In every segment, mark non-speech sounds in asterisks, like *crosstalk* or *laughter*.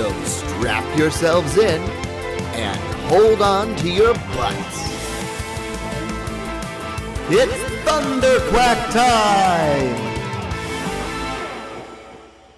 So strap yourselves in and hold on to your butts. It's Thunderquack time!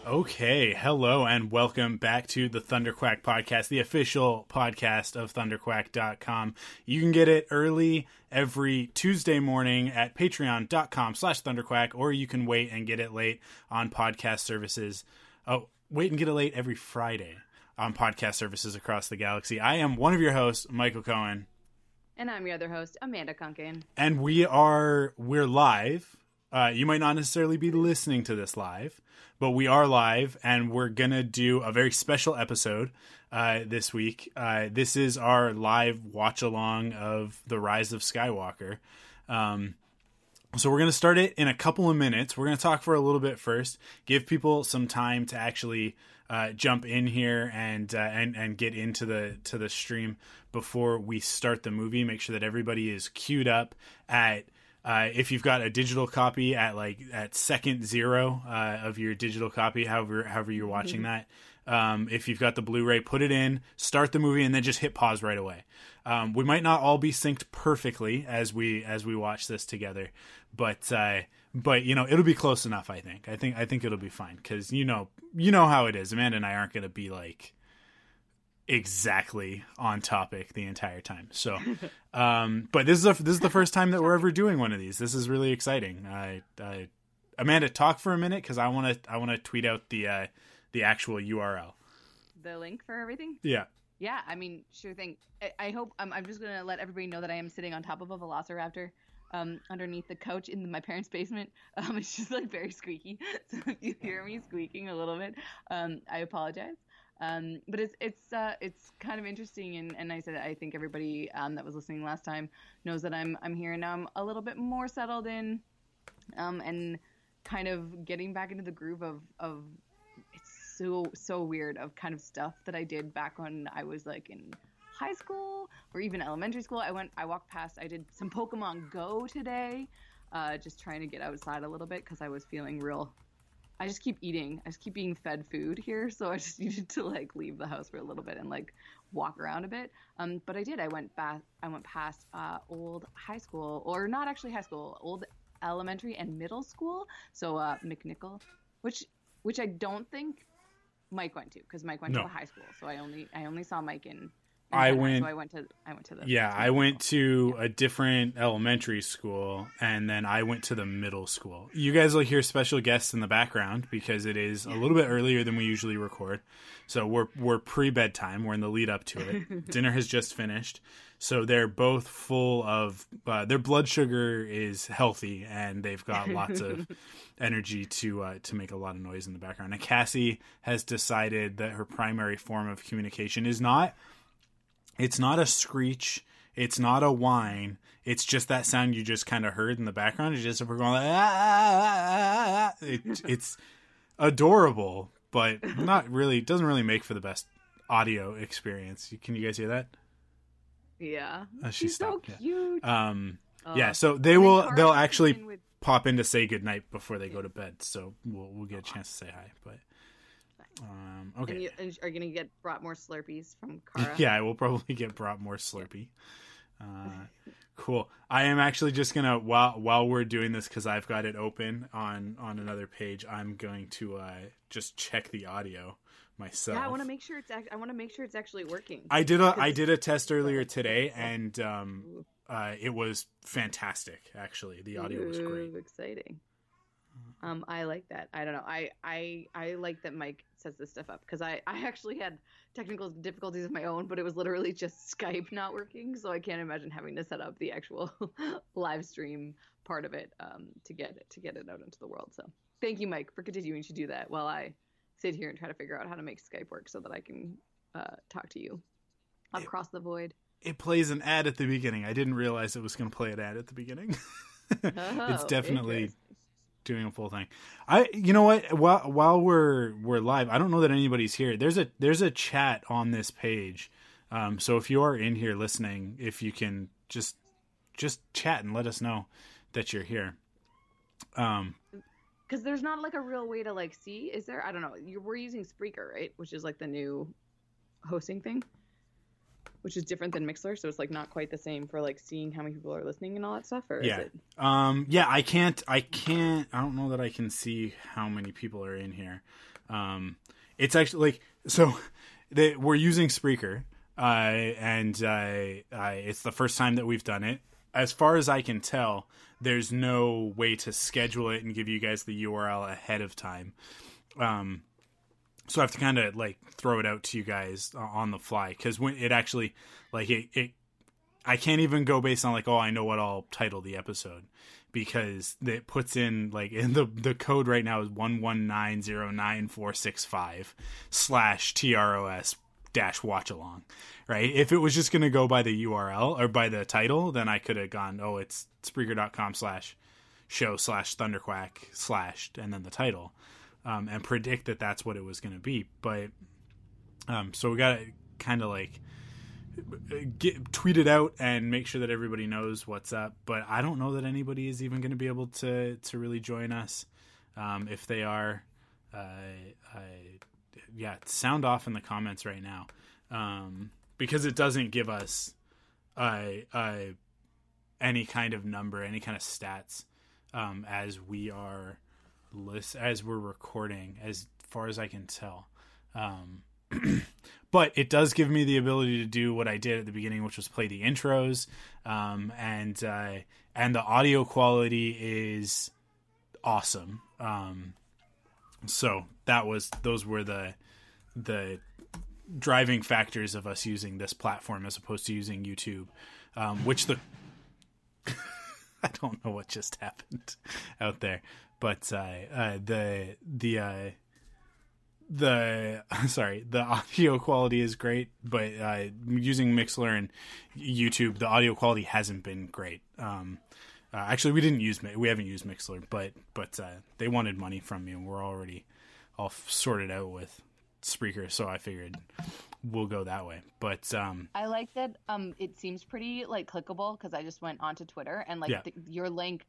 Okay, hello and welcome back to the Thunderquack podcast, the official podcast of thunderquack.com. You can get it early every Tuesday morning at patreon.com slash thunderquack, or you can wait and get it late on podcast services. Oh, wait and get it late every Friday on podcast services across the galaxy. I am one of your hosts, Michael Cohen, And I'm your other host, Amanda Kunkin. and we are we're live. Uh, you might not necessarily be listening to this live, but we are live, and we're gonna do a very special episode uh, this week. Uh, this is our live watch along of the Rise of Skywalker. Um, so we're going to start it in a couple of minutes. We're going to talk for a little bit first, give people some time to actually uh, jump in here and uh, and and get into the to the stream before we start the movie. Make sure that everybody is queued up at. Uh, if you've got a digital copy at like at second zero uh, of your digital copy, however however you're watching that, um, if you've got the Blu-ray, put it in, start the movie, and then just hit pause right away. Um, we might not all be synced perfectly as we as we watch this together, but uh, but you know it'll be close enough. I think. I think I think it'll be fine because you know you know how it is. Amanda and I aren't going to be like exactly on topic the entire time. So, *laughs* um, but this is a, this is the first time that we're ever doing one of these. This is really exciting. I, I Amanda, talk for a minute because I want to I want to tweet out the uh, the actual URL. The link for everything? Yeah. Yeah, I mean, sure thing. I, I hope I'm, I'm just gonna let everybody know that I am sitting on top of a Velociraptor, um, underneath the couch in my parents' basement. *laughs* Um, it's just like very squeaky, *laughs* so if you hear me squeaking a little bit, um, I apologize. Um, but it's it's uh, it's kind of interesting, and, and I said I think everybody um, that was listening last time knows that I'm I'm here and now. I'm a little bit more settled in, um, and kind of getting back into the groove of of it's so so weird of kind of stuff that I did back when I was like in high school or even elementary school. I went I walked past I did some Pokemon Go today, uh, just trying to get outside a little bit because I was feeling real. I just keep eating. I just keep being fed food here, so I just *laughs* needed to like leave the house for a little bit and like walk around a bit. Um, but I did. I went back. I went past uh, old high school, or not actually high school, old elementary and middle school. So uh, McNichol, which which I don't think Mike went to because Mike went No. to the high school. So I only I only saw Mike in. I went- So I went to I went to the. Yeah, I went to a different elementary school and then I went to the middle school. You guys will hear special guests in the background because it is a little bit earlier than we usually record. So we're we're pre bedtime. We're in the lead up to it. *laughs* Dinner has just finished. So they're both full of uh, their blood sugar is healthy and they've got lots of *laughs* energy to uh, to make a lot of noise in the background. And Cassie has decided that her primary form of communication is not it's not a screech. It's not a whine. It's just that sound you just kind of heard in the background. It's just if we're going like, ah, ah, ah, ah. It, *laughs* it's adorable, but not really. Doesn't really make for the best audio experience. Can you guys hear that? Yeah. Uh, she She's so stopped, yeah. cute. Um, Uh, yeah. So they will. They'll actually in with- pop in to say goodnight before they go to bed. So we'll we'll get a chance to say hi. But um, okay. And you and are gonna get brought more Slurpees from Cara. *laughs* Yeah, I will probably get brought more Slurpee. Uh, cool. I am actually just gonna while while we're doing this because I've got it open on on another page. I'm going to uh, just check the audio myself. Yeah, I want to make sure it's. Act- I want to make sure it's actually working. I did a I did a test earlier today, and um, uh, it was fantastic. Actually, the audio was great. Ooh, Exciting. Um, I like that. I don't know. I I I like that Mike sets this stuff up because I I actually had technical difficulties of my own, but it was literally just *laughs* Skype not working, so I can't imagine having to set up the actual *laughs* live stream part of it um to get it to get it out into the world. So thank you, Mike, for continuing to do that while I sit here and try to figure out how to make Skype work so that I can uh, talk to you across the void. It plays an ad at the beginning. I didn't realize it was going to play an ad at the beginning. *laughs* it's Oh, definitely interesting. Doing a full thing. I you know what while while we're we're live, I don't know that anybody's here. There's a there's a chat on this page. Um, so if you are in here listening, if you can just just chat and let us know that you're here. Um, because there's not like a real way to like see. Is there? I don't know. You're, we're using Spreaker, right? Which is like the new hosting thing, which is different than Mixlr. So it's like not quite the same for like seeing how many people are listening and all that stuff. Or Yeah. is it? Um, yeah, I can't. I can't. I don't know that I can see how many people are in here. Um, it's actually like so. *laughs* They, we're using Spreaker, uh, and uh, uh, it's the first time that we've done it. As far as I can tell, there's no way to schedule it and give you guys the URL ahead of time. Um, so I have to kind of like throw it out to you guys uh, on the fly because when it actually like it, it I can't even go based on like, oh, I know what I'll title the episode because it puts in like *laughs* in the the code right now is one one nine zero nine four six five slash tros dash watch along. Right. If it was just gonna go by the URL or by the title, then I could have gone, oh, it's Spreaker.com slash show slash thunderquack slash and then the title. Um, and predict that that's what it was going to be. But um, so we got to kind of like get tweet it out and make sure that everybody knows what's up. But I don't know that anybody is even going to be able to to really join us. Um, if they are, uh, I, yeah, sound off in the comments right now um, because it doesn't give us uh, uh, any kind of number, any kind of stats um, as we are list as we're recording, as far as I can tell. Um, *clears throat* but it does give me the ability to do what I did at the beginning, which was play the intros, um, and uh, and the audio quality is awesome. Um, so that was those were the the driving factors of us using this platform as opposed to using YouTube, um, which the *laughs* I don't know what just happened out there, but uh, uh, the the uh, the *laughs* sorry the audio quality is great, but uh, using Mixlr and YouTube, the audio quality hasn't been great. Um, uh, actually, we didn't use we haven't used Mixlr, but but uh, they wanted money from me, and we're already all sorted out with Spreaker, so I figured we'll go that way. But um, I like that. Um, it seems pretty like clickable because I just went onto Twitter and like Yeah. the, your link,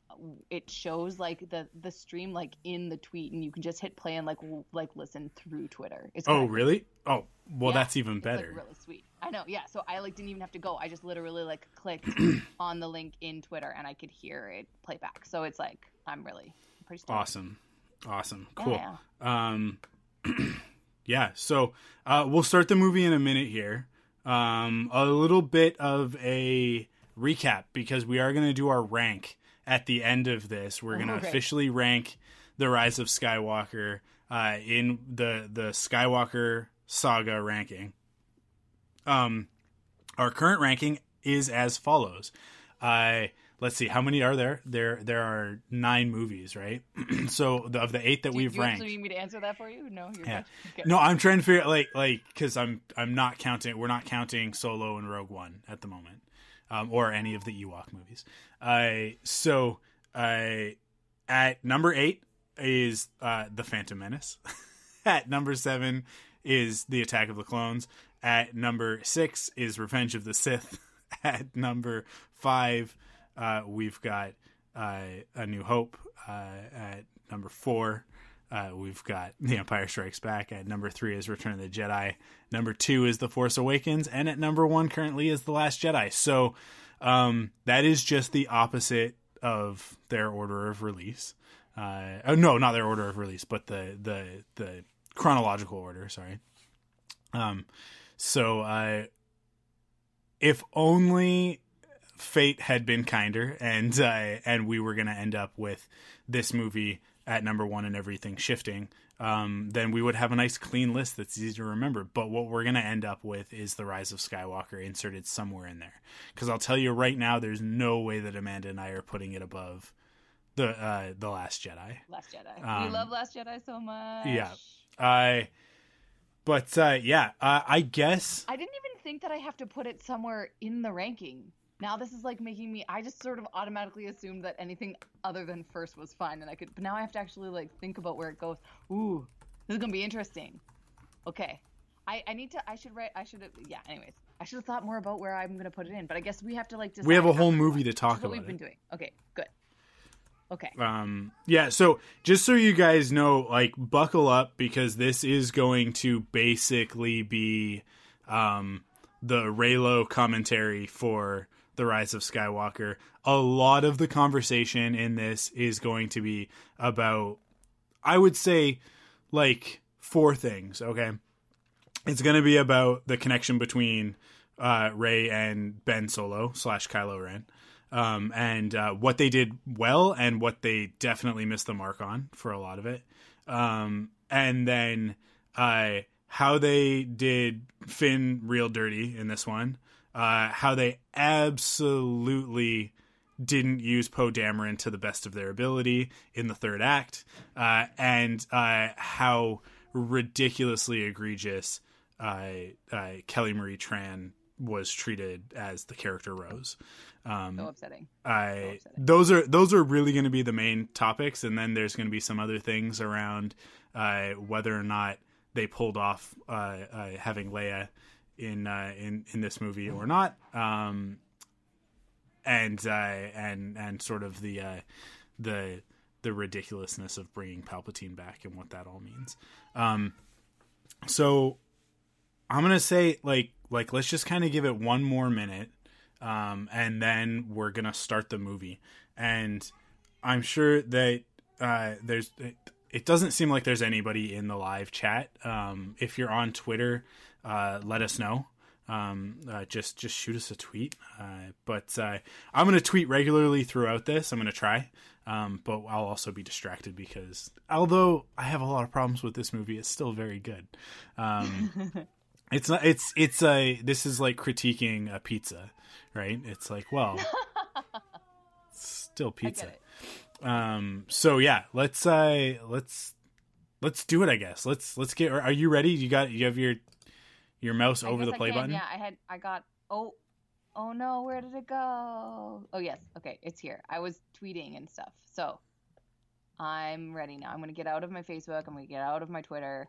it shows like the the stream like in the tweet, and you can just hit play and like w- like listen through Twitter. It's oh really? Oh well, Yeah, that's even It's, like, better. really sweet. I know. Yeah. So I like didn't even have to go. I just literally like clicked *clears throat* on the link in Twitter and I could hear it play back. So it's like I'm really pretty stoked. Awesome. Awesome. Cool. Yeah. Um *clears throat* yeah, so uh we'll start the movie in a minute here. Um a little bit of a recap because we are going to do our rank at the end of this. We're going to Okay. officially rank The Rise of Skywalker uh in the the Skywalker saga ranking. Um our current ranking is as follows. Uh let's see how many are there? There there are nine movies right? *clears throat* So the, of the eight that Do, we've do you ranked. actually need me to answer that for you? No, Yeah. Okay. no i'm trying to figure out like like because i'm i'm not counting we're not counting solo and rogue one at the moment um, or any of the ewok movies. Uh so uh at number eight is uh the phantom menace. *laughs* At number seven is the attack of the clones. At number six is revenge of the sith. *laughs* At number five uh, we've got uh, a new hope uh, at number four. Uh, we've got *laughs* the empire strikes back at number three is return of the jedi. Number two is the force awakens and at number one currently is the last jedi. So um, that is just the opposite of their order of release. Uh, oh, no not their order of release but the the the chronological order sorry. Um so uh if only fate had been kinder and uh and we were going to end up with this movie at number 1 and everything shifting um then we would have a nice clean list that's easy to remember but what we're going to end up with is the rise of skywalker inserted somewhere in there cuz I'll tell you right now there's no way that Amanda and I are putting it above the uh the last jedi Last Jedi. Um, we love Last Jedi so much. yeah. I, but uh, yeah, uh, I guess I didn't even think that I have to put it somewhere in the ranking. Now this is like making me. I just sort of automatically assumed that anything other than first was fine, and I could. But now I have to actually like think about where it goes. Ooh, this is gonna be interesting. Okay, I I need to. I should write. I should. have Yeah. Anyways, I should have thought more about where I'm gonna put it in. But I guess we have to like. we have a whole movie to talk what about. we've it. been doing. Okay. Good. Okay. Um, yeah, so just so you guys know, like, buckle up because this is going to basically be um, the Reylo commentary for The Rise of Skywalker. A lot of the conversation in this is going to be about, I would say, like, four things, okay? It's going to be about the connection between uh, Rey and Ben Solo slash Kylo Ren um, and uh, what they did well and what they definitely missed the mark on for a lot of it. Um, and then uh, how they did Finn real dirty in this one. Uh, how they absolutely didn't use Poe Dameron to the best of their ability in the third act, uh, and uh, how ridiculously egregious uh, uh, Kelly Marie Tran was treated as the character Rose. Um, So upsetting. I upsetting. those are those are really going to be the main topics, and then there's going to be some other things around uh, whether or not they pulled off uh, uh, having Leia in uh, in in this movie or not, um, and uh, and and sort of the uh, the the ridiculousness of bringing Palpatine back and what that all means. Um, so I'm gonna say like like let's just kind of give it one more minute um, and then we're gonna start the movie. And I'm sure that uh, there's. It, doesn't seem like there's anybody in the live chat. Um, if you're on Twitter, uh, let us know. Um, uh, just just shoot us a tweet. Uh, but uh, I'm gonna tweet regularly throughout this. I'm gonna try. Um, but I'll also be distracted because although I have a lot of problems with this movie, it's still very good. Um, *laughs* it's not. It's it's a. This is like critiquing a pizza, right? It's like, well, it's *laughs* still pizza. Um. So yeah, let's uh let's let's do it. I guess let's let's get. Are you ready? You got you have your your mouse I over the play button. Yeah, I had. I got. Oh, oh no! Where did it go? Oh yes. Okay, it's here. I was tweeting and stuff. So I'm ready now. I'm gonna get out of my Facebook. I'm gonna get out of my Twitter,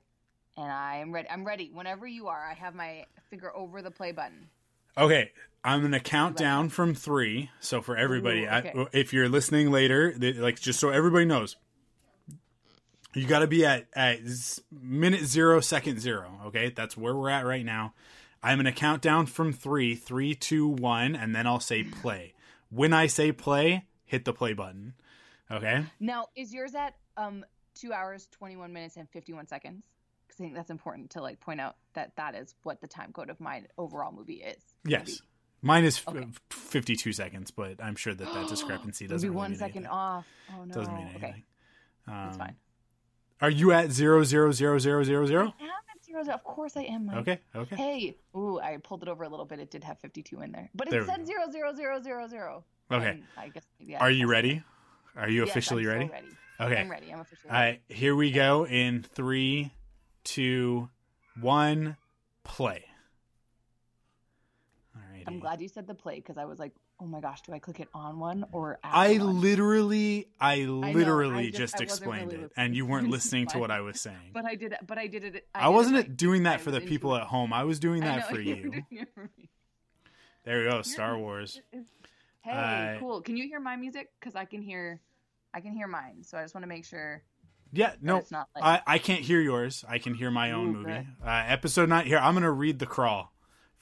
and I am ready. I'm ready. Whenever you are, I have my finger over the play button. Okay, I'm gonna count down from three. So for everybody, Ooh, I- if you're listening later, th- like just so everybody knows, you got to be at at minute zero, second zero. Okay, that's where we're at right now. I'm gonna count down from three, three, two, one, and then I'll say play. When I say play, hit the play button. Okay. Now, is yours at um two hours, twenty one minutes, and fifty one seconds? Because I think that's important to like point out that that is what the time code of my overall movie is. Yes. Mine is f- 52 seconds, but I'm sure that that discrepancy *gasps* doesn't Maybe really one mean second off. Oh no. Doesn't mean Okay, anything. Um, that's fine. Are you at zero zero zero zero zero I am at zero. Of course I am. Mike. Okay. Okay. Hey, ooh, I pulled it over a little bit. It did have 52 in there, but it There said zero zero zero zero zero. Okay. And I guess I Are you ready? Are you Yes, officially I'm so ready? ready. Okay. I'm ready. I'm officially ready. right. Here we go in three, two, one, play. All right. I'm glad you said the play because I was like, oh my gosh, do I click it on one or I one? literally, I literally just- just, I wasn't explained really it, and you weren't *laughs* listening. to what I was saying. But I did it. But I did it. I, wasn't like doing that for the people into at home. I was doing that know, for you. for. There we go. Star Wars. Hey, Uh, cool. Can you hear my music? Because I can hear, I can hear mine. So I just want to make sure Yeah, no, it's not like. I, I can't hear yours. I can hear my own Ooh, movie. Uh, episode nine. Here, I'm gonna read the crawl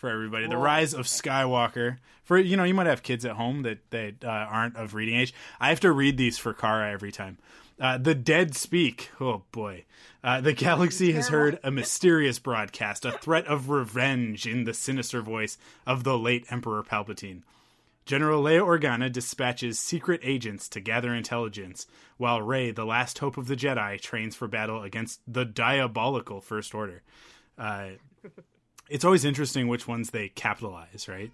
for everybody. The Rise of Skywalker. For you know, you might have kids at home that that uh, aren't of reading age. I have to read these for Kara every time. Uh, the dead speak. Oh boy. Uh, the galaxy has heard a *laughs* mysterious broadcast, a threat of revenge in the sinister voice of the late Emperor Palpatine. General Leia Organa dispatches secret agents to gather intelligence, while Rey, the last hope of the Jedi, trains for battle against the diabolical First Order. Uh, it's always interesting which ones they capitalize, right?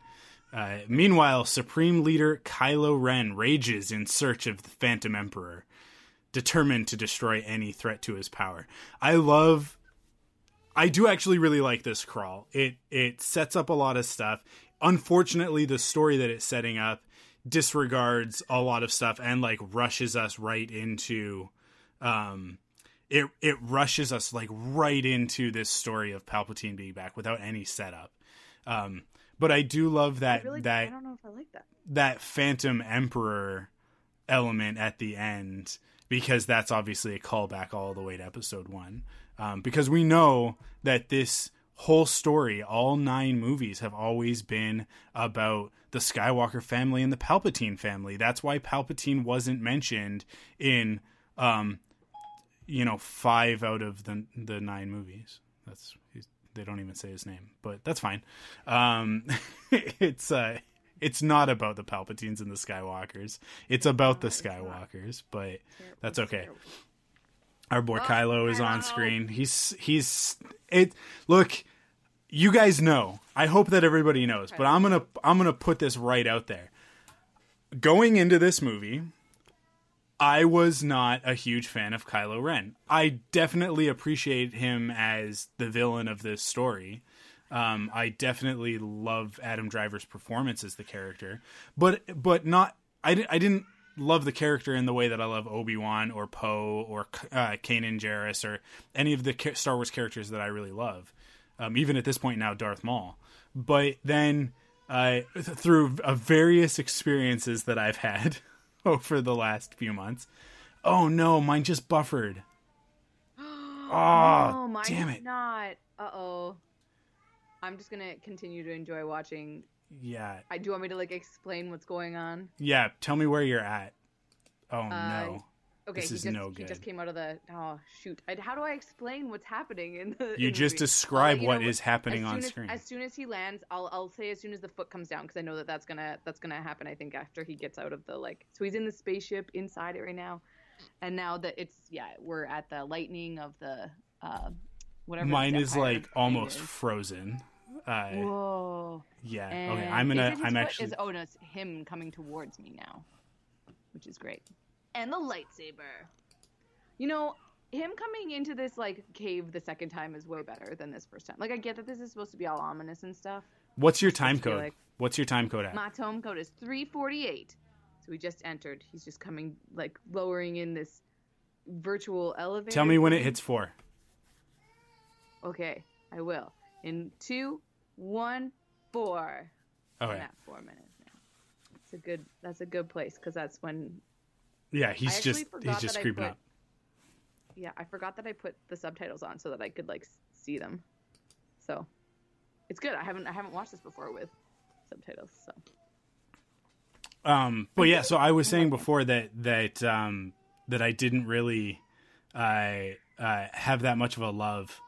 Uh, meanwhile, Supreme Leader Kylo Ren rages in search of the Phantom Emperor, determined to destroy any threat to his power. I love I do actually really like this crawl. It it sets up a lot of stuff. Unfortunately, the story that it's setting up disregards a lot of stuff and like rushes us right into um it it rushes us like right into this story of Palpatine being back without any setup. Um but I do love that really, that I don't know if I like that. that Phantom Emperor element at the end because that's obviously a callback all the way to episode one. Um, because we know that this whole story, all nine movies, have always been about the Skywalker family and the Palpatine family. That's why Palpatine wasn't mentioned in, um, you know, five out of the the nine movies. That's he's, they don't even say his name, but that's fine. Um, *laughs* it's uh, it's not about the Palpatines and the Skywalkers. It's about the. Skywalkers, but That's okay. our boy Oh, Kylo is on screen. He's he's it. Look, you guys know. I hope that everybody knows, but I'm gonna I'm gonna put this right out there. Going into this movie, I was not a huge fan of Kylo Ren. I definitely appreciate him as the villain of this story. Um, I definitely love Adam Driver's performance as the character, but but not. I, I didn't love the character in the way that I love Obi Wan or Poe or uh, Kanan Jarrus or any of the Star Wars characters that I really love. Um, even at this point now, Darth Maul. But then uh, through various experiences that I've had *laughs* over the last few months, oh no, mine just buffered. Oh, *gasps* no, mine damn it. not. Uh oh. I'm just gonna continue to enjoy watching. Yeah, I do you want me to like explain what's going on. yeah. Tell me where you're at. Oh Uh, no. Okay, This he is just no he just came out of the. Oh shoot! I, how do I explain what's happening in the? You in the just movie? describe I'll you what know is happening on as, screen. As soon as he lands, I'll I'll say as soon as the foot comes down because I know that that's gonna that's gonna happen. I think after he gets out of the like, so he's in the spaceship inside it right now, and now that it's yeah, we're at the lightning of the uh, whatever. Mine is like almost is. frozen. Uh, Whoa. yeah. And Okay. I'm gonna. I'm actually. Is, oh no, it's him coming towards me now, which is great. And the lightsaber. You know, him coming into this like cave the second time is way better than this first time. Like I get that this is supposed to be all ominous and stuff. What's your time code? like- What's your time code at? My time code is 348. So we just entered. He's just coming like lowering in this virtual elevator. Tell me when it hits four. Okay, I will. In two, one, four. I'm Okay. at four minutes now. It's a good. That's a good place because that's when. Yeah, he's just he's just creeping put- up. Yeah, I forgot that I put the subtitles on so that I could like see them. So, it's good. I haven't I haven't watched this before with subtitles. So Um, but yeah, so I was *laughs* saying before that that um, that I didn't really uh, uh, have that much of a love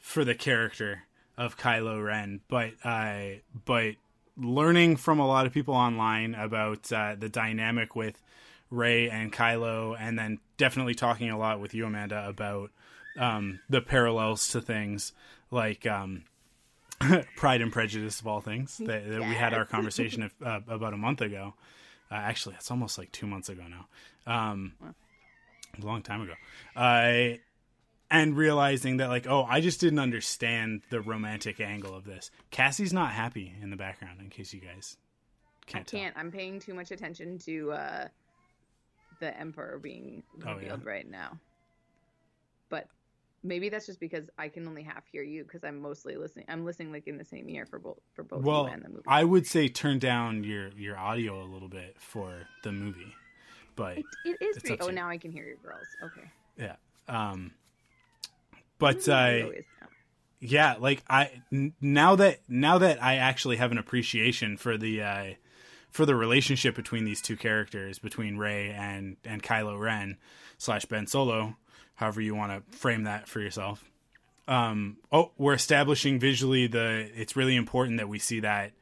for the character of Kylo Ren, but uh, but learning from a lot of people online about uh, the dynamic with Rey and Kylo, and then definitely talking a lot with you, Amanda, about um, the parallels to things like um, *laughs* Pride and Prejudice of all things *laughs* that, that we had our *laughs* conversation of, uh, about a month ago. Uh, actually, it's almost like two months ago now. Um, a long time ago. Uh, and realizing that, like, oh, I just didn't understand the romantic angle of this. Cassie's not happy in the background, in case you guys can't, I can't. I'm paying too much attention to uh, the Emperor being Oh, yeah? revealed right now. But maybe that's just because I can only half hear you because I'm mostly listening. I'm listening like in the same ear for both for both. Well, you and the movie. I would say turn down your your audio a little bit for the movie, but It, it is pretty. Oh, now I can hear your girls. Okay. yeah. Um, but It uh, yeah like i n- now that now that i actually have an appreciation for the uh for the relationship between these two characters between rey and and kylo ren slash ben solo however you want to frame that for yourself um oh we're establishing visually the it's really important that we see that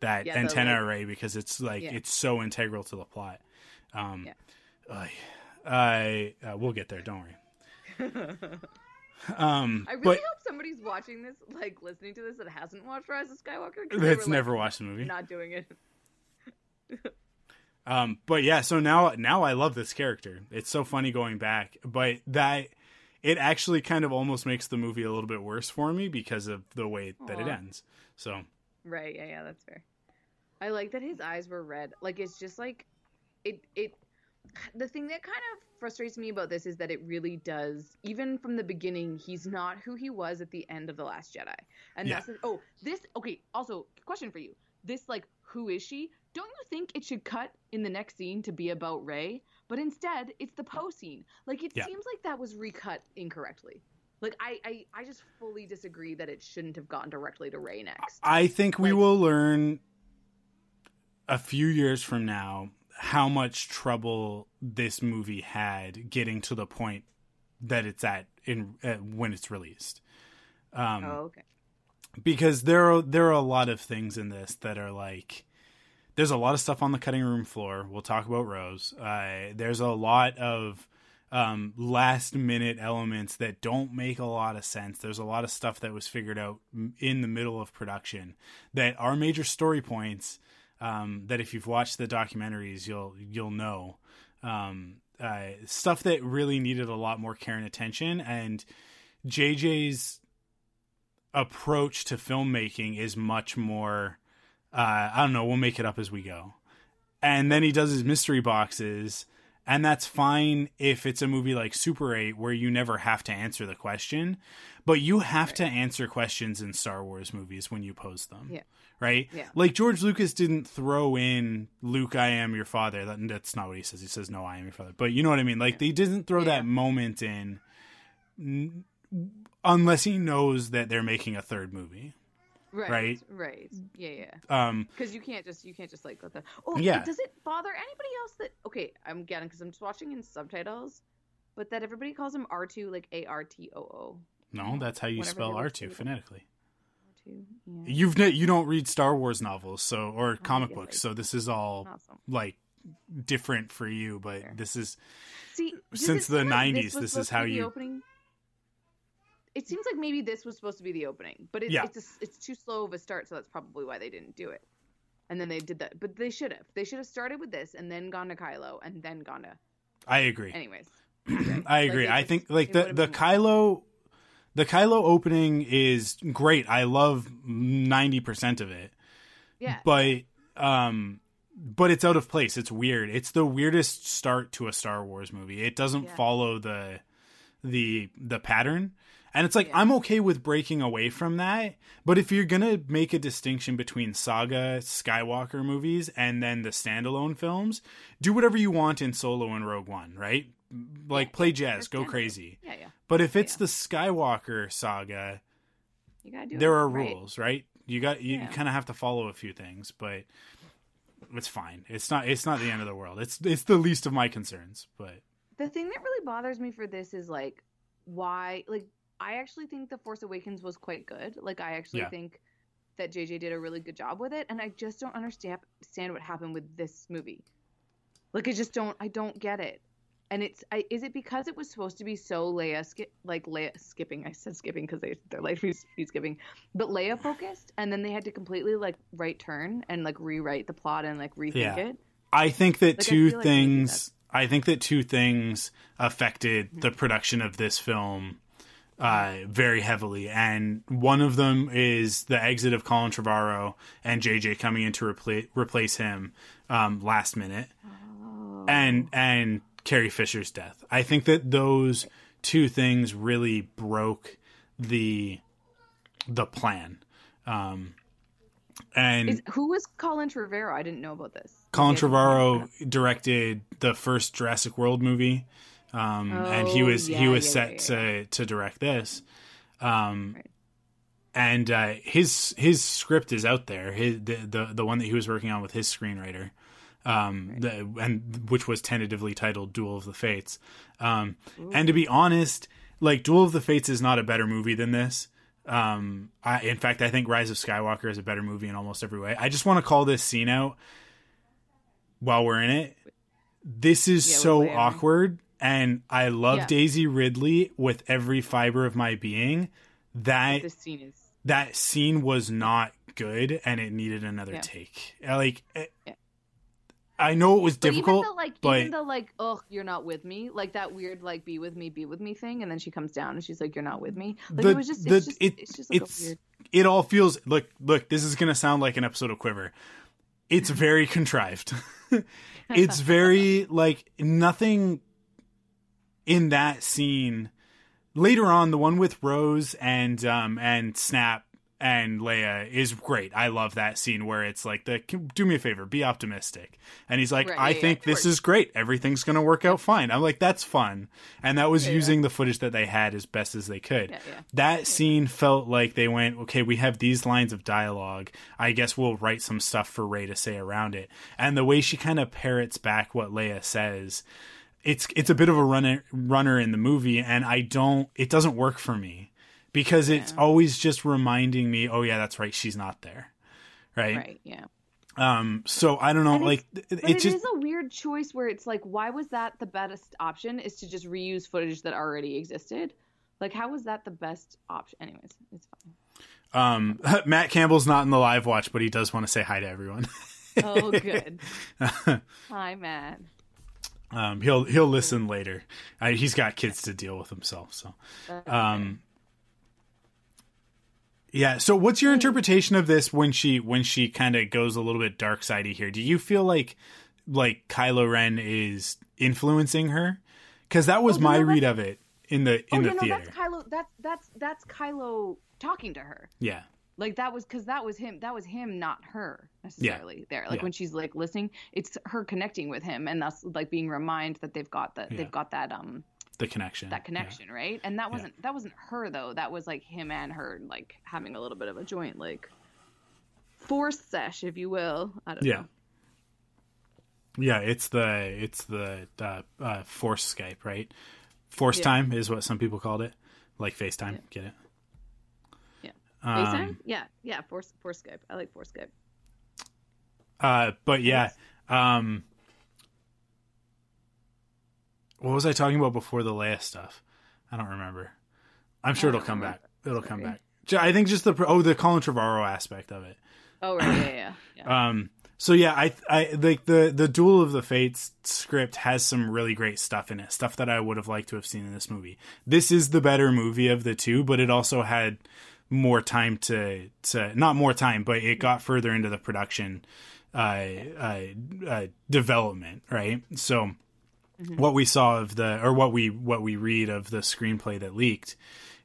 that Yeah, the, antenna like- array because it's like Yeah. it's so integral to the plot um Yeah. I I uh, we'll get there don't worry *laughs* um I really but hope somebody's watching this, like listening to this, that hasn't watched Rise of Skywalker. that's were, like, never watched the movie Not doing it. *laughs* Um, but yeah, so now now I love this character. It's so funny going back, but that it actually kind of almost makes the movie a little bit worse for me because of the way that it ends. So Right. Yeah. Yeah. That's fair. I like that his eyes were red. Like it's just like it. It. *sighs* The thing that kind of frustrates me about this is that it really does. Even from the beginning, he's not who he was at the end of the Last Jedi. And Yeah. that's oh this. Okay. Also, question for you. This like who is she? Don't you think it should cut in the next scene to be about Rey? But instead, it's the Poe scene. Like it Yeah. seems like that was recut incorrectly. Like I, I, I just fully disagree that it shouldn't have gone directly to Rey next. I think we Like- will learn a few years from now how much trouble this movie had getting to the point that it's at in uh, when it's released. Um, oh, okay. Because there are there are a lot of things in this that are like there's a lot of stuff on the cutting room floor. We'll talk about Rose. Uh, there's a lot of um, last minute elements that don't make a lot of sense. There's a lot of stuff that was figured out in the middle of production that are major story points. Um, that if you've watched the documentaries, you'll you'll know um, uh, stuff that really needed a lot more care and attention. And JJ's approach to filmmaking is much more uh, I don't know, we'll make it up as we go. And then he does his mystery boxes, and that's fine if it's a movie like Super 8 where you never have to answer the question, but you have to answer questions in Star Wars movies when you post them. Yeah. Right? Yeah. Like George Lucas didn't throw in Luke, I am your father. That, that's not what he says. He says, No, I am your father. But you know what I mean? Like they didn't throw Yeah. that moment in unless he knows that they're making a third movie. Right. right? Right. Yeah. Yeah. Um, Because you can't just you can't just like let that. Oh, Yeah. Does it bother anybody else that? Okay, I'm getting because I'm just watching in subtitles, but that everybody calls him R two like A R T O O. no, that's how you Whenever spell R two phonetically. Two. Yeah. You've ne- you don't read Star Wars novels, so or comic yeah, books, right. so this is all Awesome. like different for you. But this is See, Since the seem like 90s, was this is how you- Opening? It seems like maybe this was supposed to be the opening, but it, Yeah. it's a, it's too slow of a start, so that's probably why they didn't do it. And then they did that, but they should have. They should have started with this and then gone to Kylo and then gone to. I agree. Anyways, *clears throat* I agree. it I just- think like the the Kylo the Kylo opening is great. I love ninety percent of it. yeah, but um but it's out of place it's weird it's the weirdest start to a star wars movie it doesn't Yeah. follow the the the pattern and it's like Yeah. i'm okay with breaking away from that but if you're gonna make a distinction between saga skywalker movies and then the standalone films do whatever you want in solo and rogue one right like Yeah, play jazz go crazy yeah, yeah. but if it's the skywalker saga You gotta do there are right. rules, right? You got you, kind of have to follow a few things, but it's fine. It's not it's not the end of the world. It's it's the least of my concerns, but The thing that really bothers me for this is like why like I actually think The Force Awakens was quite good. Like I actually Yeah. think that JJ did a really good job with it and I just don't understand what happened with this movie. Like I just don't I don't get it. And it's I, is it because it was supposed to be so Leia skip like Leia skipping I said skipping because they they're like he's, skipping but Leia focused and then they had to completely like right turn and like rewrite the plot and like rethink Yeah. it. I think that Like, I two feel like things I think that two things affected mm-hmm. the production of this film uh, very heavily, and one of them is the exit of Colin Trevorrow and JJ coming in to repla- replace him um, last minute, Oh. and and Carrie Fisher's death. I think that those two things really broke the the plan. Um, and Is, who was Colin Trevorrow? I didn't know about this. Colin Okay, I didn't know Trevorrow directed the first Jurassic World movie, um, and he Oh, was he was yeah, set yeah, to to direct this. Um, Right. And uh, his his script is out there. His, the, the the one that he was working on with his screenwriter, um, the, and which was tentatively titled "Duel of the Fates." Um, and to be honest, like "Duel of the Fates" is not a better movie than this. Um, I, in fact, I think Rise of Skywalker is a better movie in almost every way. I just want to call this scene out while we're in it. This is Yeah, so awkward, and I love Yeah. Daisy Ridley with every fiber of my being. That This scene is that scene was not good, and it needed another Yeah. take. Uh, Like, it- Yeah. I know it was But difficult, even the like, but even the like, ugh, you're not with me, like that weird like be with me, be with me thing, and then she comes down and she's like, you're not with me. Like The- it was just, the- it's just, it- it's just like it's- a weird. it all feels look look. This is gonna sound like an episode of Quiver. It's very *laughs* contrived. *laughs* *laughs* it's very like nothing in that scene. Later on, the one with Rose and um and Snap and Leia is great. I love that scene where it's like the do me a favor, be optimistic. And he's like, Right, I yeah, yeah, think of this is great. Everything's gonna work out fine. I'm like, that's fun. And that was Yeah, yeah. using the footage that they had as best as they could. Yeah, yeah. That scene felt like they went, okay, we have these lines of dialogue. I guess we'll write some stuff for Rey to say around it. And the way she kind of parrots back what Leia says, it's it's a bit of a runner runner in the movie, and I don't. It doesn't work for me because it's Yeah. always just reminding me, oh yeah, that's right, she's not there, right? Right, yeah. Um. So I don't know, And like it's, it it just is a weird choice where it's like, why was that the best option? Is to just reuse footage that already existed? Like, how was that the best option? Anyways, it's fine. um *laughs* Matt Campbell's not in the live watch, but he does want to say hi to everyone. Oh, good. *laughs* Hi, Matt. Um, he'll he'll listen later. Uh, he's got kids to deal with himself, so. Um, yeah. So, what's your interpretation of this when she when she kind of goes a little bit dark sidey here? Do you feel like like Kylo Ren is influencing her? Because that was Oh, my no, read of it in the in oh, the yeah, no, theater. that's Kylo. That's that's that's Kylo talking to her. yeah. Like that was because that was him. That was him, not her necessarily. There, like Yeah. when she's like listening, it's her connecting with him, and that's like being reminded that they've got that Yeah. they've got that um The connection. that connection, right? And that wasn't that wasn't her though. That was like him and her like having a little bit of a joint like force sesh, if you will. I don't Yeah. know. Yeah, it's the it's the uh, uh, Force Skype, right? Force Yeah. time is what some people called it, like FaceTime. Get it? Yeah. Um, yeah, yeah. Force force Skype. I like force Skype. Uh, but yeah, um, what was I talking about before the Leia stuff? I don't remember. I'm sure it'll come remember. back. It'll come back. I think just the oh the Colin Trevorrow aspect of it. Oh right, yeah, yeah, yeah. Um, so yeah, I I like the the Duel of the Fates script has some really great stuff in it, stuff that I would have liked to have seen in this movie. This is the better movie of the two, but it also had more time to to not more time, but it got further into the production uh, uh, uh development, right? So what we saw of the or what we what we read of the screenplay that leaked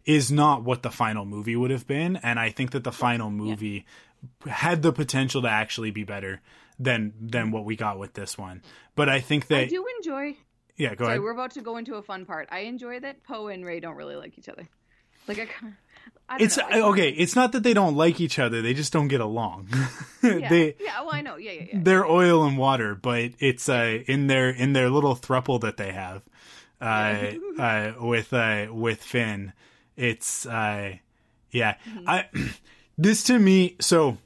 is not what the final movie would have been and i think that the final movie had the potential to actually be better than than what we got with this one but i think that I do enjoy. yeah go Sorry, ahead we're about to go into a fun part. I enjoy that Poe and Rey don't really like each other. Like I, kind I don't it's know. I- okay it's not that they don't like each other they just don't get along *laughs* Yeah, they yeah. Well, I know. Yeah, yeah, yeah. they're oil and water but it's uh in their in their little thruple that they have uh, uh with uh with finn it's uh yeah i *clears throat* this to me so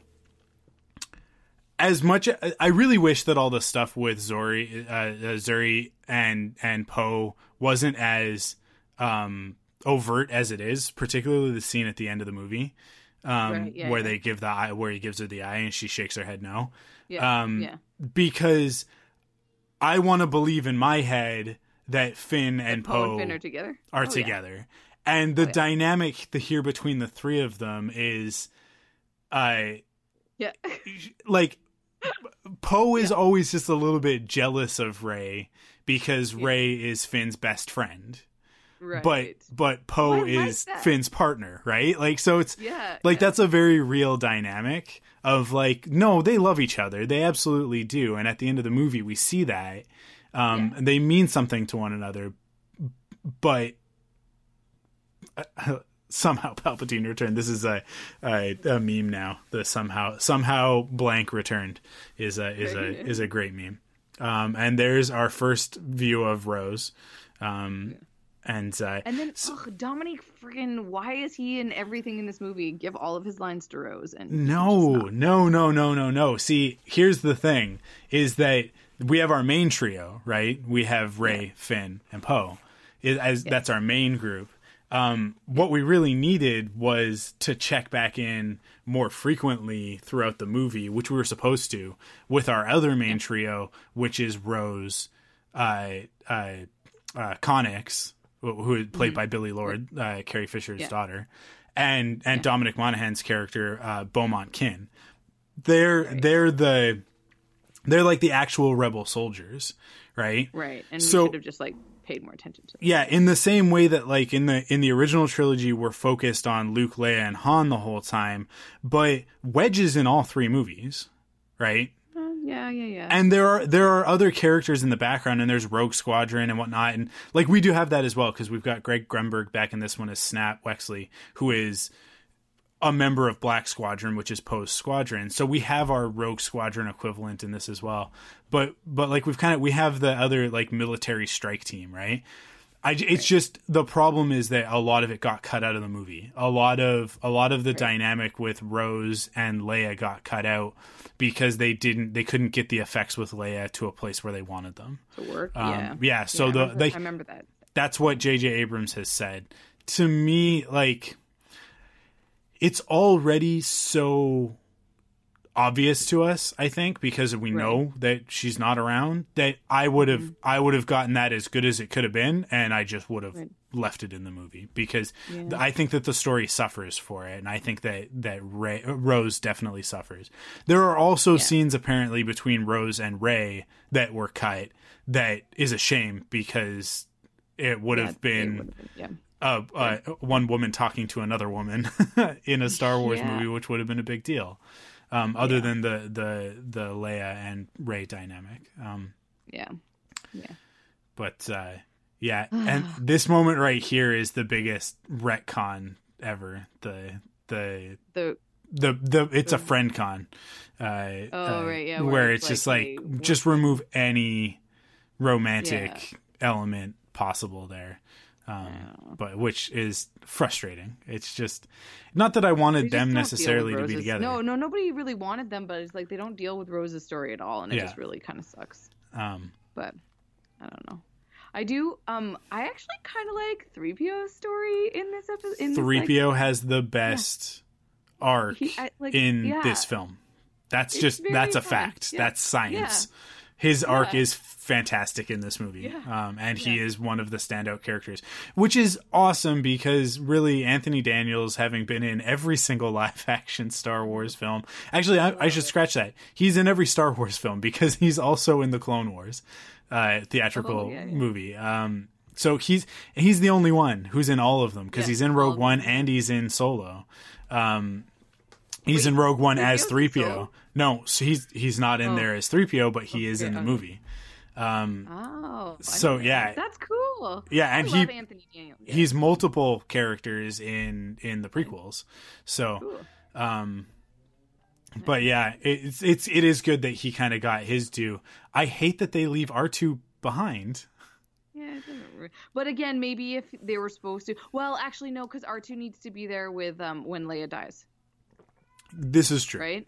as much i really wish that all the stuff with zorii uh, uh zuri and and poe wasn't as um overt as it is particularly the scene at the end of the movie um Right, yeah, where yeah. they give the eye where he gives her the eye and she shakes her head no yeah, um, yeah. because I want to believe in my head that Finn and Poe Poe and Finn are together. are Oh, yeah. together. And the Oh, yeah. dynamic the here between the three of them is uh Yeah. *laughs* like Poe is always just a little bit jealous of Rey because Rey is Finn's best friend. Right. But but Poe like is. Finn's partner, right? Like so it's yeah, like yeah. that's a very real dynamic of like no they love each other they absolutely do and at the end of the movie we see that um Yeah. they mean something to one another but *laughs* somehow palpatine returned this is a, a a meme now the somehow somehow blank returned is a is a is a great meme um and there's our first view of rose um and uh And then ugh, Dominic friggin' why is he in everything in this movie? Give all of his lines to Rose and No, no, no, no, no, no. See, here's the thing: is that we have our main trio, right? We have Rey, Finn, and Poe. As that's our main group. Um, what we really needed was to check back in more frequently throughout the movie, which we were supposed to, with our other main trio, which is Rose, uh, uh, uh, Connix, who is played by Billie Lourd, uh, Carrie Fisher's Yeah. daughter, and and Dominic Monaghan's character, uh, Beaumont Kin. They're they're the they're like the actual rebel soldiers, right? Right. And So- we should have just like paid more attention to them. Yeah, in the same way that like in the in the original trilogy we're focused on Luke, Leia, and Han the whole time, but Wedge is in all three movies, right? Yeah, yeah, yeah. And there are there are other characters in the background, and there's Rogue Squadron and whatnot, and like we do have that as well because we've got Greg Grunberg back in this one as Snap Wexley, who is a member of Black Squadron, which is Poe's squadron. So we have our Rogue Squadron equivalent in this as well. But but like we've kind of we have the other like military strike team, right? I, it's just the problem is that a lot of it got cut out of the movie. A lot of a lot of the dynamic with Rose and Leia got cut out because they didn't they couldn't get the effects with Leia to a place where they wanted them. to work. Um, yeah. yeah, so I the remember, like I remember that. that's what J.J. Abrams has said. To me, like, it's already so obvious to us, I think, because we know that she's not around, that I would have I would have gotten that as good as it could have been, and I just would have Right. left it in the movie because Yeah. I think that the story suffers for it, and I think that that Rey, Rose definitely suffers. There are also scenes apparently between Rose and Rey that were cut that is a shame because it would Yeah, have been yeah. uh, uh, one woman talking to another woman *laughs* in a Star Wars Yeah. movie, which would have been a big deal. Um, other than the the the Leia and Rey dynamic. Um, Yeah. Yeah. but uh, yeah, *sighs* and this moment right here is the biggest retcon ever. The the The the the it's a friend con. Uh, Oh, uh, right, yeah, where, where it's it's just like like just remove any romantic element possible there. Um, but which is frustrating. It's just not that I wanted them necessarily to be together. No, no, nobody really wanted them, but it's like they don't deal with Rose's story at all, and it Yeah. just really kind of sucks. Um, But I don't know. I do. Um, I actually kind of like 3PO's story in this episode. In Three this, PO has the best arc He- I- like, in yeah. this film. That's It's just that's a fun. fact. Yeah. That's science. His arc is fantastic in this movie, Yeah. um, and he Yeah. is one of the standout characters, which is awesome because really Anthony Daniels, having been in every single *laughs* live action Star Wars film, actually I, I should scratch that. He's in every Star Wars film because *laughs* he's also in the Clone Wars uh, theatrical Oh, yeah, yeah. movie. Um, so he's he's the only one who's in all of them because Yeah, he's in Rogue One and he's in Solo. Um, he's Wait, in Rogue One as three PO. No, so he's he's not in Oh. there as three PO, but he is in the movie. Um, Oh. So, yeah. that's cool. Yeah, and he- Anthony Daniels. He's multiple characters in in the prequels. So, cool. um, but yeah, it's it's it is good that he kind of got his due. I hate that they leave R two behind. Yeah, it doesn't re- but again, maybe if they were supposed to. Well, actually, no, because R two needs to be there with um when Leia dies, This is true. right?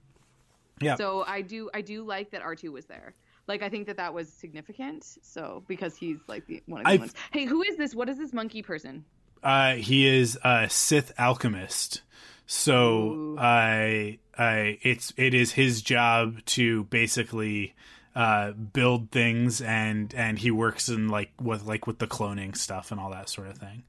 Yeah. So I do, I do like that R two was there. Like I think that that was significant. So because he's like the one of the I've- ones. Hey, who is this? What is this monkey person? Uh, he is a Sith alchemist. So. I, I, it's it is his job to basically uh, build things, and and he works in like with like with the cloning stuff and all that sort of thing.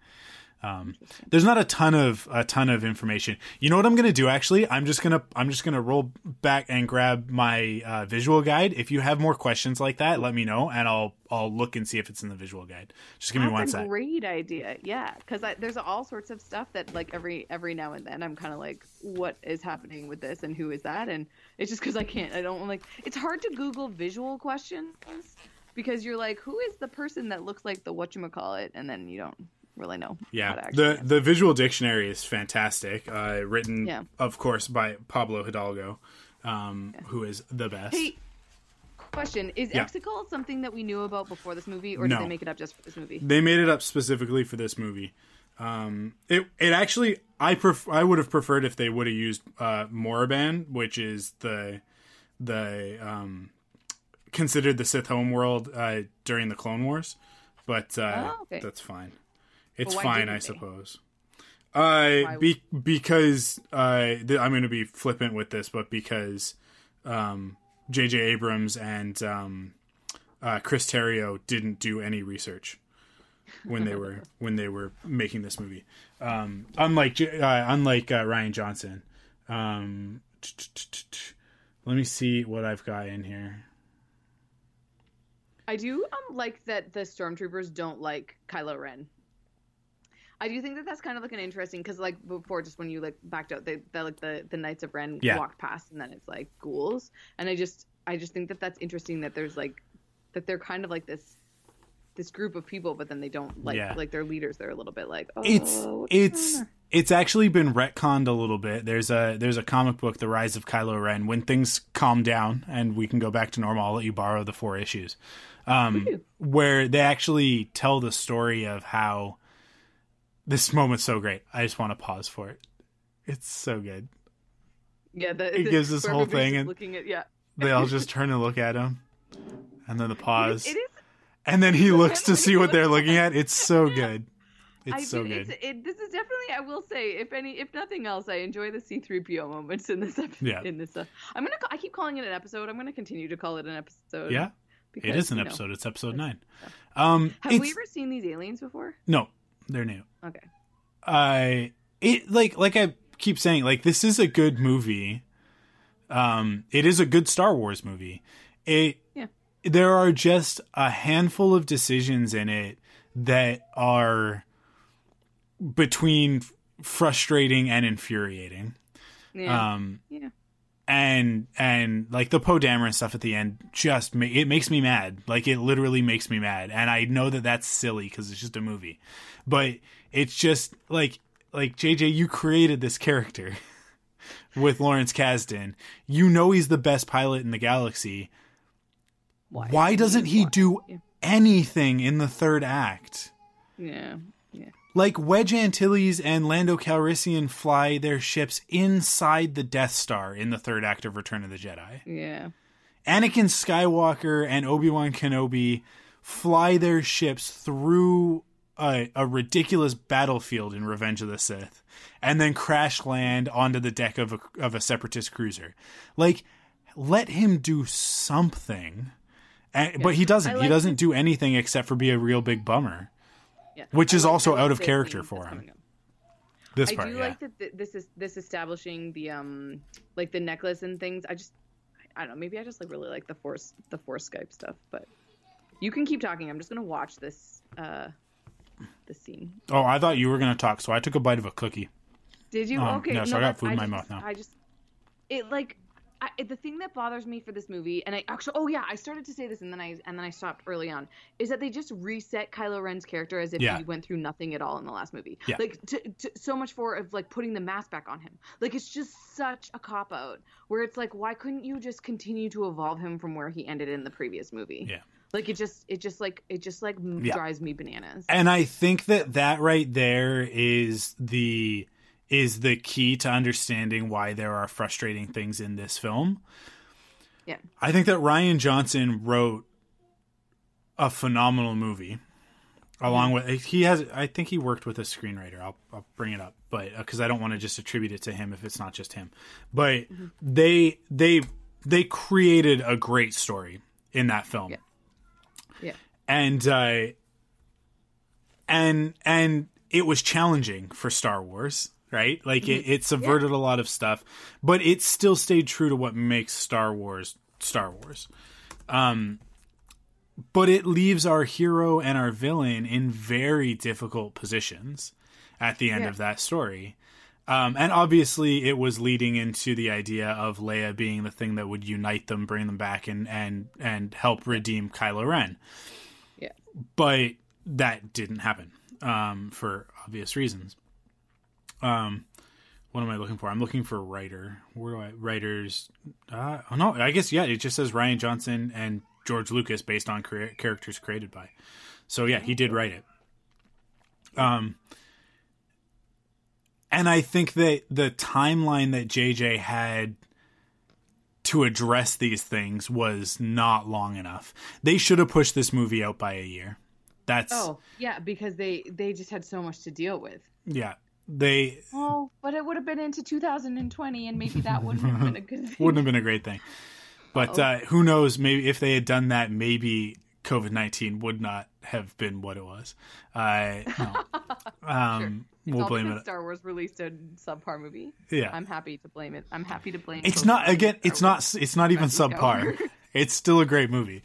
Um, there's not a ton of a ton of information. You know what I'm gonna do? Actually, I'm just gonna I'm just gonna roll back and grab my uh, visual guide. If you have more questions like that, let me know, and I'll I'll look and see if it's in the visual guide. Just give me one That's a sec. great idea. Yeah, because there's all sorts of stuff that like every every now and then I'm kind of like, what is happening with this and who is that? And it's just because I can't. I don't like. It's hard to Google visual questions because you're like, who is the person that looks like the whatchamacallit? And then you don't really know. how to Yeah, the answer. the visual dictionary is fantastic. Uh, written, Yeah. of course, by Pablo Hidalgo, um, who is the best. Hey, question: Is Yeah. Exegol something that we knew about before this movie, or No. did they make it up just for this movie? They made it up specifically for this movie. Um, it it actually I pref- I would have preferred if they would have used uh, Moraband, which is the the um, considered the Sith homeworld uh, during the Clone Wars, but uh, Oh, okay. that's fine. It's fine, I suppose. Uh, be, because uh, th- I'm going to be flippant with this, but because um, J.J. Abrams and um, uh, Chris Terrio didn't do any research when they were *laughs* when they were making this movie. Um, unlike uh, unlike uh, Rian Johnson. Um, let me see what I've got in here. I do um, like that the stormtroopers don't like Kylo Ren. I do think that that's kind of like an interesting because like before, just when you like backed out, they, they like the the Knights of Ren Yeah. walked past, and then it's like ghouls, and I just I just think that that's interesting that there's like that they're kind of like this this group of people, but then they don't like Yeah. like their leaders. They're a little bit like oh, it's it's it's actually been retconned a little bit. There's a there's a comic book, The Rise of Kylo Ren. When things calm down and we can go back to normal, I'll let you borrow the four issues, um, where they actually tell the story of how this moment's so great. I just want to pause for it. It's so good. yeah. The, it gives this whole thing and- looking at yeah. They all *laughs* just turn and look at him, and then the pause, It is and then he *laughs* looks to see what they're looking at. It's so good. It's I so good. It's, it, this is definitely, I will say, if any, if nothing else, I enjoy the C-3PO moments in this. Episode, Yeah. In this, uh, I'm gonna, I keep calling it an episode. I'm gonna continue to call it an episode. yeah, because, it is an you know. episode. It's episode nine. Um, Have we ever seen these aliens before? no, they're new. Okay. I it like like I keep saying like this is a good movie. Um, it is a good Star Wars movie. It Yeah. there are just a handful of decisions in it that are between frustrating and infuriating. Yeah. Um, yeah. And and like the Poe Dameron stuff at the end just ma- it makes me mad. Like it literally makes me mad, and I know that that's silly because it's just a movie, but it's just like like JJ, you created this character *laughs* with Lawrence Kasdan. You know he's the best pilot in the galaxy. Why? Why doesn't he do anything in the third act? Yeah. Yeah. Like Wedge Antilles and Lando Calrissian fly their ships inside the Death Star in the third act of Return of the Jedi. Yeah. Anakin Skywalker and Obi Wan Kenobi fly their ships through a, a ridiculous battlefield in Revenge of the Sith, and then crash land onto the deck of a, of a separatist cruiser. Like, let him do something. And, But he doesn't. I he doesn't do anything except for be a real big bummer. Yeah. Which I is like also out of character for him. This I part, do yeah. like that th- this is this establishing the um like the necklace and things. I just I don't know. Maybe I just like really like the force the force Skype stuff. But you can keep talking. I'm just gonna watch this uh this scene. oh, I thought you were going to talk, so I took a bite of a cookie. Did you? Um, okay. yeah, so I got food in my just- mouth now. I just it like I, the thing that bothers me for this movie, and I actually, oh yeah, I started to say this and then I and then I stopped early on, is that they just reset Kylo Ren's character as if Yeah. he went through nothing at all in the last movie. Yeah. Like to, to, so much for of like putting the mask back on him. Like it's just such a cop out where it's like, why couldn't you just continue to evolve him from where he ended in the previous movie? Yeah. Like it just, it just like it just like Yeah. drives me bananas. and I think that that right there is the is the key to understanding why there are frustrating things in this film. Yeah. I think that Rian Johnson wrote a phenomenal movie. Along with he has, I think he worked with a screenwriter. I'll I'll bring it up, but because I don't want to just attribute it to him if it's not just him. But they they they created a great story in that film Yeah. Yeah. and uh, and and it was challenging for Star Wars, right? Like it, it subverted a lot of stuff, but it still stayed true to what makes Star Wars Star Wars. Um, but it leaves our hero and our villain in very difficult positions at the end Yeah. of that story. Um, and obviously, it was leading into the idea of Leia being the thing that would unite them, bring them back, and and and help redeem Kylo Ren Yeah. but that didn't happen um, for obvious reasons. Um, what am I looking for? I'm looking for writer. Where do I writers? Uh, oh no, I guess yeah. It just says Rian Johnson and George Lucas based on crea- characters created by. So yeah, he did write it. Um, and I think that the timeline that JJ had to address these things was not long enough. They should have pushed this movie out by a year. That's Oh yeah, because they they just had so much to deal with. yeah. They Oh, but it would have been into 2020, and maybe that wouldn't have been a good thing. *laughs* wouldn't have been a great thing. But uh, who knows? Maybe if they had done that, maybe COVID nineteen would not have been what it was. Uh, no. *laughs* um, We'll blame it. Star Wars released a subpar movie. Yeah, I'm happy to blame it. I'm happy to blame. It. It's COVID not on again. Star It's Wars. not. It's not even Messing subpar. *laughs* It's still a great movie.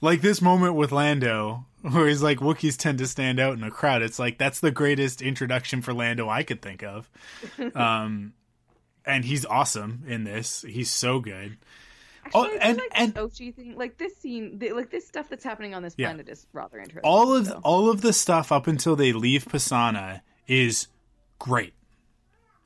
Like this moment with Lando, where he's like, Wookiees tend to stand out in a crowd. It's like that's the greatest introduction for Lando I could think of. *laughs* Um, and he's awesome in this. He's so good. Actually, Oh, and- like and- Ochi thing, like this scene, the, like this stuff that's happening on this Yeah. planet is rather interesting. all of so. all of the stuff up until they leave Pasaana is great.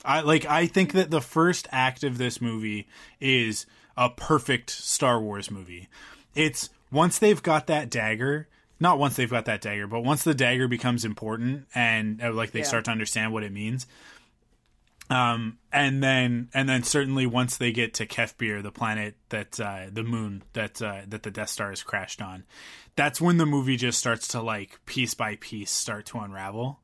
I like I think that the first act of this movie is a perfect Star Wars movie. It's once they've got that dagger, not once they've got that dagger, but once the dagger becomes important and uh, like they Yeah. start to understand what it means. Um, and then and then certainly once they get to Kef Bir, the planet that uh, the moon that uh, that the Death Star has crashed on, that's when the movie just starts to like piece by piece start to unravel.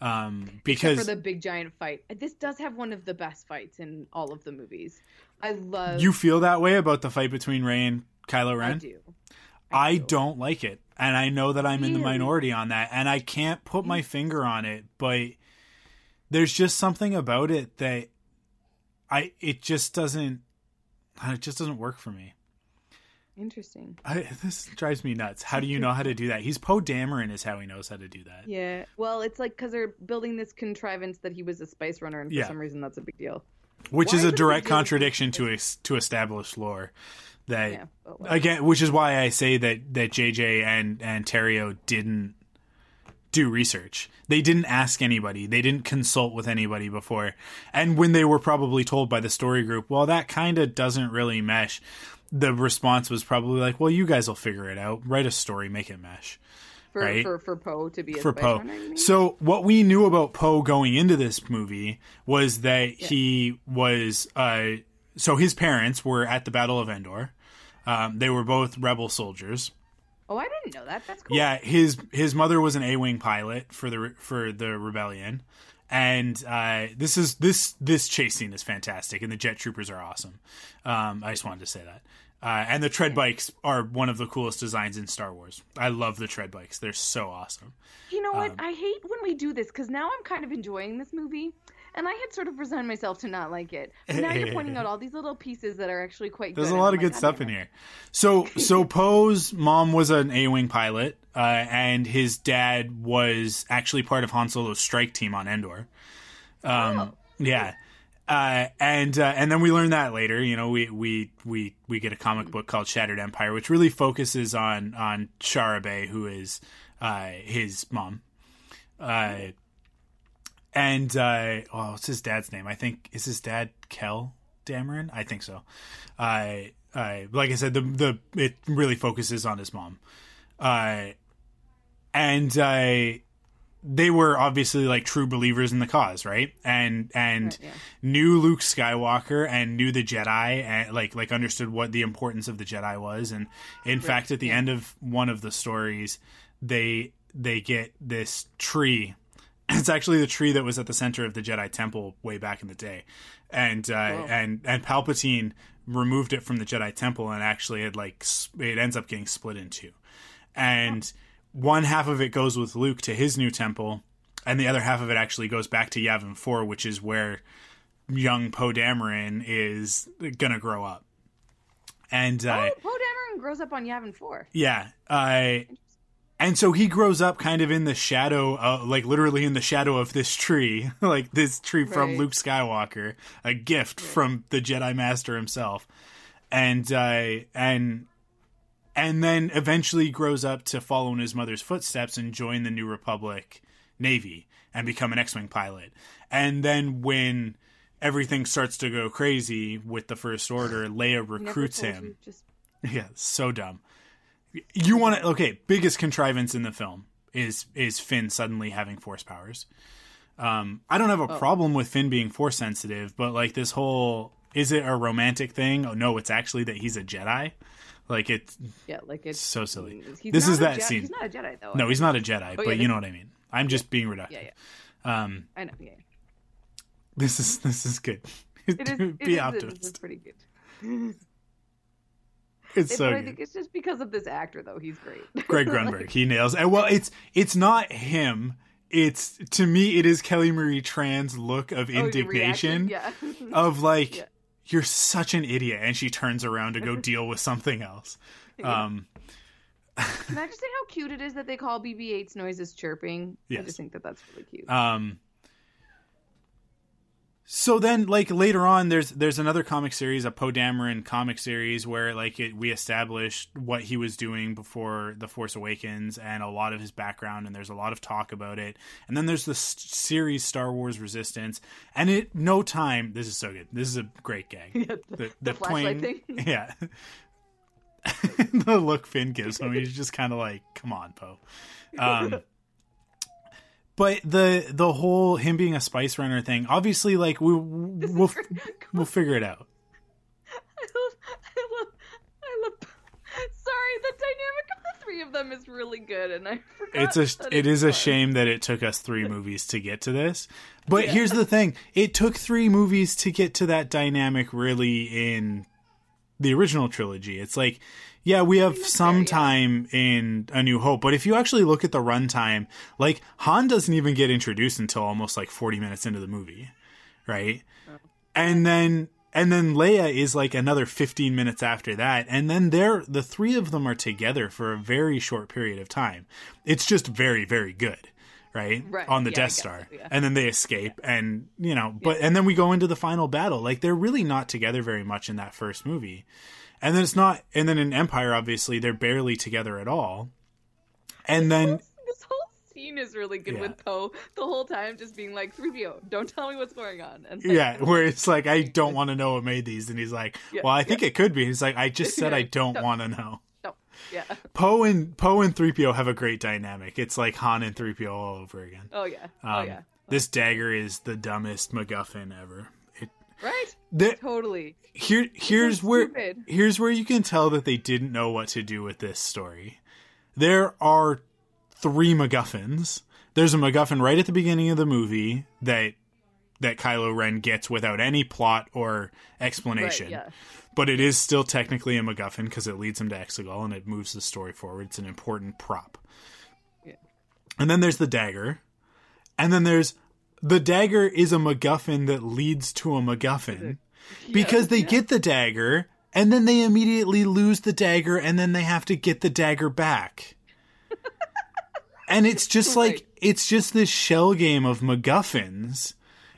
Um, because for the big giant fight. This does have one of the best fights in all of the movies. I love. you feel that way about the fight between Rey and Kylo Ren? I do. I do. don't like it, and I know that I'm in the minority on that, and I can't put my mm. finger on it, but there's just something about it that I it just doesn't uh, it just doesn't work for me. Interesting. I, this drives me nuts. How do you know how to do that? He's Poe Dameron is how he knows how to do that. Yeah. Well, it's like because they're building this contrivance that he was a spice runner, and for Yeah. some reason that's a big deal. Which Why is a direct contradiction to to established lore. That Yeah. Again, which is why I say that that JJ and and Terrio didn't do research. They didn't ask anybody. They didn't consult with anybody before. And when they were probably told by the story group, well, that kind of doesn't really mesh. The response was probably like, "Well, you guys will figure it out. Write a story, make it mesh." for right. for for Poe to be a for Poe. runner, you mean? So what we knew about Poe going into this movie was that he was uh so his parents were at the Battle of Endor. Um, they were both rebel soldiers. oh, I didn't know that. That's cool. Yeah, his his mother was an A-wing pilot for the for the rebellion. And uh, this is this this chase scene is fantastic, and the jet troopers are awesome. Um, I just wanted to say that. Uh, and the tread bikes are one of the coolest designs in Star Wars. I love the tread bikes; they're so awesome. You know what? Um, I hate when we do this because now I'm kind of enjoying this movie, and I had sort of resigned myself to not like it. But now you're pointing out *laughs* all these little pieces that are actually quite. There's good, a lot of good stuff in here. So so Poe's mom was an A-wing pilot, uh, and his dad was actually part of Han Solo's strike team on Endor. Um, Oh. Yeah. Uh, and uh, and then we learn that later. You know, we we we we get a comic book called Shattered Empire, which really focuses on on Shara Bey who is uh, his mom. Uh, and uh, oh, what's his dad's name? I think is his dad Kel Dameron. I think so. Uh, uh, like I said, the the it really focuses on his mom. Uh, and uh, they were obviously like true believers in the cause, right? And and Right, yeah. knew Luke Skywalker and knew the Jedi and like like understood what the importance of the Jedi was. And in fact, at the end of one of the stories, they they get this tree. *clears throat* It's actually the tree that was at the center of the Jedi Temple way back in the day, and uh, and and Palpatine removed it from the Jedi Temple and actually it like it ends up getting split in two. And one half of it goes with Luke to his new temple, and the other half of it actually goes back to Yavin Four, which is where young Poe Dameron is gonna grow up. And uh, Oh, Poe Dameron grows up on Yavin Four. yeah, uh, and so he grows up kind of in the shadow, uh, like literally in the shadow of this tree, *laughs* like this tree from Right. Luke Skywalker, a gift from the Jedi Master himself, and uh, and and then eventually grows up to follow in his mother's footsteps and join the New Republic Navy and become an X-wing pilot. And then when everything starts to go crazy with the First Order, Leia recruits him. Just *laughs* Yeah, so dumb. You want to okay? Biggest contrivance in the film is is Finn suddenly having force powers. Um, I don't have a problem with Finn being force sensitive, but like this whole is it a romantic thing? Oh no, it's actually that he's a Jedi. Like it's yeah, like it's so silly. This is that Je- scene. He's not a Jedi though. No, he's not a Jedi, but yeah, you know what I mean. I'm just being reductive. Yeah, yeah. Um, I know. Yeah. This is this is good. It is. *laughs* it Be is- optimist. It is pretty good. It's It- so I think it's just because of this actor, though. He's great. Greg Grunberg, he nails. And well, it's it's not him. It's to me, it is Kelly Marie Tran's look of Oh, indignation reaction? Yeah. *laughs* of like, Yeah. you're such an idiot, and she turns around to go *laughs* deal with something else. Um, Can I just say how cute it is that they call BB-8's noises chirping? I just think that that's really cute. Um. So then, like later on, there's there's another comic series, a Poe Dameron comic series, where like it, we established what he was doing before the Force Awakens and a lot of his background, and there's a lot of talk about it. And then there's the series Star Wars Resistance, and it no time. This is so good. This is a great gag. *laughs* Yeah, The, the flashlight thing. *laughs* yeah. *laughs* the look Finn gives him, he's just kind of like, "Come on, Poe." Um, but the the whole him being a spice runner thing, obviously, like we *laughs* we'll we'll figure it out. I love, I love, I love. Sorry, the dynamic of the three of them is really good, and I forgot. It's a it's is a shame that it took us three movies to get to this. But here's the thing: it took three movies to get to that dynamic. Really, in the original trilogy, it's like, yeah, we have some time in A New Hope, but if you actually look at the runtime, like Han doesn't even get introduced until almost like 40 minutes into the movie, right? And then and then Leia is like another 15 minutes after that, and then they're the three of them are together for a very short period of time. It's just very very good. Right? Right, on the yeah, Death Star, yeah. and then they escape, and you know, but and then we go into the final battle. Like they're really not together very much in that first movie, and then it's not, and then in Empire, obviously they're barely together at all, and then This whole scene is really good Yeah. with Poe the whole time, just being like, "3PO, don't tell me what's going on." And like, Yeah, where it's like I don't *laughs* want to know what made these, and he's like, Yeah, "Well, I think it could be." He's like, "I just said I Yeah, *laughs* don't want to know." no, yeah, Poe and Poe and three PO have a great dynamic. It's like Han and three PO all over again. oh yeah, oh Um, yeah, This dagger is the dumbest MacGuffin ever. It, right, the, totally. here, here's where stupid. here's where you can tell that they didn't know what to do with this story. There are three MacGuffins. There's a MacGuffin right at the beginning of the movie that that Kylo Ren gets without any plot or explanation. Right, yeah. But it is still technically a MacGuffin because it leads him to Exegol and it moves the story forward. It's an important prop. Yeah. And then there's the dagger. And then there's the dagger is a MacGuffin that leads to a MacGuffin because they get the dagger and then they immediately lose the dagger and then they have to get the dagger back. *laughs* and it's just like Right. it's just this shell game of MacGuffins.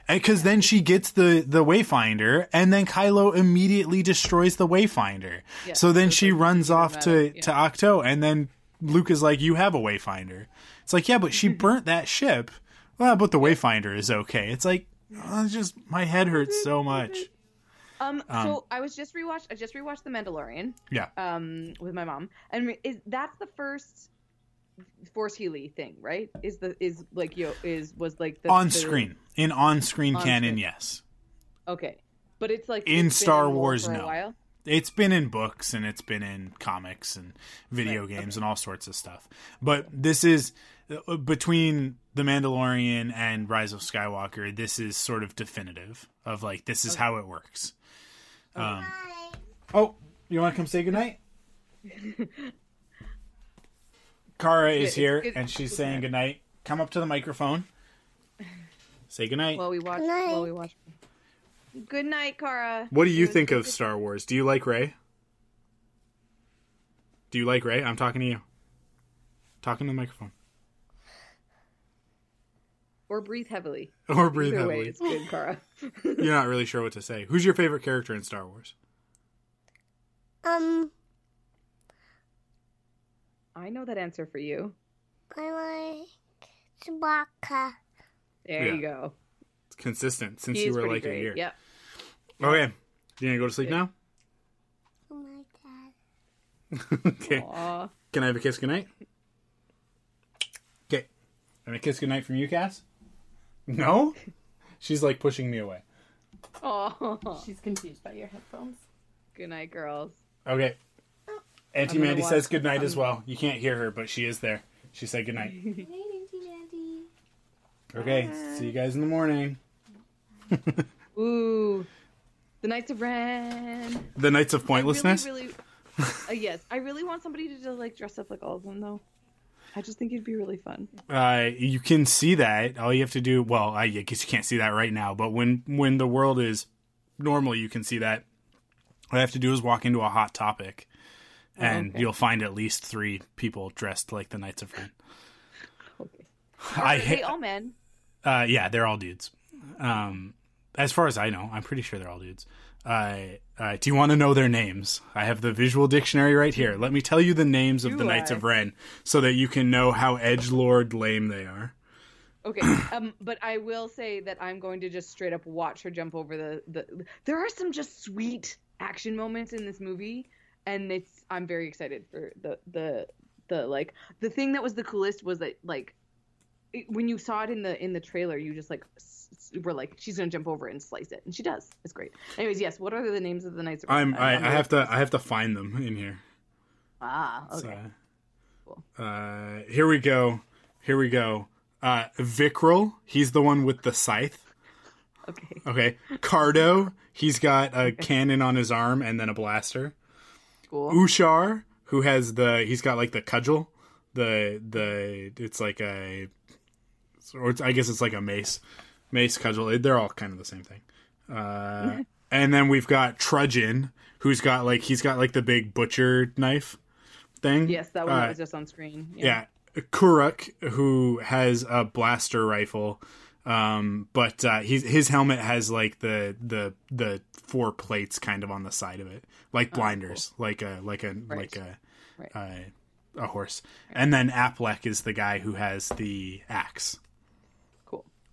Eh, because then she gets the the Wayfinder, and then Kylo immediately destroys the Wayfinder. Yeah, so then she like runs off to to Ahch-To, and then Luke is like, "You have a Wayfinder." It's like, yeah, but she *laughs* burnt that ship. Well, but the Wayfinder is okay. It's like, oh, it's just my head hurts so much. Um, so I was just rewatched. I just rewatched The Mandalorian. Yeah. Um, with my mom, and is that's the first Force Healy thing, right? Is the is like yo is was like the on the- screen in on screen On canon screen. yes Okay, but it's like In it's Star Wars, no. while? it's been in books and it's been in comics and video Right, games and all sorts of stuff but this is uh, between the mandalorian and rise of skywalker this is sort of definitive of like this is how it works um, oh you want to come say goodnight *laughs* Kara is it's here good- and she's good saying night. goodnight. Come up to the microphone. Say goodnight. While we watch, night. while we watch. Good night, Kara. What do you think of Star Wars? Do you like Rey? Do you like Rey? I'm talking to you. Talking to the microphone. Or breathe heavily. *laughs* Or breathe Either way, it's good, Kara. *laughs* You're not really sure what to say. Who's your favorite character in Star Wars? Um, I know that answer for you. I like Chewbacca. There Yeah. you go. It's consistent since He you were like great. a year. Yep. Okay. You gonna go to sleep now? Oh my god. *laughs* okay. Aw. Can I have a kiss goodnight? Okay. And a kiss goodnight from you, Cass? No? She's like pushing me away. Oh, She's confused by your headphones. Good night, girls. Okay. Auntie I'm gonna Mandy watch- says goodnight as well. You can't hear her, but she is there. She said goodnight. *laughs* Good night, Auntie Mandy. Okay. See you guys in the morning. *laughs* Ooh, the Knights of Ren. The Knights of Pointlessness. I really, really, uh, yes, I really want somebody to just like dress up like all of them though. I just think it'd be really fun. Uh, you can see that. All you have to do, well, I guess you can't see that right now, but when when the world is normal, you can see that. All I have to do is walk into a hot topic, and okay. you'll find at least three people dressed like the Knights of Ren. *laughs* Okay. I Are they all men? uh, yeah, they're all dudes. Um, as far as I know, I'm pretty sure they're all dudes. Uh, uh, do you want to know their names? I have the visual dictionary right here. Let me tell you the names of Do the Knights of Ren, so that you can know how edge lord lame they are. Okay, *coughs* um, but I will say that I'm going to just straight up watch her jump over the the. There are some just sweet action moments in this movie, and it's I'm very excited for the the the like the thing that was the coolest was that like it, when you saw it in the in the trailer, you just like s- were like she's gonna jump over it and slice it, and she does. It's great. Anyways, yes. What are the names of the knights? of I'm I, I'm I have to. I have to find them in here. Ah, okay. So, uh, here we go. Here we go. Uh, Vicrul, he's the one with the scythe. Okay. Okay. Cardo, he's got a cannon on his arm and then a blaster. Cool. Ushar, who has the he's got like the cudgel, the the it's like a or it's, I guess it's like a mace, mace cudgel. They're all kind of the same thing. Uh, *laughs* and then we've got Trudgen, who's got like he's got like the big butcher knife thing. Yes, that one Uh, was just on screen. yeah. Kuruk, who has a blaster rifle, um, but uh, he's, his helmet has like the the the four plates kind of on the side of it, like blinders, like a like a like a Right. uh, a horse. And then Aplek is the guy who has the axe.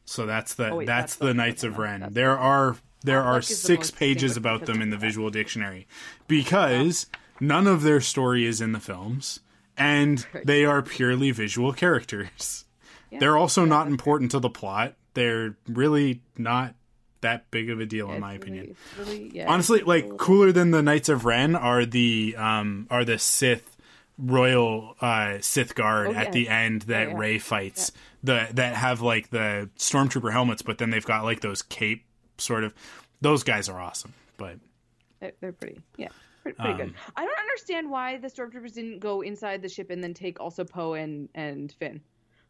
So that's the Oh, wait, that's, that's the Knights of. Ren. That's there are there are is the six pages about them in the visual dictionary because none of their story is in the films and *laughs* they are purely visual characters. They're also not important to the plot. They're really not that big of a deal in my really- opinion. really, yeah, Honestly, like cool. cooler than the Knights of Ren are the um are the Sith royal uh Sith guard Oh, at yeah. the end that yeah. Rey fights. The that have like the stormtrooper helmets, but then they've got like those cape sort of. Those guys are awesome, but They're, they're pretty, yeah, pretty, pretty good. Um, I don't understand why the stormtroopers didn't go inside the ship and then take also Poe and and Finn.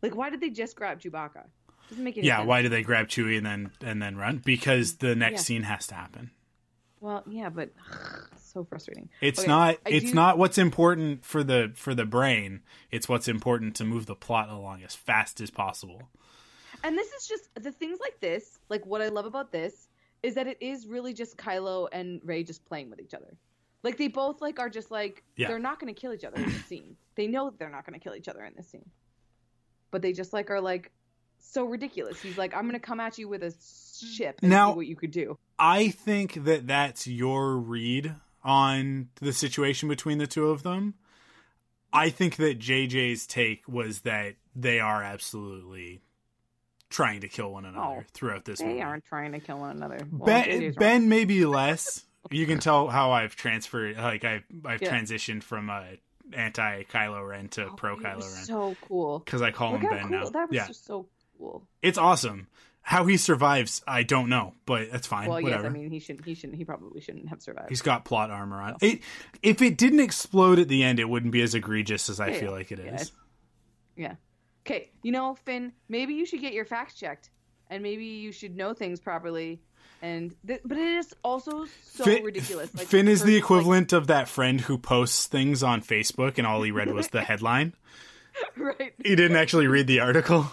Like, why did they just grab Chewbacca? Doesn't make any yeah. sense. Why did they grab Chewie and then and then run? Because the next Yeah. scene has to happen. Well, yeah, but so frustrating. It's Okay, not. I It's do- not what's important for the for the brain. It's what's important to move the plot along as fast as possible. And this is just the things like this. Like what I love about this is that it is really just Kylo and Rey just playing with each other. Like they both like are just like Yeah. they're not going to kill each other in this scene. They know they're not going to kill each other in this scene. But they just like are like so ridiculous. He's like, I'm going to come at you with a ship and Now- see what you could do. I think that that's your read on the situation between the two of them. I think that JJ's take was that they are absolutely trying to kill one another Oh, throughout this They movie. aren't trying to kill one another. Well, Ben, JJ's ben maybe less. You can tell how I've transferred, like I've I've Yeah. transitioned from uh, anti Kylo Ren to Oh, pro Kylo Ren So cool. because I call Look him Ben cool. now. That was yeah, just so cool. it's awesome. How he survives, I don't know, but that's fine. Well, Whatever. yes, I mean he shouldn't. He shouldn't. He probably shouldn't have survived. He's got plot armor on. It, if it didn't explode at the end, it wouldn't be as egregious as I Yeah, feel like it yeah, is. Yeah. Okay, you know, Finn, maybe you should get your facts checked, and maybe you should know things properly. And th- but it is also so Finn, ridiculous. Like, Finn is the like- equivalent of that friend who posts things on Facebook and all he read was the *laughs* headline. right? He didn't actually read the article.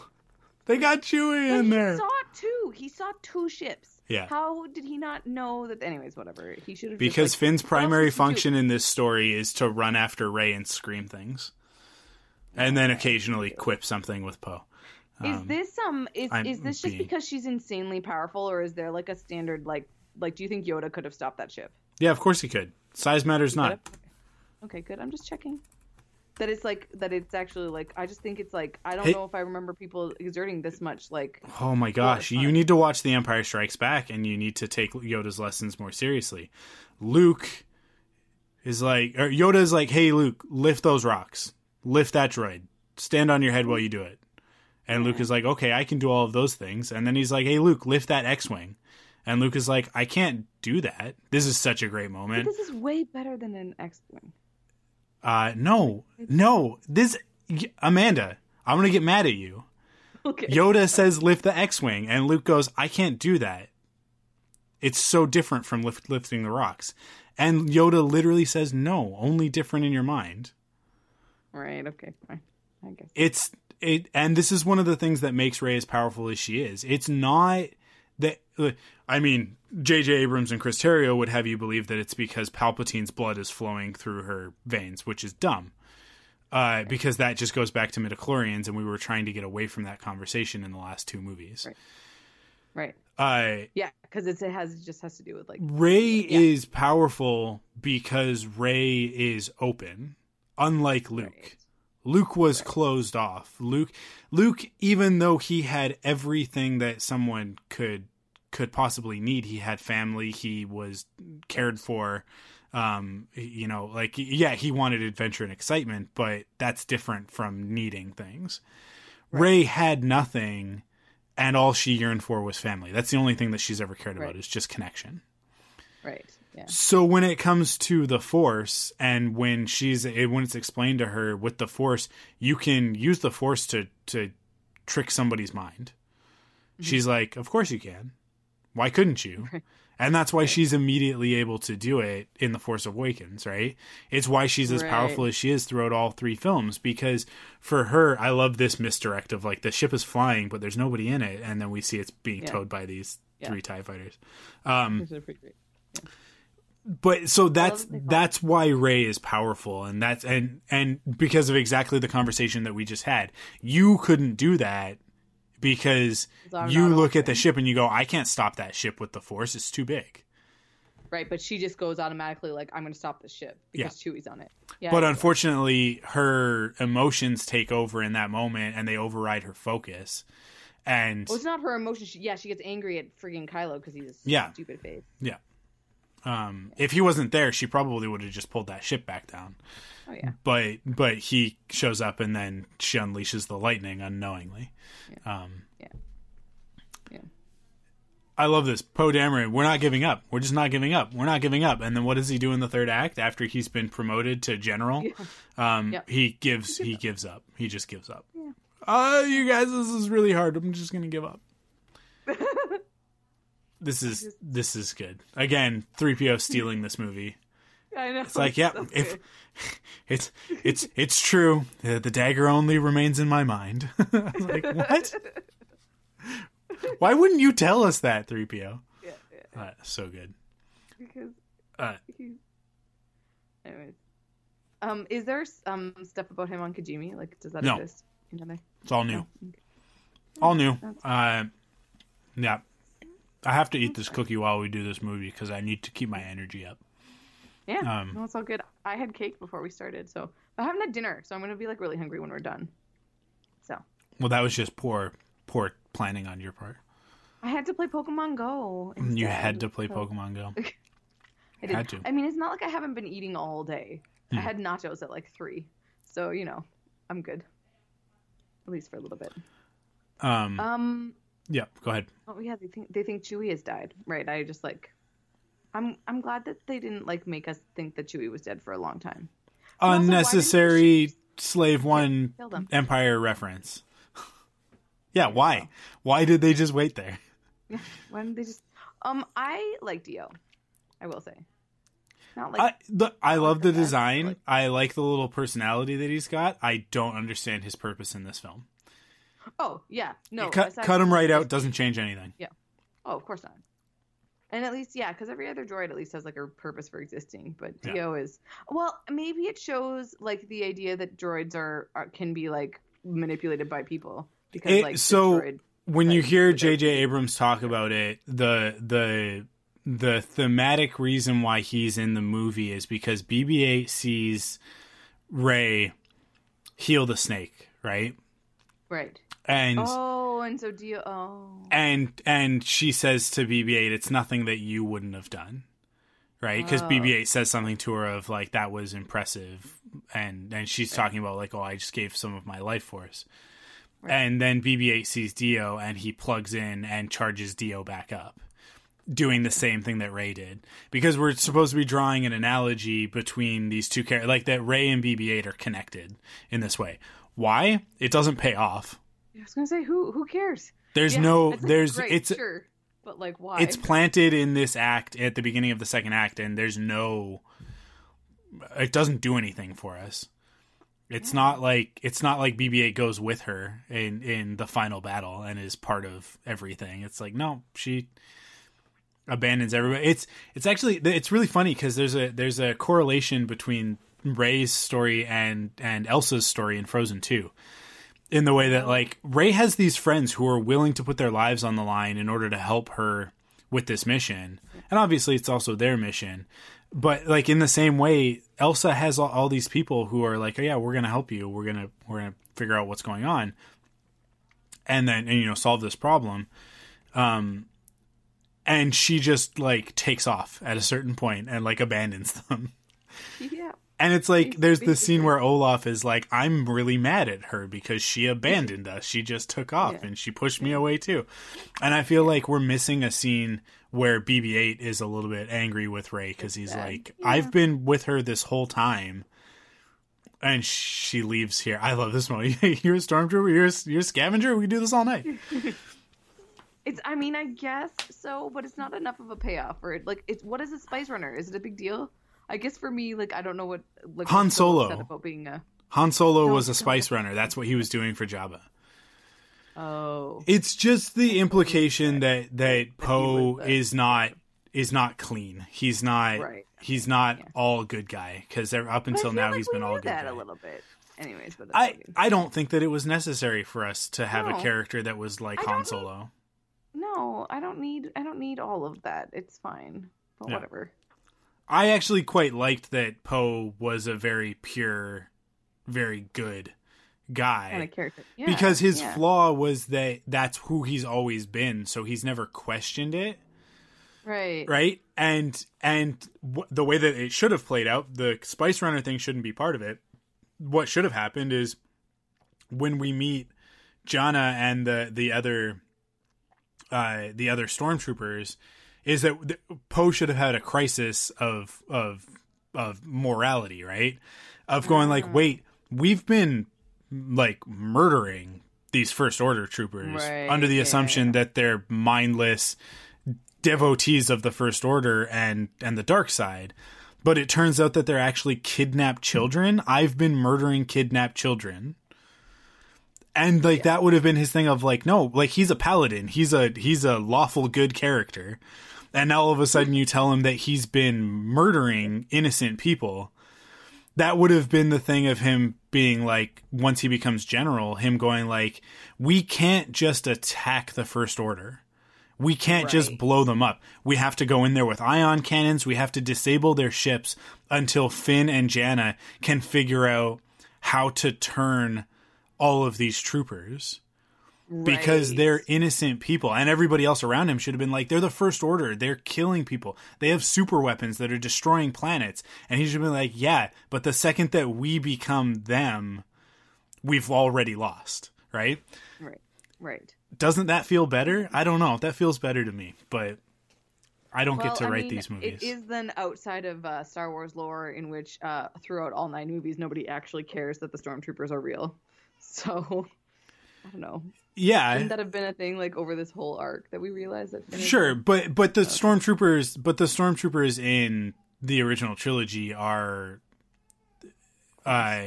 They got Chewie in he there. Two. He saw two ships. Yeah. How did he not know that? Anyways, whatever. He should have. Because like, Finn's primary function in this story is to run after Rey and scream things, and then occasionally quip something with Poe. Is this um is I'm is this just being- because she's insanely powerful, or is there like a standard like like do you think Yoda could have stopped that ship? Yeah, of course he could. Size matters not. Okay. Okay, good. I'm just checking. That it's like that it's actually like I just think it's like I don't know if I remember people exerting this much like Oh my gosh, you need to watch The Empire Strikes Back and you need to take Yoda's lessons more seriously. Luke is like, or Yoda is like, hey, Luke, lift those rocks. Lift that droid. Stand on your head while you do it. And Luke is like, okay, I can do all of those things. And then he's like, hey, Luke, lift that X Wing. And Luke is like, I can't do that. This is such a great But moment. this is way better than an X-wing. Uh, no, no, this, Amanda, I'm going to get mad at you. Okay. Yoda says lift the X-wing, and Luke goes, "I can't do that. It's so different from lift, lifting the rocks." And Yoda literally says, "No, only different in your mind." Right. Okay. Fine. I guess. It's it, and this is one of the things that makes Rey as powerful as she is. It's not that I mean, J.J. Abrams and Chris Terrio would have you believe that it's because Palpatine's blood is flowing through her veins, which is dumb. Uh, because that just goes back to midichlorians, and we were trying to get away from that conversation in the last two movies. Right. Uh, Yeah, because it has it just has to do with like Rey is powerful because Rey is open, unlike Luke. Right. Luke was closed off. Luke Luke even though he had everything that someone could could possibly need, he had family, he was cared for. Um you know, like yeah, he wanted adventure and excitement, but that's different from needing things. Rey had nothing and all she yearned for was family. That's the only thing that she's ever cared about is just connection. right. Yeah. So when it comes to the force and when she's when it's explained to her with the force, you can use the force to to trick somebody's mind. She's like, "Of course you can. Why couldn't you?" *laughs* And that's why she's immediately able to do it in The Force Awakens, right? It's why she's as Right. powerful as she is throughout all three films because for her, I love this misdirect of like the ship is flying, but there's nobody in it, and then we see it's being Yeah. towed by these Yeah. three TIE fighters. Um, Which is pretty great. but so that's that they call that's why Rey is powerful, and that's and and because of exactly the conversation that we just had, you couldn't do that because you look at the ship and you go, I can't stop that ship with the force; it's too big. Right, but she just goes automatically like I'm going to stop this ship because Chewie's on it. Yeah. But yeah. unfortunately, her emotions take over in that moment, and they override her focus. And well, it's not her emotions. She, yeah, she gets angry at freaking Kylo because he's a Yeah. stupid face. yeah, um, if he wasn't there, she probably would have just pulled that ship back down. Oh yeah. but but he shows up and then she unleashes the lightning unknowingly. Um, Yeah. Yeah. I love this. Poe Dameron, we're not giving up. We're just not giving up. We're not giving up. And then what does he do in the third act after he's been promoted to general? Um, Yeah. He gives he gives up. He just gives up. Uh, you guys, this is really hard. I'm just gonna give up. *laughs* this is this is good. Again, 3PO stealing this movie. *laughs* I know. It's like, yeah, so if good. *laughs* it's it's it's true. The, the dagger only remains in my mind. *laughs* I was like, what? Why wouldn't you tell us that, 3PO? yeah, yeah, Uh, so good. because Uh, he's. Anyways, um, is there um stuff about him on Kijimi? Like, does that No. exist? in other- it's all new. No? Okay. All new. Uh, yeah. I have to eat this cookie while we do this movie because I need to keep my energy up. Yeah, Um, no, it's all good. I had cake before we started, so I haven't had dinner, so I'm gonna be like really hungry when we're done. So Well, that was just poor, poor planning on your part. I had to play Pokemon Go. You had to play so- Pokemon Go. *laughs* I did. Had to. I mean, it's not like I haven't been eating all day. Hmm. I had nachos at like three, so you know, I'm good. At least for a little bit. Um, Um. Yeah, go ahead. Oh yeah, they think they think Chewie has died. Right. I just like. I'm I'm glad that they didn't like make us think that Chewie was dead for a long time. also, didn't Unnecessary Slave One Empire reference. *laughs* yeah, why? Why did they just wait there? *laughs* Yeah. Why didn't they just? Um. I like D-O. I will say. Not like I the, I love the the best, design. like- I like the little personality that he's got. I don't understand his purpose in this film. Oh yeah, no. cut aside cut him right out. Doesn't change anything. Yeah. Oh, of course not. And at least, yeah, because every other droid at least has like a purpose for existing. But Yeah. D-O is well, maybe it shows like the idea that droids are, are can be like manipulated by people because It- like so when you hear J.J. Abrams talk about it, the the the thematic reason why he's in the movie is because BB-8 sees Rey heal the snake, right? right. And Oh, and so D-O. Oh, and and she says to BB-8, "It's nothing that you wouldn't have done." Right? Because Oh. BB-8 says something to her of like that was impressive, and and she's talking about like, "Oh, I just gave some of my life force." Right. And then BB-8 sees D-O, and he plugs in and charges D-O back up. doing the same thing that Rey did because we're supposed to be drawing an analogy between these two characters, like that Rey and BB-8 are connected in this way. Why? It doesn't pay off. I was gonna say who who cares? There's Yeah, no, there's, great, it's, sure, but like why? it's planted in this act at the beginning of the second act, and there's no, it doesn't do anything for us. It's not like it's not like BB-8 goes with her in in the final battle and is part of everything. It's like no, she abandons everybody. It's it's actually it's really funny because there's a there's a correlation between Rey's story and and Elsa's story in Frozen 2 in the way that like Rey has these friends who are willing to put their lives on the line in order to help her with this mission. And obviously it's also their mission. But like in the same way, Elsa has all, all these people who are like, "Oh yeah, we're going to help you. We're going to we're going to figure out what's going on." And then and you know, solve this problem. Um and she just like takes off at a certain point and like abandons *laughs* them. yeah. And it's like there's this scene where Olaf is like, I'm really mad at her because she abandoned us. She just took off Yeah. and she pushed me away too. And I feel like we're missing a scene where BB-8 is a little bit angry with Rey because he's bad. like, I've been with her this whole time. And she leaves here. I love this moment. *laughs* you're a stormtrooper. You're a, you're a scavenger. We do this all night. *laughs* It's. I mean, I guess so, but it's not enough of a payoff for it. Like, it's what is a spice runner? Is it a big deal? I guess for me, like, I don't know what. Like, Han Solo. about being a. Han Solo No, was a spice runner. That's what he was doing for Jabba. Oh. It's just the implication that that Poe is not is not clean. He's not Right. he's not Yeah. all good guy because up until now like he's been all good that guy. a little bit. Anyways, but I. I don't think that it was necessary for us to have a character that was like I Han don't need- Solo. no, I don't need. I don't need all of that. It's fine. But Yeah. whatever. I actually quite liked that Poe was a very pure, very good guy. Kind of character. Yeah, because his yeah. flaw was that that's who he's always been, so he's never questioned it. Right. right and and w- the way that it should have played out the spice runner thing shouldn't be part of it what should have happened is when we meet Jannah and the the other uh the other stormtroopers is that Poe should have had a crisis of of of morality right? Of going like mm-hmm. wait we've been like murdering these first order troopers Right, under the yeah, assumption that they're mindless devotees of the first order and and the dark side. But it turns out that they're actually kidnapped children. I've been murdering kidnapped children and like that would have been his thing of like no like he's a paladin. He's a he's a lawful good character. And now all of a sudden you tell him that he's been murdering innocent people. That would have been the thing of him being like once he becomes general him going like we can't just attack the first order. We can't just blow them up. We have to go in there with ion cannons. We have to disable their ships until Finn and Jannah can figure out how to turn all of these troopers because they're innocent people and everybody else around him should have been like they're the first order they're killing people they have super weapons that are destroying planets and he should have been like yeah but the second that we become them we've already lost right Right. Right. doesn't that feel better? I don't know. That feels better to me, but I don't Well, get to I write mean, these movies. It is then outside of uh, Star Wars lore, in which uh, throughout all nine movies, nobody actually cares that the stormtroopers are real. *laughs* So I don't know. yeah, Wouldn't that have been a thing like over this whole arc that we realized that? Finn sure, but but the stormtroopers, but the stormtroopers in the original trilogy are, uh,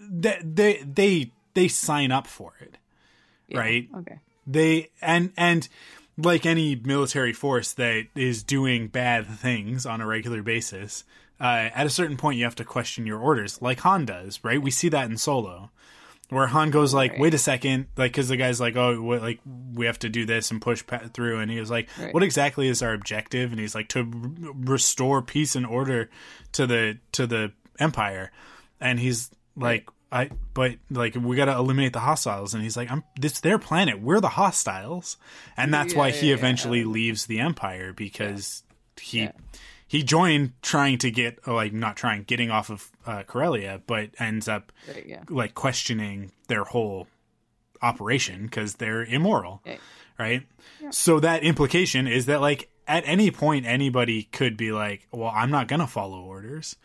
they they they they sign up for it. Yeah, right. Okay. they and and like any military force that is doing bad things on a regular basis uh, at a certain point you have to question your orders like han does right we see that in solo where han goes like Right. wait a second like because the guy's like oh what, like we have to do this and push pa- through and he was like Right. what exactly is our objective and he's like to r- restore peace and order to the to the empire and he's like I but like we got to eliminate the hostiles and he's like I'm this their planet we're the hostiles and that's Yeah, why yeah, he yeah. eventually leaves the empire because he. He joined trying to get like not trying getting off of uh, Corellia but ends up yeah. like questioning their whole operation because they're immoral Okay. right so that implication is that like at any point anybody could be like, "Well, I'm not going to follow orders."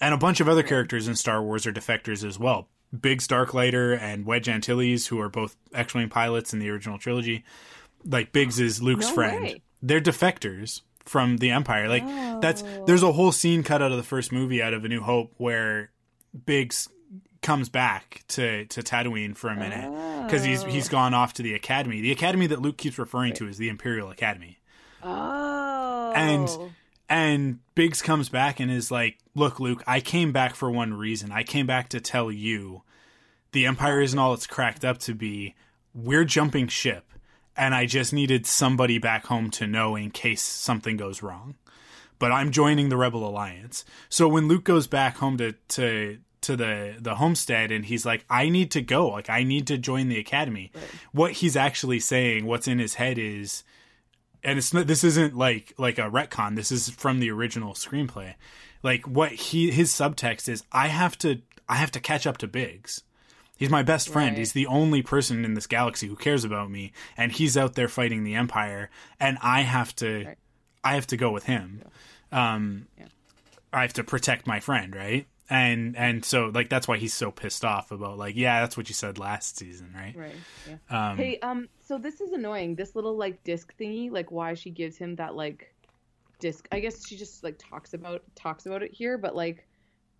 And a bunch of other characters in Star Wars are defectors as well. Biggs Darklighter and Wedge Antilles, who are both X-wing pilots in the original trilogy. Like Biggs is Luke's No friend. way. They're defectors from the Empire. Like that's oh. there's a whole scene cut out of the first movie out of A New Hope where Biggs comes back to to Tatooine for a minute because he's oh. he's gone off to the academy. The academy that Luke keeps referring to is the Imperial Academy. Oh. And and Biggs comes back and is like, "Look, Luke, I came back for one reason. I came back to tell you the Empire isn't all it's cracked up to be. We're jumping ship, and I just needed somebody back home to know in case something goes wrong. But I'm joining the Rebel Alliance. So when Luke goes back home to to to the the homestead and he's like I need to go. Like I need to join the academy. What he's actually saying what's in his head is and it's not this isn't like like a retcon. This is from the original screenplay. Like what he his subtext is i have to i have to catch up to biggs he's my best friend Right. he's the only person in this galaxy who cares about me and he's out there fighting the empire and i have to Right. i have to go with him um Yeah. i have to protect my friend right and and so like that's why he's so pissed off about like yeah that's what you said last season right, Right. Yeah. um Hey, um, so this is annoying. This little like disc thingy, like why she gives him that like disc. I guess she just like talks about talks about it here, but like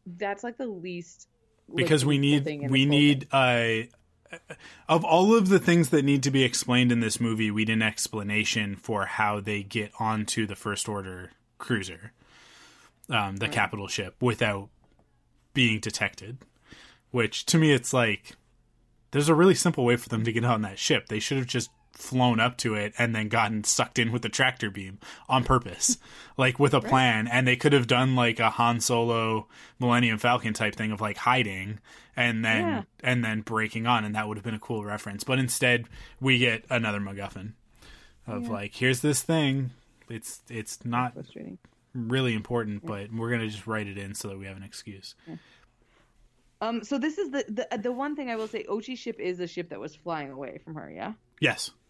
that's like the least. Because we need we need uh of all of the things that need to be explained in this movie we need an explanation for how they get onto the first order cruiser um the capital ship without being detected which to me it's like there's a really simple way for them to get on that ship. They should have just flown up to it and then gotten sucked in with the tractor beam on purpose *laughs* like with a plan and they could have done like a Han Solo Millennium Falcon type thing of like hiding and then Yeah. and then breaking on and that would have been a cool reference but instead we get another MacGuffin of like here's this thing it's it's not really important but we're gonna just write it in so that we have an excuse Um, so this is the the the one thing I will say. Ochi's ship is a ship that was flying away from her. Yeah. yes yeah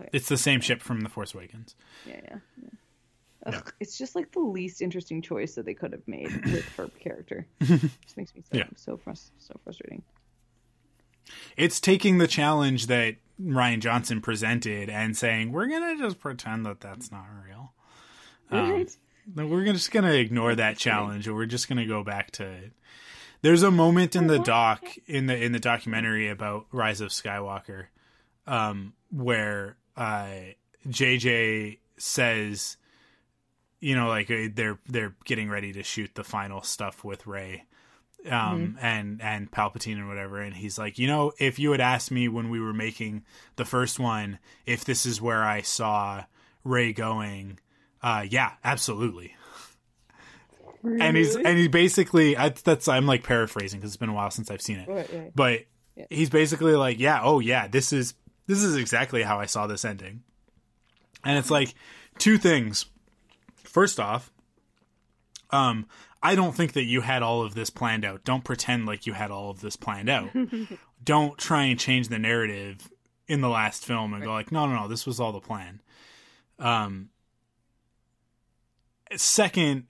Okay. it's the same ship from the Force Awakens Yeah, yeah. yeah. Ugh, It's just like the least interesting choice that they could have made *coughs* with her character. *laughs* just makes me so Yeah. so frus- so frustrating. it's taking the challenge that Rian Johnson presented and saying we're gonna just pretend that that's not real. Um, Right? No, we're just gonna ignore that challenge, and we're just gonna go back to. It. There's a moment in the doc in the in the documentary about Rise of Skywalker, um, where uh, JJ says, you know, like uh, they're they're getting ready to shoot the final stuff with Rey, um, and and Palpatine and whatever, and he's like, you know, if you had asked me when we were making the first one if this is where I saw Rey going, uh, yeah, absolutely. And he's and he basically I, that's I'm like paraphrasing because it's been a while since I've seen it, Right, right. but Yeah. he's basically like, yeah, oh yeah, this is this is exactly how I saw this ending, and it's like two things. First off, um, I don't think that you had all of this planned out. Don't pretend like you had all of this planned out. *laughs* don't try and change the narrative in the last film and go like, no, no, no, this was all the plan. Um, second,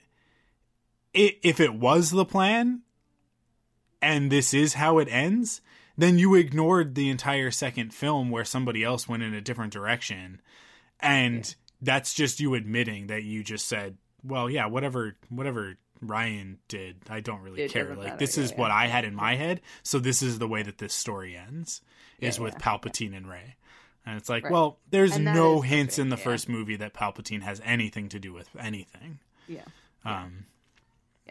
i if it was the plan and this is how it ends, then you ignored the entire second film where somebody else went in a different direction. And that's just you admitting that you just said, well, yeah, whatever, whatever Rian did, I don't really It care. Like, matter, this yeah, is yeah. what I had in my head. So this is the way that this story ends is Yeah, with yeah, Palpatine and Rey. And it's like, Right. well, there's no hints in the yeah. first movie that Palpatine has anything to do with anything. Yeah. Um,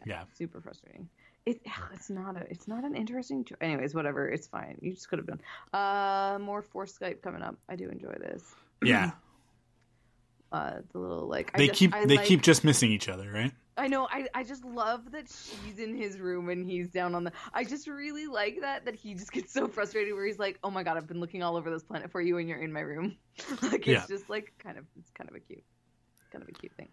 yeah. Super frustrating. It, *sighs* it's not a it's not an interesting cho- anyways whatever it's fine you just could have done uh more for skype coming up i do enjoy this *clears throat* yeah. uh the little like I They just- keep I they like- keep just missing each other, right? I know. I, I just love that she's in his room and he's down on the. I just really like that that he just gets so frustrated where he's like, "Oh my god, I've been looking all over this planet for you and you're in my room." *laughs* like it's Yeah. just like kind of it's kind of a cute, kind of a cute thing.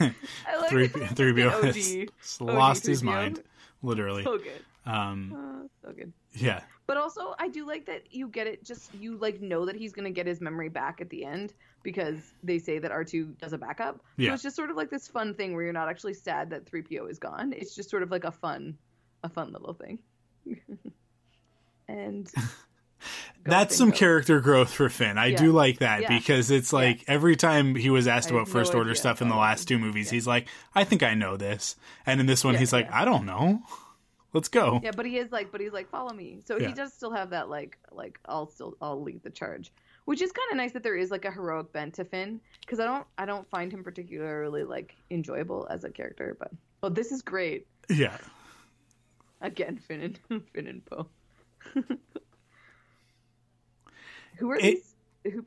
I like Three three The has OG. lost his 3PO. mind, literally. So good. Um, Uh, so good. yeah, But also, I do like that you get it. Just you like know that he's gonna get his memory back at the end because they say that R two does a backup. Yeah. So it's just sort of like this fun thing where you're not actually sad that three PO is gone. It's just sort of like a fun, a fun little thing. *laughs* and *laughs* That's some character growth for Finn. I Yeah. do like that Yeah. because it's like every time he was asked I about have no first order idea stuff in the last two movies, he's like, "I think I know this," and in this one, Yeah, he's like, yeah. "I don't know. Let's go." Yeah, but he is like, but he's like, follow me. So Yeah. he does still have that like, like I'll still I'll lead the charge, which is kind of nice that there is like a heroic bent to Finn because I don't I don't find him particularly like enjoyable as a character. But oh, this is great Yeah. again, Finn and *laughs* Finn and Poe. *laughs* Who are It- these? Who,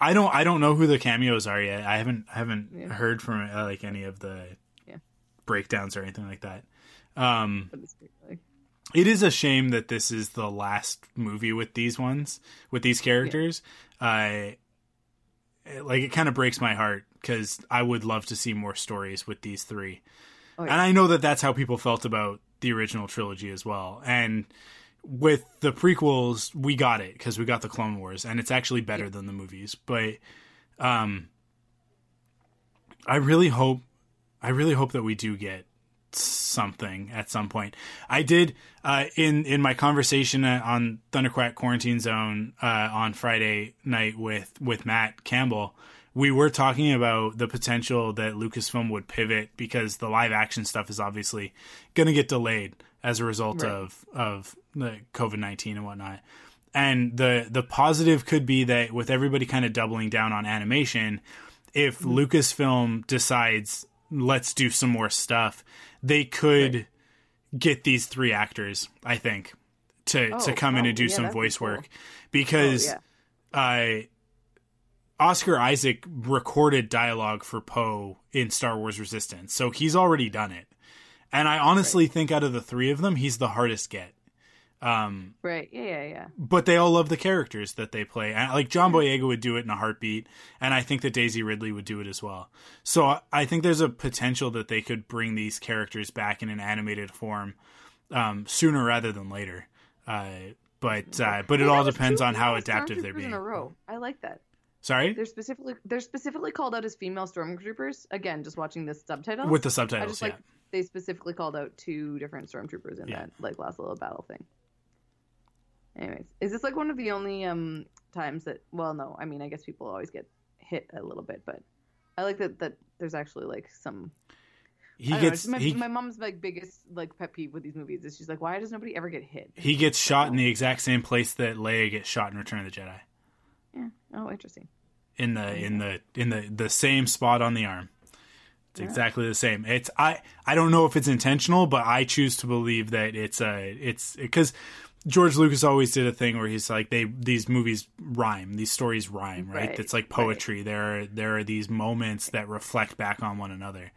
I don't. I don't know who the cameos are yet. I haven't. I haven't Yeah. heard from uh, like any of the Yeah. breakdowns or anything like that. Um, like, it is a shame that this is the last movie with these ones with these characters uh it- like it kind of breaks my heart because i would love to see more stories with these three Oh, and yeah. i know that that's how people felt about the original trilogy as well and with the prequels we got it because we got the clone wars and it's actually better than the movies but um i really hope i really hope that we do get something at some point. I did uh, in in my conversation on Thunderquack Quarantine Zone uh, on Friday night with with Matt Campbell. We were talking about the potential that Lucasfilm would pivot because the live action stuff is obviously going to get delayed as a result Right. of of the COVID nineteen and whatnot. And the the positive could be that with everybody kind of doubling down on animation, if Lucasfilm decides let's do some more stuff, they could get these three actors, I think, to to Oh, come in oh, and do yeah, some voice cool. work oh, because yeah. uh, Oscar Isaac recorded dialogue for Poe in Star Wars Resistance, so he's already done it. And I honestly think out of the three of them, he's the hardest get. Um, Right. Yeah. Yeah. Yeah. but they all love the characters that they play. And, like John Boyega would do it in a heartbeat, and I think that Daisy Ridley would do it as well. So I- I think there's a potential that they could bring these characters back in an animated form um, sooner rather than later. Uh, but uh, but it all depends on how adaptive they're being. In a row. I like that. Sorry, They're specifically they're specifically called out as female stormtroopers. Again, just watching this subtitle. with the I just yeah. like they specifically called out two different stormtroopers in Yeah. that like last little battle thing. Anyways, is this like one of the only um times that? Well, no. I mean, I guess people always get hit a little bit, but I like that that there's actually like some. he don't know, gets my, he, my mom's like biggest like pet peeve with these movies is she's like, why does nobody ever get hit? he gets shot in the exact same place that Leia gets shot in Return of the Jedi. Yeah. Oh, interesting. in the in the in the the same spot on the arm. It's exactly the same. It's I I don't know if it's intentional, but I choose to believe that it's a it's because George Lucas always did a thing where he's like they these movies rhyme, these stories rhyme, right? Right, It's like right. poetry. There are there are these moments that reflect back on one another,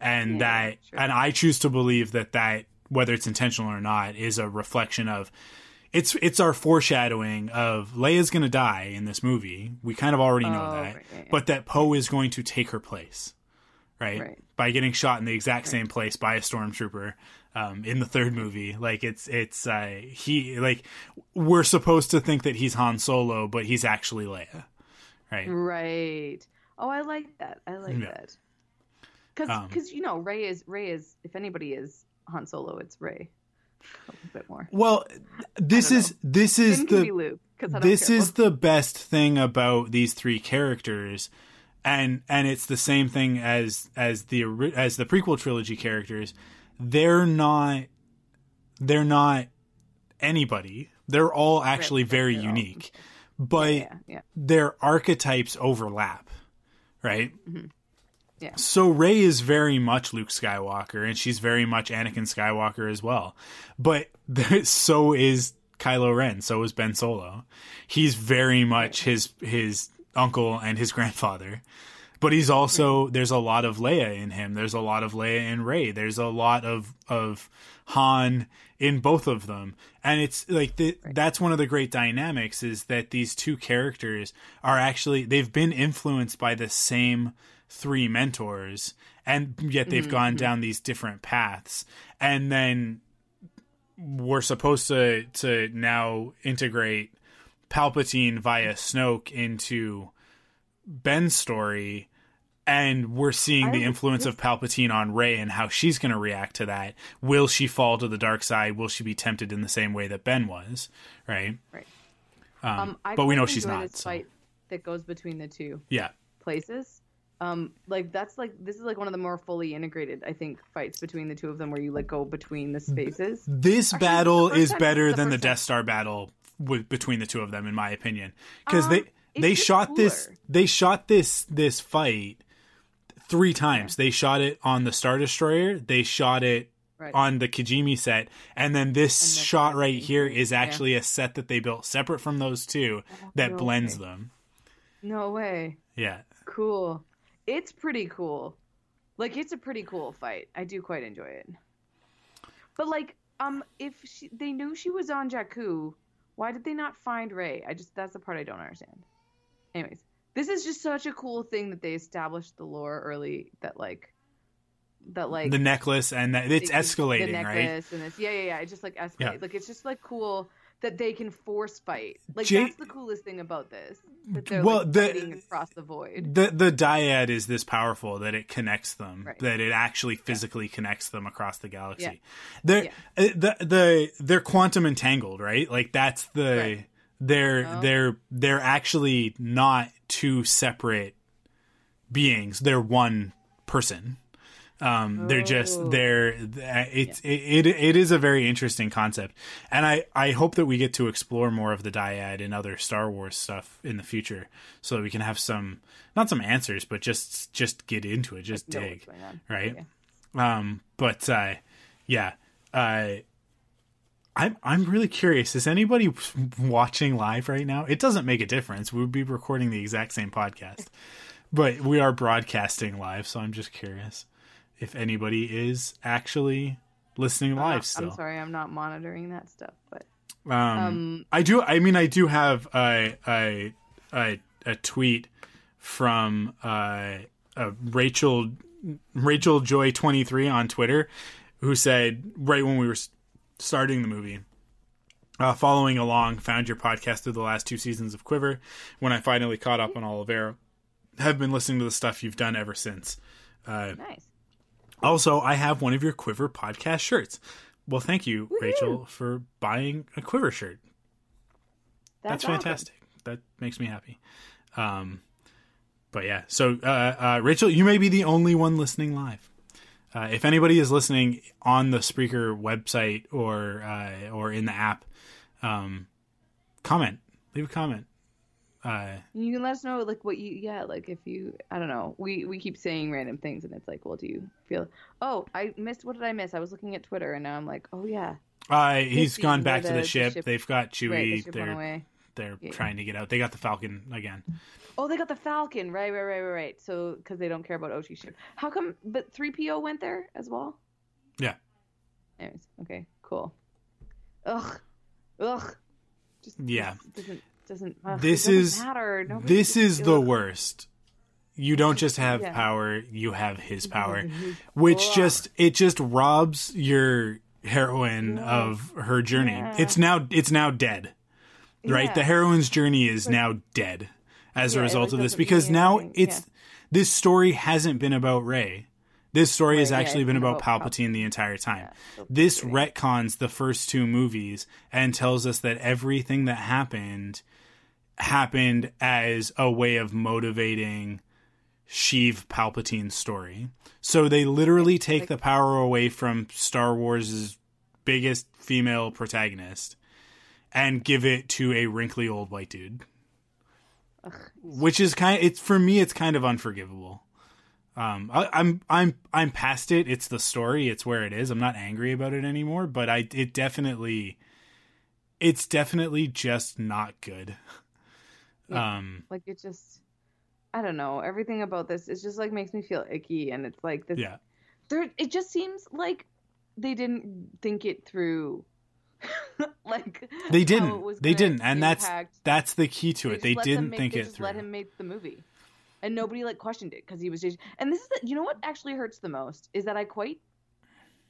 and Yeah, that sure. and I choose to believe that that whether it's intentional or not is a reflection of it's it's our foreshadowing of Leia's going to die in this movie. We kind of already know Oh, that, right, but that Poe is going to take her place, right? Right. By getting shot in the exact same place by a stormtrooper um, in the third movie. Like it's it's uh, he like we're supposed to think that he's Han Solo, but he's actually Leia, right? Right. Oh, I like that. I like Yeah. that. Because Um, you know Rey is Rey is if anybody is Han Solo, it's Rey. A little bit more. Well, this is this is Finn the Luke. this is the best thing about these three characters and and it's the same thing as as the as the prequel trilogy characters they're not they're not anybody they're all actually Right, very they're all- unique but yeah, yeah. their archetypes overlap right Mm-hmm. Yeah. so Rey is very much Luke Skywalker, and she's very much Anakin Skywalker as well. But there, *laughs* so is Kylo Ren. So is Ben Solo. He's very much his his uncle and his *laughs* grandfather. But he's also there's a lot of Leia in him. There's a lot of Leia and Rey. There's a lot of of Han in both of them. And it's like the, that's one of the great dynamics is that these two characters are actually they've been influenced by the same three mentors and yet they've mm-hmm, gone mm-hmm. down these different paths. And then we're supposed to to now integrate Palpatine via Snoke into Ben's story, and we're seeing the influence of Palpatine on Rey and how she's going to react to that. Will she fall to the dark side? Will she be tempted in the same way that Ben was? Right. Right. Um, Um, but we know she's not. This so- fight that goes between the two Yeah. places. Um, like that's like this is like one of the more fully integrated, I think, fights between the two of them where you like go between the spaces. This Actually, battle is better than the Death Star battle with, between the two of them, in my opinion, because Um, they they shot this they shot this this fight three times. They shot it on the Star Destroyer, they shot it Right. on the Kijimi set, and then this And shot right here is yeah. actually a set that they built separate from those two that no blends way. them. No way. Yeah, Cool. It's pretty cool. Like it's a pretty cool fight. I do quite enjoy it. But like, um, if she, they knew she was on Jakku, why did they not find Rey? I just that's the part I don't understand. Anyways, this is just such a cool thing that they established the lore early. That like, that like the necklace and that it's escalating, the right? necklace and this. Yeah, yeah, yeah. It just like escalates. Yeah. Like it's just like cool that they can force fight. Like Jay- that's the coolest thing about this. That they're Well, like the- across the void. the the dyad is this powerful that it connects them Right. that it actually physically connects them across the galaxy Yeah. they're Yeah. uh, the the they're quantum entangled right like that's the Right. they're Oh. they're they're actually not two separate beings they're one person um they're just Oh. they're it's it, it it is a very interesting concept and i i hope that we get to explore more of the dyad and other star wars stuff in the future so that we can have some not some answers but just just get into it just dig right Yeah. um but uh yeah uh I'm I'm really curious. Is anybody *laughs* watching live right now? It doesn't make a difference. We would be recording the exact same podcast, but we are broadcasting live. So I'm just curious if anybody is actually listening I'm live not- still. I'm sorry, I'm not monitoring that stuff, but Um, um, I do. I mean, I do have a a a, a tweet from uh, uh, Rachel Rachel Joy twenty three on Twitter, who said right when we were starting the movie. Uh, following along, found your podcast through the last two seasons of Quiver. When I finally caught up on Oliveira, have been listening to the stuff you've done ever since. Uh, nice. Also, I have one of your Quiver podcast shirts. Well, thank you, Rachel, for buying a Quiver shirt. That's, awesome. fantastic. That makes me happy. Um, but yeah, so uh, uh, Rachel, you may be the only one listening live. Uh, if anybody is listening on the Spreaker website or uh, or in the app, um, comment, leave a comment. You can let us know like what you yeah like if you I don't know we we keep saying random things and it's like well do you feel oh I missed what did I miss I was looking at Twitter and now I'm like oh yeah uh, he's gone back to the- the the ship. ship- They've got Chewie. right the they're they're Yeah. trying to get out. They got the Falcon again. oh they got the Falcon right right right right right so because they don't care about Ochi's ship how come but three PO went there as well Yeah. anyways okay cool ugh ugh just Yeah. Doesn't ugh, This it doesn't is- matter Nobody This is the ugh. worst. You don't just have Yeah. power, you have his power, *laughs* which just it just robs your heroine Yeah. of her journey. Yeah. It's now it's now dead. Right? The heroine's journey is now dead as a it, result of this because now it's this story hasn't been about Rey. This story has Right, actually been about about Palpatine the entire time. Yeah, this retcons the first two movies and tells us that everything that happened happened as a way of motivating Sheev Palpatine's story. So they literally take like- the power away from Star Wars' biggest female protagonist and give it to a wrinkly old white dude. Ugh. Which is kind it's for me it's kind of unforgivable. Um, I, I'm I'm I'm past it. It's the story. It's where it is. I'm not angry about it anymore. But I it definitely, it's definitely just not good. Yeah. Um, like it just i don't know everything about this is just like makes me feel icky and it's like this yeah, there it just seems like they didn't think it through *laughs* like they didn't. They didn't, and that's impact- that's the key to it. They let them didn't make- think they it just through. let him make the movie and nobody like questioned it because he was just and this is the, you know what actually hurts the most is that i quite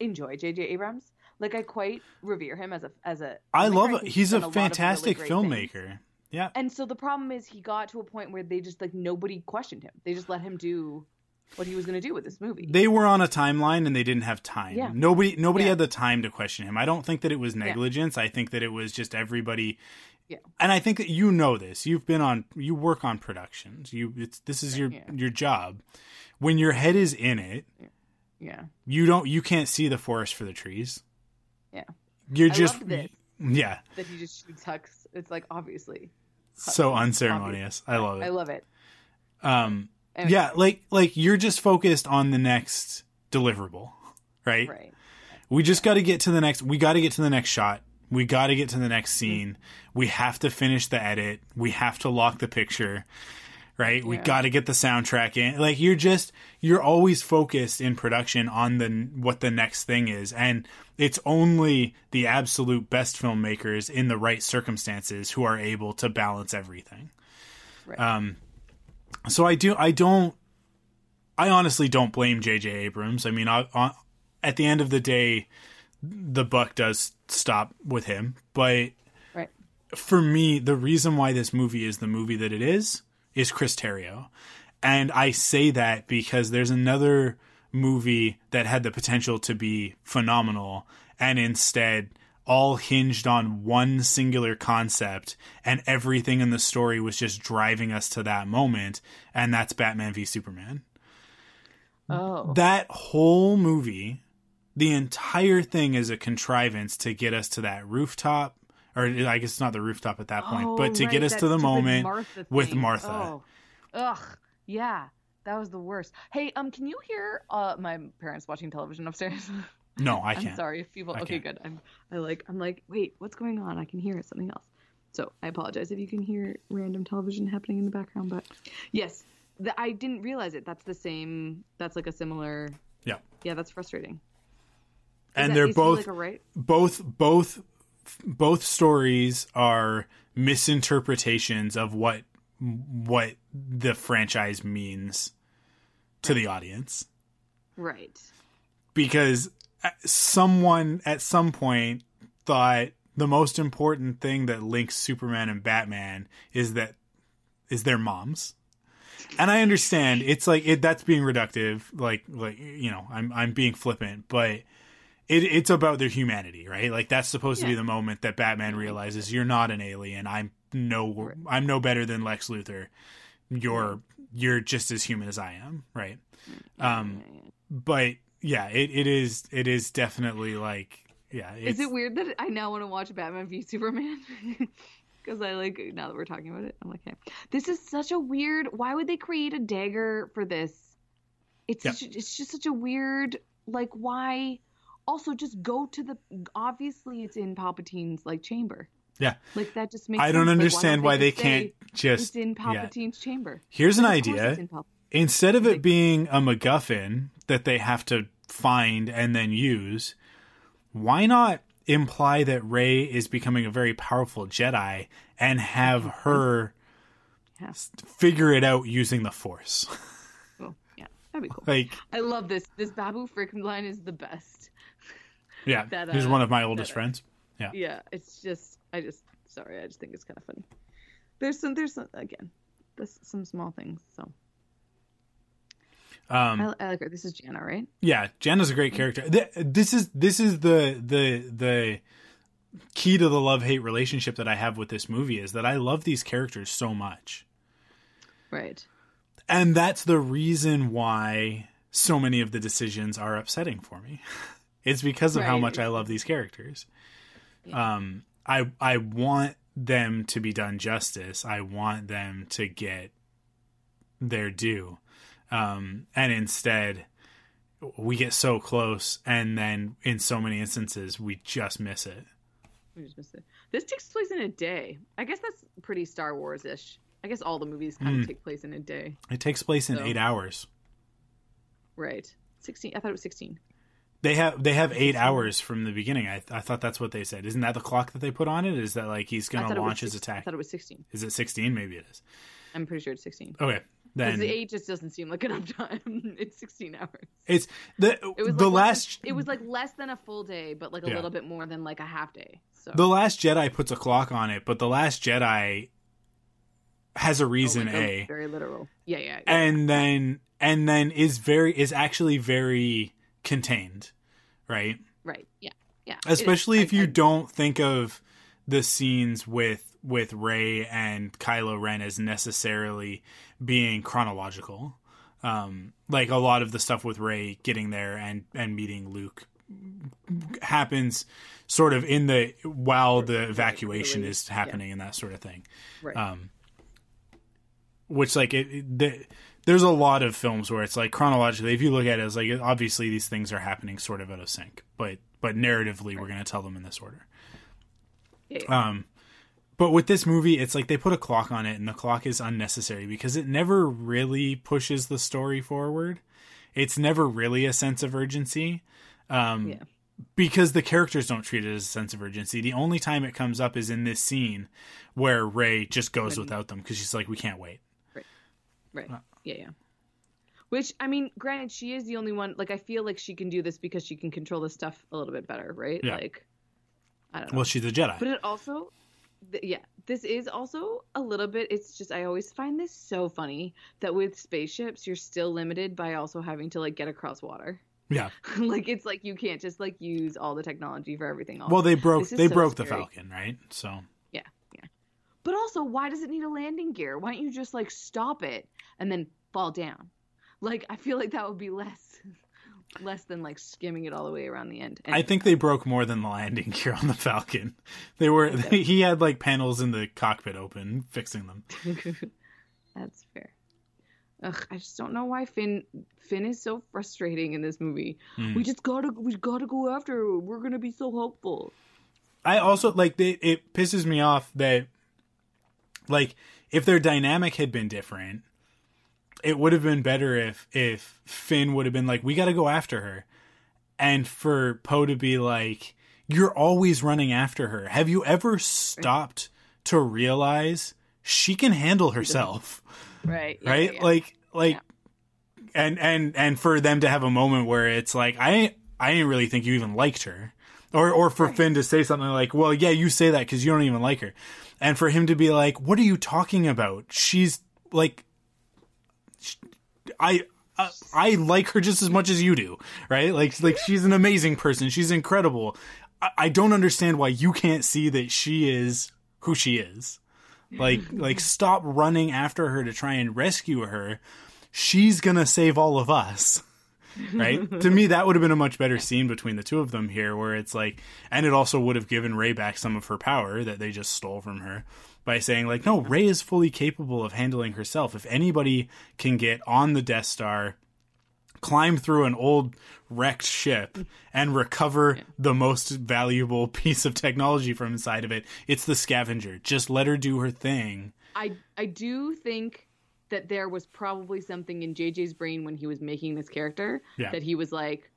enjoy jj abrams Like I quite revere him as a as a. I filmmaker. love it. He's a of really fantastic things. filmmaker. Yeah. And so the problem is he got to a point where they just like nobody questioned him. They just let him do what he was going to do with this movie. They were on a timeline and they didn't have time. Yeah. Nobody nobody Yeah. had the time to question him. I don't think that it was negligence. I think that it was just everybody Yeah. And I think that you know this. You've been on you work on productions. You it's this is your Yeah. your job. When your head is in it, yeah. you don't you can't see the forest for the trees. Yeah. You're I just this. yeah, That he just shoots Hux. It's like obviously. so Obvious. unceremonious. I love it. I love it. Um Anyway, yeah, like like you're just focused on the next deliverable, right? Right. We just got to get to the next. We got to get to the next shot. We got to get to the next scene. We have to finish the edit. We have to lock the picture. Right? We got to get the soundtrack in. Like you're just you're always focused in production on the what the next thing is and it's only the absolute best filmmakers in the right circumstances who are able to balance everything. Right. Um so I do I don't I honestly don't blame JJ Abrams. I mean, I, I, at the end of the day the buck does stop with him, but right. for me, the reason why this movie is the movie that it is is Chris Terrio. And I say that because there's another movie that had the potential to be phenomenal and instead all hinged on one singular concept and everything in the story was just driving us to that moment and that's Batman v Superman. Oh. That whole movie, the entire thing is a contrivance to get us to that rooftop or I guess it's not the rooftop at that point, Oh, but to get us to the moment Martha with. Martha. Oh. Ugh. Yeah. That was the worst. Hey, um, can you hear uh my parents watching television upstairs? *laughs* No, I *laughs* I'm can't. sorry if people. I okay, can't. good. I'm. I like. I'm like. Wait, what's going on? I can hear something else. So I apologize if you can hear random television happening in the background. But yes, the, I didn't realize it. That's the same. That's like a similar. Yeah. Yeah, that's frustrating. And they're both like right. both both both stories are misinterpretations of what what the franchise means to the audience Right. because someone at some point thought the most important thing that links Superman and Batman is that is their moms. And I understand it's like it that's being reductive, like like you know, I'm I'm being flippant, but it it's about their humanity, right? Like that's supposed to be the moment that Batman realizes you're not an alien. I'm no. I'm no better than Lex Luthor. You're you're just as human as I am, right? Um Yeah, yeah. but yeah, it, it is it is definitely like yeah. Is it weird that I now want to watch Batman v Superman? *laughs* Because I like now that we're talking about it, I'm like, hey, this is such a weird. Why would they create a dagger for this? It's Yeah. such, it's just such a weird like why. Also, just go to the. Obviously, it's in Palpatine's like chamber. Yeah. Like that just makes. I don't sense. Like, understand why they just can't just It's in yeah. Palpatine's chamber. Here's an idea. in Instead of it Like- being a MacGuffin that they have to find and then use, why not imply that Rey is becoming a very powerful Jedi and have her Yeah. figure it out using the Force? Well, yeah, that'd be cool. *laughs* like, I love this. This Babu Frick line is the best. Yeah, That, he's uh, one of my oldest that, friends. Yeah. yeah it's just i just sorry i just think it's kind of funny there's some there's some again there's some small things so Um, I, I like her this is jannah right Yeah, Jannah's a great character. This is this is the the the key to the love hate relationship that I have with this movie is that I love these characters so much, right and that's the reason why so many of the decisions are upsetting for me. *laughs* It's because of how much I love these characters. Um, I I want them to be done justice. I want them to get their due, um, and instead we get so close and then in so many instances we just miss it. We just missed it. This takes place in a day. I guess that's pretty star wars-ish. I guess all the movies kind Mm. of take place in a day. It takes place in So- eight hours. Right. 16 i thought it was 16 they have they have eight hours from the beginning I, I thought that's what they said isn't that the clock that they put on it is that like he's it was launch his attack i thought it was 16 is it 16 maybe it is i'm pretty sure it's 16 okay then the eight just doesn't seem like enough *laughs* time. it's 16 hours. it's the It was the like less last than- it was like less than a full day, but like a Yeah. little bit more than like a half day. So the last Jedi puts a clock on it, but the last Jedi has a Oh, reason like, A, oh, very literal. Yeah, yeah. yeah. and then and then is very is actually very contained, right? right. Yeah. Yeah. Especially I- if you I- don't think of the scenes with with Rey and Kylo Ren as necessarily being chronological. Um, like a lot of the stuff with Rey getting there and and meeting Luke happens sort of in the while the evacuation is happening and that sort of thing. Right. Um, which like it, it the, there's a lot of films where it's like chronologically if you look at it it's like obviously these things are happening sort of out of sync but but narratively we're going to tell them in this order yeah, yeah. um but with this movie it's like they put a clock on it and the clock is unnecessary because it never really pushes the story forward it's never really a sense of urgency um Yeah. because the characters don't treat it as a sense of urgency the only time it comes up is in this scene where rey just goes without them because she's like we can't wait Right. Yeah, yeah. Which I mean, granted, she is the only one. Like, I feel like she can do this because she can control the stuff a little bit better, right? Yeah. Like, I don't know. well she's a jedi but it also, th- yeah, this is also a little bit. It's just I always find this so funny that with spaceships you're still limited by also having to like get across water. yeah *laughs* like it's like you can't just like use all the technology for everything. Else. Well, they broke they so broke the. Falcon, right? So. But also, why does it need a landing gear? Why don't you just like stop it and then fall down? Like, I feel like that would be less, *laughs* less than like skimming it all the way around the end. I think they broke more than the landing *laughs* gear on the Falcon. They were Okay. *laughs* he had like panels in the cockpit open, fixing them. That's fair. Ugh, I just don't know why Finn Finn is so frustrating in this movie. Hmm. We just gotta we gotta go after her. We're gonna be so hopeful. I also like they, it pisses me off that like if their dynamic had been different, it would have been better if if Finn would have been like we got to go after her and for Poe to be like you're always running after her. Have you ever stopped to realize she can handle herself? *laughs* Right. yeah, right yeah. like like and and and for them to have a moment where it's like i i didn't really think you even liked her or or for finn to say something like well yeah you say that because you don't even like her and for him to be like what are you talking about she's like i I, I like her just as much as you do, right? Like, like she's an amazing person. She's incredible. I, I don't understand why you can't see that she is who she is. Like, like stop running after her to try and rescue her. She's gonna save all of us. Right? *laughs* to me, that would have been a much better scene between the two of them here, where it's like, and it also would have given Rey back some of her power that they just stole from her by saying, like, no, Rey is fully capable of handling herself. If anybody can get on the Death Star, climb through an old wrecked ship and recover the most valuable *laughs* piece of technology from inside of it, it's the scavenger. Just let her do her thing. I I do think that there was probably something in JJ's brain when he was making this character Yeah. that he was like,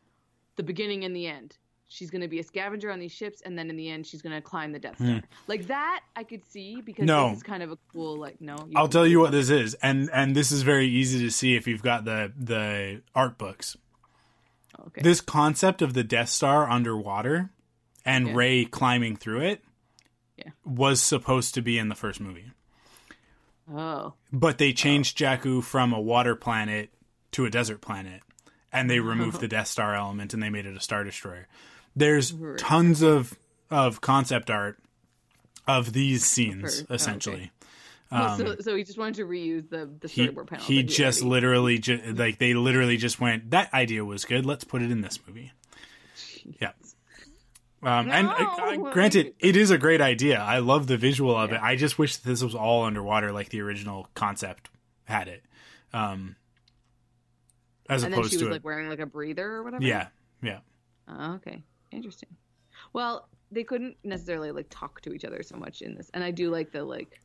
the beginning and the end. She's gonna be a scavenger on these ships, and then in the end, she's gonna climb the Death Star. Like that, I could see because Hmm. No. this is kind of a cool like no. I'll tell you what this is, and and this is very easy to see if you've got the the art books. Okay. This concept of the Death Star underwater and Yeah. Rey climbing through it Yeah. was supposed to be in the first movie. Oh, But they changed Jakku from a water planet to a desert planet, and they removed the *laughs* Death Star element and they made it a Star Destroyer. There's Right. tons of of concept art of these scenes, oh, essentially. Oh, so so he just wanted to reuse the the Um, He storyboard panel. he that just already- literally *laughs* ju- like they literally just went that idea was good. Let's put it in this movie. Yeah. Um, and uh, uh, granted, it is a great idea. I love the visual of it. I just wish that this was all underwater, like the original concept had it, um, as and then opposed she was to like wearing like a breather or whatever. Yeah, yeah. Oh, okay. Interesting. Well, they couldn't necessarily like talk to each other so much in this, and I do like the like.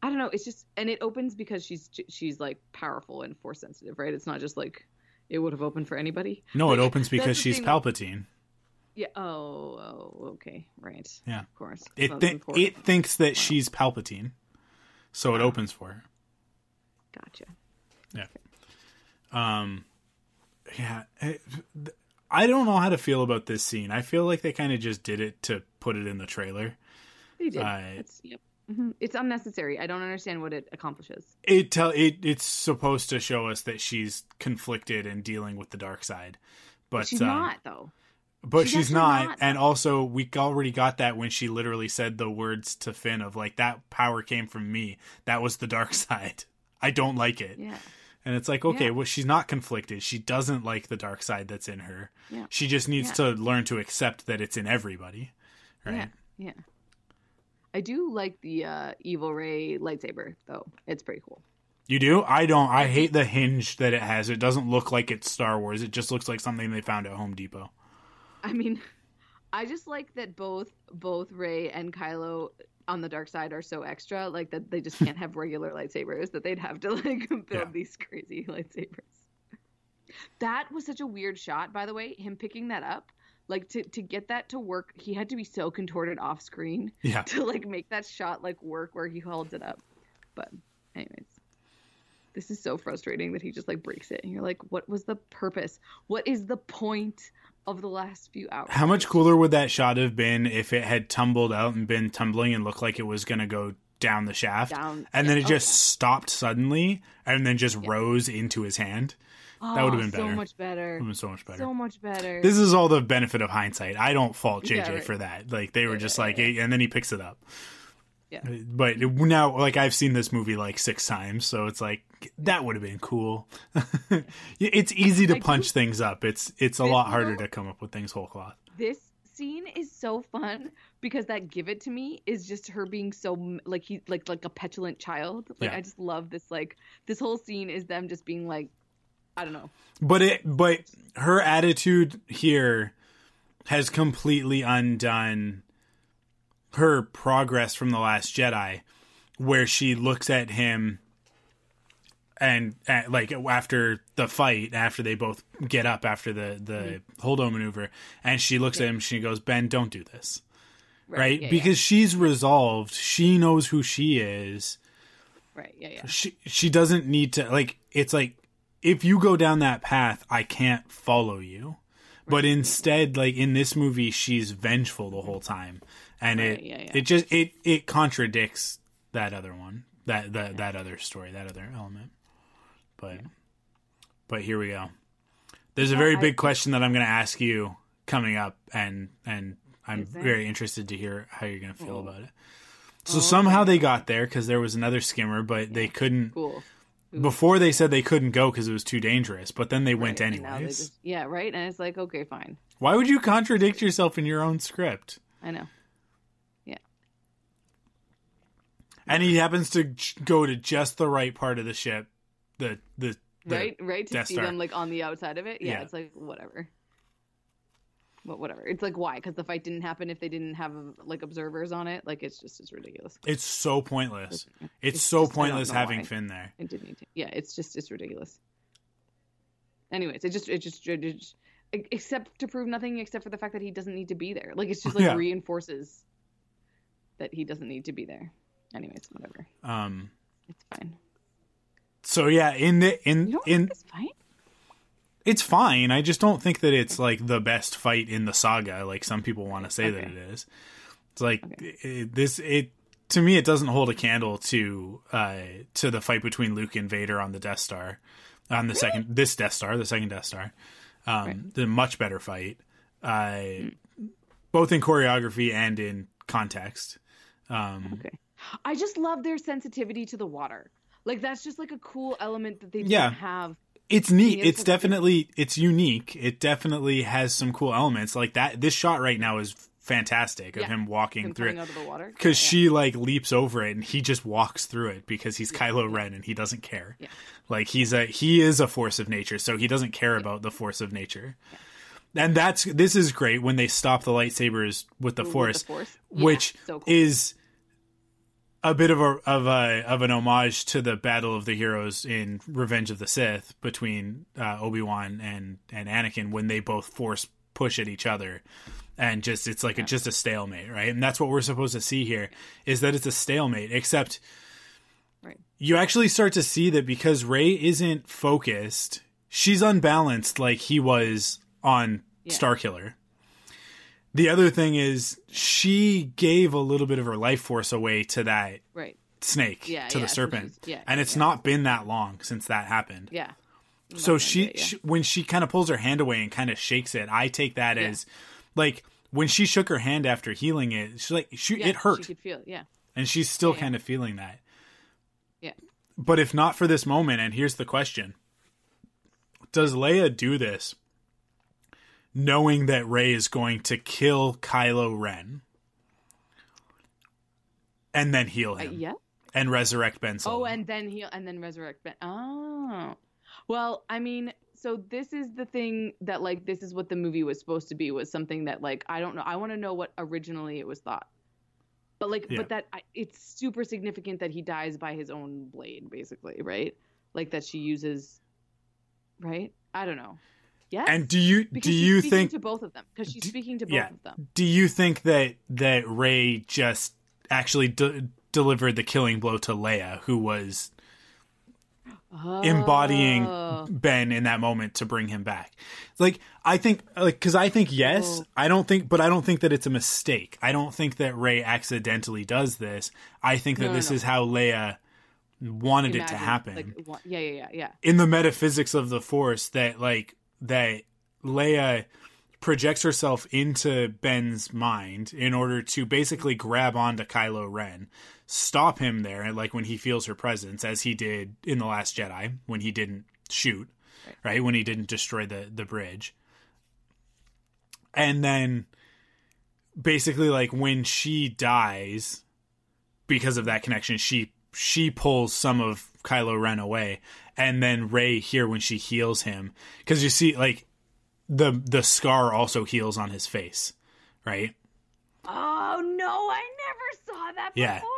I don't know. It's just, and it opens because she's she's like powerful and force sensitive, right? It's not just like it would have opened for anybody. No, it opens because she's Palpatine. Yeah. Oh. Oh. Okay. Right. Yeah. Of course. It thi- it thinks that she's Palpatine, so it opens for her. Gotcha. Yeah. Um, yeah, I don't know how to feel about this scene. I feel like they kind of just did it to put it in the trailer. They did. Uh, it's, yep. hmm It's unnecessary. I don't understand what it accomplishes. It tell it it's supposed to show us that she's conflicted and dealing with the dark side, but She's um, not though. But She's she's, not, not, and also we already got that when she literally said the words to Finn of like that power came from me. That was the dark *laughs* side. I don't like it. Yeah. And it's like, okay, Yeah. well, she's not conflicted. She doesn't like the dark side that's in her. Yeah. She just needs Yeah. to learn to accept that it's in everybody. Right. Yeah. Yeah. I do like the uh, evil rey lightsaber though. It's pretty cool. You do? I don't. I hate the hinge that it has. It doesn't look like it's Star Wars. It just looks like something they found at Home Depot. I mean, I just like that both both Rey and Kylo on the dark side are so extra, like that they just *laughs* can't have regular lightsabers. That they'd have to like *laughs* build Yeah. these crazy *laughs* lightsabers. That was such a weird shot, by the way. Him picking that up, like to to get that to work, he had to be so contorted off screen Yeah. to like make that shot like work where he holds it up. But anyways. This is so frustrating that he just like breaks it and you're like, what was the purpose? What is the point of the last few hours? How much cooler would that shot have been if it had tumbled out and been tumbling and looked like it was going to go down the shaft? Down- and then it oh, just stopped suddenly and then just rose into his hand? that would've oh, been Oh, So better. much better. Would have been so much better. So much better. this is all the benefit of hindsight. I don't fault JJ Yeah, right. for that. Like they were Yeah, just yeah, like, yeah. and then he picks it up. Yeah. Uh, but now, like I've seen this movie like six times, so it's like that would have been cool. *laughs* it's easy to punch things up. It's it's a This lot harder little- to come up with things whole cloth. this scene is so fun because that give it to me is just her being so like he like like a petulant child. Like Yeah. I just love this like this whole scene is them just being like I don't know. But it but her attitude here has completely undone her progress from the last Jedi where she looks at him and uh, like after the fight after they both get up after the the holdo maneuver and she looks at him she goes Ben don't do this. Right, Yeah, yeah. because she's resolved. She knows who she is. Right. Yeah, yeah. she she doesn't need to like it's like if you go down that path i can't follow you. But instead like in this movie she's vengeful the whole time and Right, it yeah, yeah. it just it it contradicts that other one that that that other story that other element but but here we go there's a very I- big question that i'm going to ask you coming up and and i'm very interested to hear how you're going to feel Oh. about it so oh, somehow they got there because there was another skimmer, but they couldn't. Cool. Before they said they couldn't go because it was too dangerous, but then they went Right, they anyways. just- yeah, right. And it's like okay, fine. Why would you contradict yourself in your own script? I know. And he happens to go to just the right part of the ship, the the, the right, right. To Death see Star. them like on the outside of it. Yeah, Yeah. it's like whatever. But whatever. It's like why? Because the fight didn't happen if they didn't have like observers on it. Like it's just it's ridiculous. It's so pointless. It's, It's so just- pointless having why. Finn there. It didn't need to. Yeah, it's just it's ridiculous. Anyways, it just it just, it just except to prove nothing except for the fact that he doesn't need to be there. Like it's just like Yeah. reinforces that he doesn't need to be there. Anyways, whatever. Um. It's fine. So yeah, in the in in it's fine? it's fine. I just don't think that it's like the best fight in the saga, like some people want to say that it is. It's like it, this. It to me, it doesn't hold a candle to uh to the fight between Luke and Vader on the Death Star, on the second this Death Star, the second Death Star. Um, Right. the much better fight, uh, both in choreography and in context. Um, Okay. I just love their sensitivity to the water. Like that's just like a cool element that they Yeah. didn't have. it's neat. It's definitely it's unique. It definitely has some cool elements like that. This shot right now is fantastic of Yeah. him walking Him through it out of the water. because Yeah, yeah. she like leaps over it and he just walks through it because he's Kylo Ren and he doesn't care. Yeah. Like he's a he is a force of nature, so he doesn't care about the force of nature. And that's this is great when they stop the lightsabers with the With the force, Force. Which so cool. is a bit of a of a of an homage to the battle of the heroes in Revenge of the Sith between uh, Obi Wan and and Anakin when they both force push at each other, and just it's like a, just a stalemate, right? And that's what we're supposed to see here is that it's a stalemate, except Right. you actually start to see that because Rey isn't focused, she's unbalanced like he was on Yeah. Starkiller. The other thing is she gave a little bit of her life force away to that Right. snake, Yeah, to yeah, the serpent. yeah, and it's not been that long since that happened. Yeah. so she, yeah. she when she kind of pulls her hand away and kind of shakes it, I take that as like when she shook her hand after healing it, she's like she it hurt. She could feel. it, Yeah. and she's still kind of feeling that. Yeah. But if not for this moment, and here's the question Does Leia do this knowing that Rey is going to kill Kylo Ren and then heal Uh, him yeah. and resurrect Ben Solo? Oh, and then he and then resurrect Ben. Oh, well, I mean, so this is the thing that like this is what the movie was supposed to be was something that like I don't know. I want to know what originally it was thought, but like, Yeah. but that I, it's super significant that he dies by his own blade, basically, right? Like that she uses, right? I don't know. And do you because do she's you speaking think to both of them because she's speaking to both yeah. of them? do you think that that Rey just actually de- delivered the killing blow to Leia, who was embodying Oh. Ben in that moment to bring him back. Like I think like because I think yes, Oh. I don't think, but I don't think that it's a mistake. I don't think that Rey accidentally does this. I think that No, this no. is how Leia wanted it to happen Like, yeah, yeah, yeah, yeah. in the metaphysics of the Force. That like that Leia projects herself into Ben's mind in order to basically grab onto Kylo Ren, stop him there, like when he feels her presence, as he did in The Last Jedi when he didn't shoot, right? When he didn't destroy the, the bridge. And then basically like when she dies because of that connection, she she pulls some of Kylo Ren away. And then Rey here when she heals him. Because you see like the the scar also heals on his face, right? Oh no, I never saw that Yeah. before.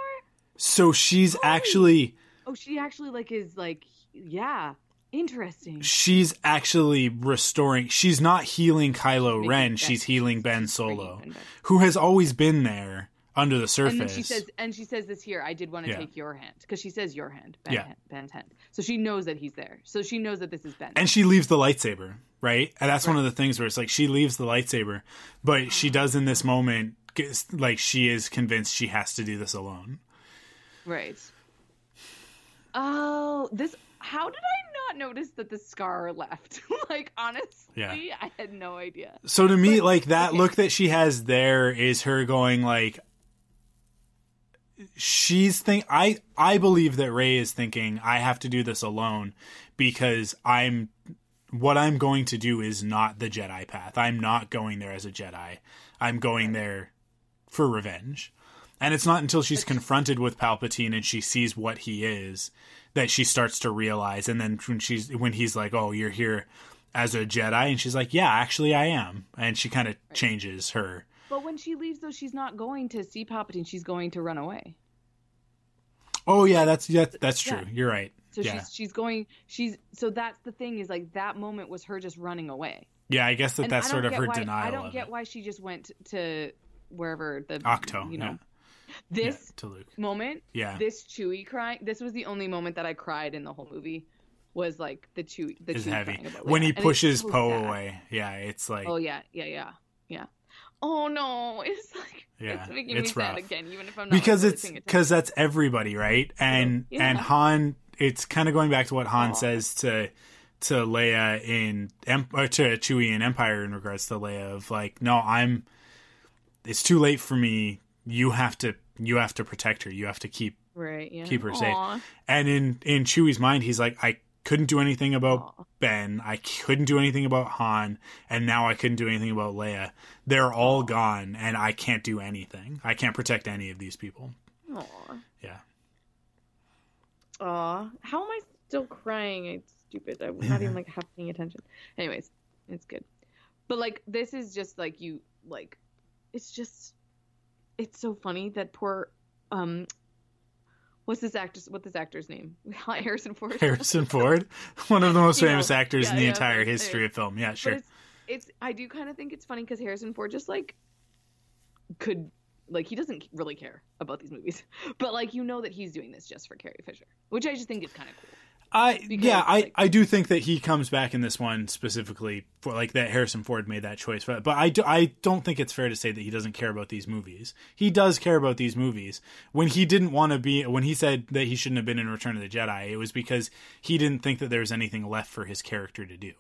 So she's Holy- actually Oh, she actually like is like yeah, interesting. she's actually restoring. She's not healing Kylo Ren. She's healing Ben Solo, who has always been there under the surface. And she says, and she says this here. I did want to Yeah. take your hand because she says your hand, Ben, Yeah. Ben's hand. So she knows that he's there. So she knows that this is Ben. and she leaves the lightsaber, right? And that's one of the things where it's like she leaves the lightsaber, but she *sighs* does in this moment, like she is convinced she has to do this alone. right. Oh, this. How did I not notice that the scar left? *laughs* like honestly, Yeah. I had no idea. So to me, But- like that okay. look that she has there is her going like she's think I I believe that Rey is thinking I have to do this alone because I'm what I'm going to do is not the Jedi path. I'm not going there as a Jedi. I'm going there for revenge. And it's not until she's confronted with Palpatine and she sees what he is that she starts to realize and then when she's when he's like, "Oh, you're here as a Jedi." And she's like, "Yeah, actually I am." And she kind of changes her. But when she leaves, though, she's not going to see Palpatine. She's going to run away. Oh yeah, that's yeah, that's true. Yeah. You're right. So yeah. she's she's going. She's so that's the thing is like that moment was her just running away. Yeah, I guess that And that's sort of her why, denial I don't get it. why she just went to wherever the Ahch-To, You know, yeah. this to Luke. moment, Yeah. this Chewie crying. This was the only moment that I cried in the whole movie. Was like the Chewie. The is Chewie heavy when he pushes Poe away. Yeah, it's like Oh yeah, yeah, yeah, yeah. Oh no, *laughs* it's like Yeah, it's making it's me sad again, even if I'm not because really it's because that's everybody, right? And Yeah. and Han, it's kind of going back to what Han Aw. says to to Leia in or to Chewie in Empire in regards to Leia of like, no, I'm. It's too late for me. You have to you have to protect her. You have to keep right, yeah. keep her safe. And in in Chewie's mind, he's like, I couldn't do anything about Aw. Ben. I couldn't do anything about Han, and now I couldn't do anything about Leia. They're all gone, and I can't do anything. I can't protect any of these people. Aw. Yeah. Aw. How am I still crying? It's stupid. I'm not even like half paying attention. Anyways, it's good. But like this is just like you like it's just it's so funny that poor um what's this actor's what this actor's name? *laughs* Harrison Ford. Harrison Ford, one of the most *laughs* You know, famous actors in the yeah, entire history of film. Yeah, sure. it's it's I do kind of think it's funny because Harrison Ford just like could like he doesn't really care about these movies, *laughs* but like you know that he's doing this just for Carrie Fisher, which I just think is kind of cool. I Because, yeah, I, like- I do think that he comes back in this one specifically for like that Harrison Ford made that choice, but but I do I don't think it's fair to say that he doesn't care about these movies. He does care about these movies. When he didn't want to be when he said that he shouldn't have been in Return of the Jedi, it was because he didn't think that there was anything left for his character to do.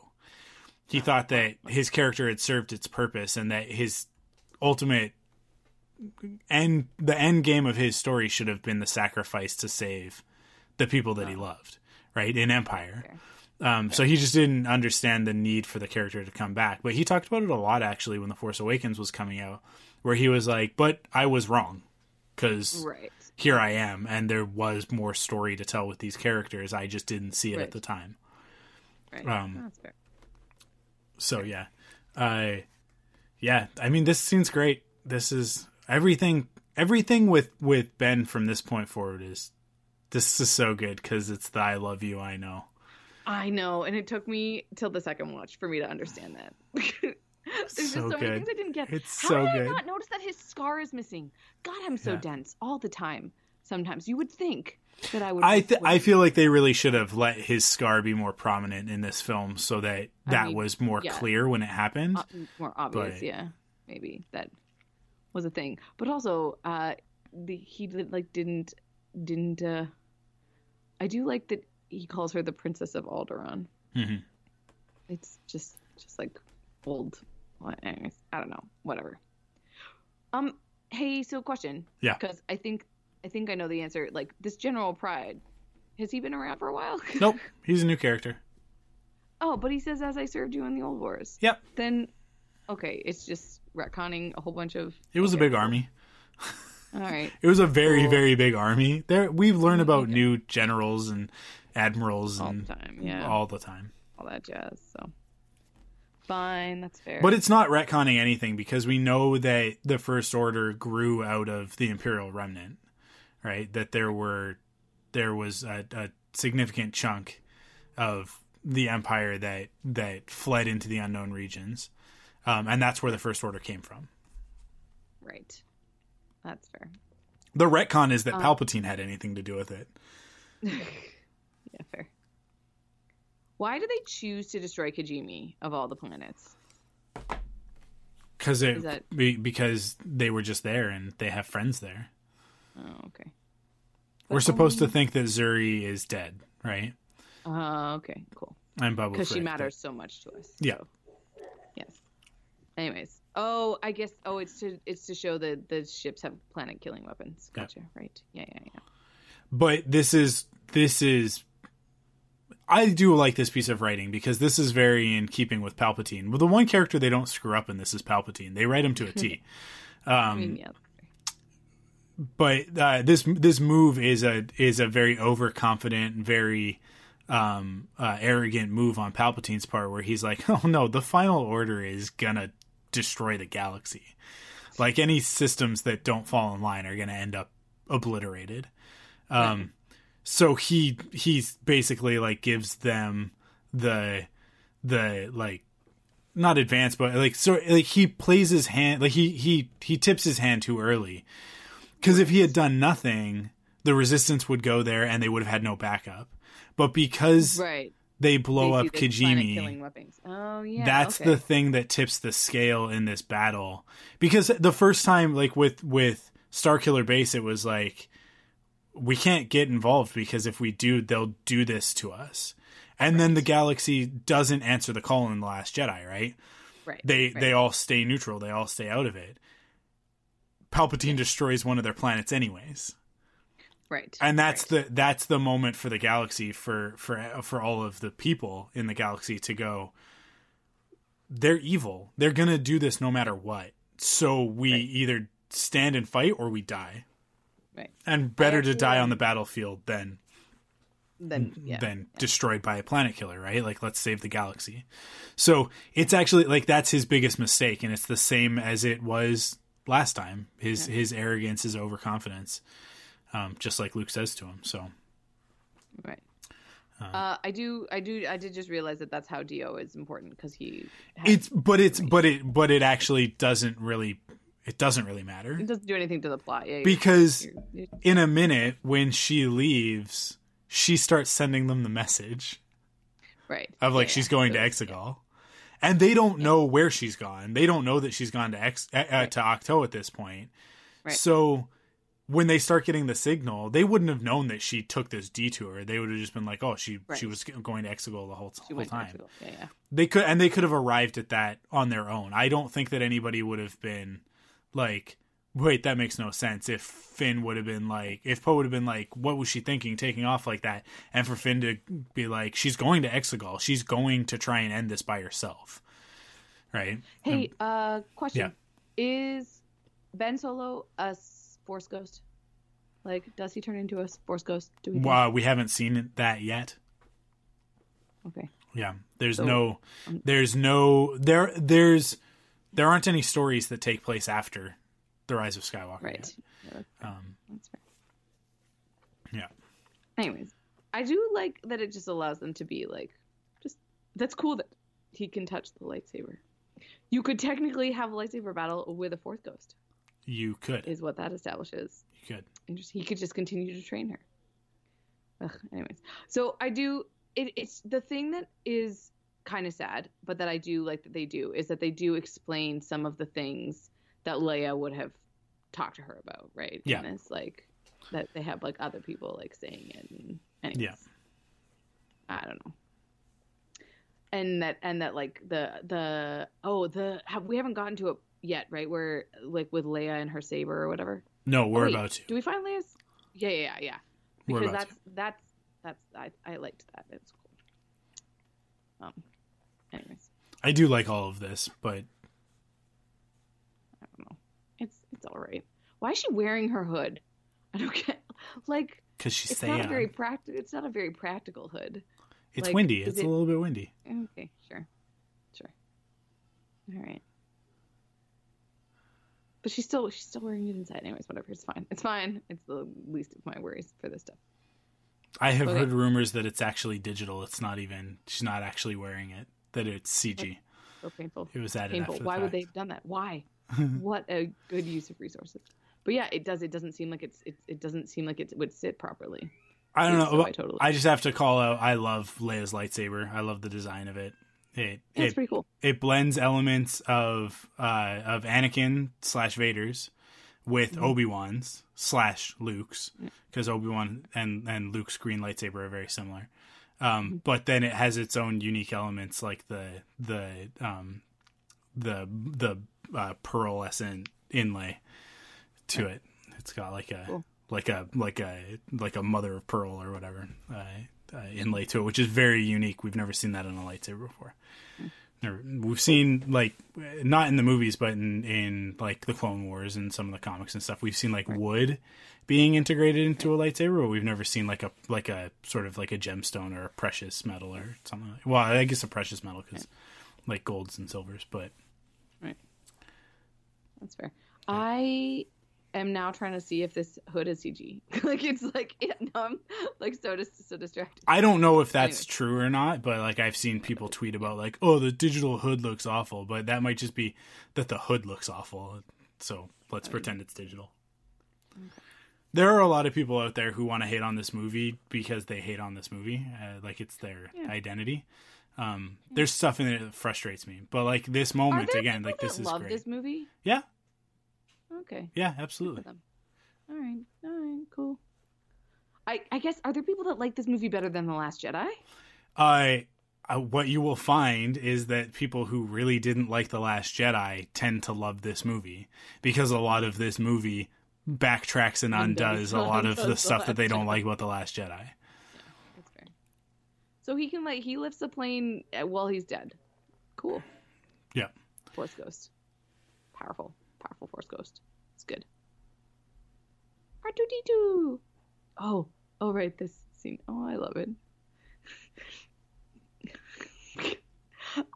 He uh, thought that his character had served its purpose and that his ultimate end the end game of his story should have been the sacrifice to save the people that he uh, loved, right? In Empire. Um, so he just didn't understand the need for the character to come back. But he talked about it a lot actually when The Force Awakens was coming out, where he was like, "But I was wrong, because Right. here I am, and there was more story to tell with these characters. I just didn't see it at the time." Right. Um, That's fair. So yeah, uh, yeah. I mean, this scene's great. This is everything. Everything with with Ben from this point forward is this is so good because it's the "I love you, I know." I know, and it took me till the second watch for me to understand that. *laughs* There's just So so many good. things I didn't get. It's How so did good. I not notice that his scar is missing? God, I'm so Yeah. dense all the time. Sometimes you would think that I would. I th- I feel like they really should have let his scar be more prominent in this film so that I that mean, was more yeah. clear when it happened. uh, more obvious. but- yeah, maybe that was a thing. But also, uh, the he like didn't didn't. uh I do like that he calls her the Princess of Alderaan. Mhm. It's just just like old. Well, anyways, I don't know. Whatever. Um. Hey, so question. Yeah. Because I think I think I know the answer. Like this General Pryde, has he been around for a while? *laughs* Nope, he's a new character. oh, but he says, "As I served you in the old wars." Yep, Then, okay, it's just retconning a whole bunch of. it was a big army. *laughs* All right. It was a very Cool. very big army. There we learn about Okay. new generals and admirals All and the time, yeah. all the time. all that jazz. So fine, that's fair. But it's not retconning anything because we know that the First Order grew out of the Imperial Remnant, right? That there were there was a, a significant chunk of the Empire that that fled into the unknown regions, um, and that's where the First Order came from. right. That's fair. The retcon is that Um, Palpatine had anything to do with it. *laughs* yeah, fair. Why do they choose to destroy Kijimi of all the planets? Because it that- be, because they were just there and they have friends there. Oh, okay. We're supposed to think that Zorii is dead, right? Uh, okay, cool. And Babu Because she matters so much to us. Yeah. so, Yes. Anyways, oh, I guess. Oh, it's to it's to show that the ships have planet killing weapons. Yeah. Gotcha. Right. Yeah, yeah, yeah. but this is this is I do like this piece of writing because this is very in keeping with Palpatine. Well, the one character they don't screw up in this is Palpatine. They write him to a T. *laughs* Um, mean, yeah. but uh, this this move is a is a very overconfident, very um, uh, arrogant move on Palpatine's part, where he's like, *laughs* "Oh no, the final order is gonna destroy the galaxy. Like any systems that don't fall in line are gonna end up obliterated." Um, so he he's basically like gives them the the like not advance, but like so like he plays his hand like he he he tips his hand too early because if he had done nothing, the resistance would go there and they would have had no backup. But because Right. They blow They up see the planet killing Kijimi. Oh yeah. that's okay. the thing that tips the scale in this battle. Because the first time, like with with Starkiller Base, it was like we can't get involved because if we do, they'll do this to us. And then the galaxy doesn't answer the call in the Last Jedi, right? right. they right. they all stay neutral they all stay out of it palpatine destroys one of their planets anyways right. and that's right. the that's the moment for the galaxy for for for all of the people in the galaxy to go they're evil they're gonna do this no matter what so we Right. either stand and fight or we die right. and better to die on the battlefield than Then yeah. than destroyed by a planet killer, right? Like let's save the galaxy. So it's actually like that's his biggest mistake, and it's the same as it was last time. His his arrogance, his overconfidence, um, just like Luke says to him. So Right. Uh, I do. I do. I did just realize that that's how D-O is important because he. Has, it's but it's but it but it actually doesn't really it doesn't really matter It doesn't do anything to the plot. Yeah, you're- because you're- you're- in a minute when she leaves, she starts sending them the message right. of like Yeah, she's going So- to Exegol. And they don't know where she's gone. They don't know that she's gone to Ex uh, uh, Right. to Ahch-To at this point. Right. So when they start getting the signal, they wouldn't have known that she took this detour. They would have just been like, "Oh, she Right. she was going to Exegol the whole, whole time." Yeah, yeah. They could and they could have arrived at that on their own. I don't think that anybody would have been like, "Wait, that makes no sense." If Finn would have been like, if Poe would have been like, "What was she thinking, taking off like that?" And for Finn to be like, "She's going to Exegol. She's going to try and end this by herself." Right? Hey, uh, question: yeah. Is Ben Solo a s- Force ghost? Like, does he turn into a Force ghost? Do we? think? We haven't seen that yet. Okay. Yeah, there's So, no, um, there's no, there, there's, there aren't any stories that take place after the Rise of Skywalker. Right. Yeah, that's, Um, that's fair. yeah. Anyways, I do like that it just allows them to be like, just that's cool that he can touch the lightsaber. You could technically have a lightsaber battle with a Force ghost, You could. is what that establishes. You could. and just he could just continue to train her. Ugh, anyways, so I do. It, it's the thing that is kind of sad, but that I do like that they do is that they do explain some of the things that Leia would have talked to her about, right? Yeah. And it's like that they have like other people like saying it. And anyways, Yeah. I don't know. And that and that like the the oh the have, we haven't gotten to it yet, right? Where like with Leia and her saber or whatever. No, we're Oh, about to. Do we find Leia's? Yeah, yeah, yeah, Because about that's that's that's I I liked that. It was cool. Um. Anyways, I do like all of this, but I don't know. It's it's all right. Why is she wearing her hood? I don't get. Like because she's it's not a very practical. It's not a very practical hood. it's like, windy. It's it- a little bit windy. Okay, sure, sure. All right. But she's still she's still wearing it inside. Anyways, whatever. It's fine. It's fine. It's the least of my worries for this stuff. I have heard rumors that it's actually digital. It's not even. She's not actually wearing it. That it's CG. So painful. It was added painful. Why would they have done that? Why? *laughs* what a good use of resources. But yeah, it does. It doesn't seem like it's. It, it doesn't seem like it would sit properly. I don't So know. I totally. I just have to call out. I love Leia's lightsaber. I love the design of it. It yeah, it's it, pretty cool. it blends elements of uh of Anakin slash Vader's with Mm-hmm. Obi Wan's slash Luke's because Obi Wan and and Luke's green lightsaber are very similar. Um, Mm-hmm. but then it has its own unique elements like the the um the the uh, pearlescent inlay to it. It's got like a Cool. like a like a like a mother of pearl or whatever uh, uh, inlay to it, which is very unique. We've never seen that on a lightsaber before. Never, we've seen like not in the movies, but in in like the Clone Wars and some of the comics and stuff. We've seen like wood being integrated into a lightsaber, but we've never seen like a like a sort of like a gemstone or a precious metal or something. Like, well, I guess a precious metal because like golds and silvers, but right. That's fair. I am now trying to see if this hood is CG. *laughs* like it's like yeah, no, I'm like so dis- so distracted. I don't know if that's Anyway. true or not, but like I've seen people tweet about like, oh, the digital hood looks awful, but that might just be that the hood looks awful. So let's pretend it's digital. There are a lot of people out there who want to hate on this movie because they hate on this movie, uh, like it's their Yeah. identity. Um, There's stuff in it that frustrates me, but like this moment again, like this is love great. this movie? Yeah, Okay. yeah, absolutely. All right. All right. Cool. I I guess are there people that like this movie better than the Last Jedi? I uh, what you will find is that people who really didn't like the Last Jedi tend to love this movie because a lot of this movie backtracks and undoes a lot of the stuff that they don't like about the Last Jedi. That's fair. So he can like he lifts a plane uh, while he's dead. Cool. Yeah. Force ghost. Powerful, powerful force ghost. It's good. R2D2. Oh, oh right, this scene. Oh, I love it. *laughs*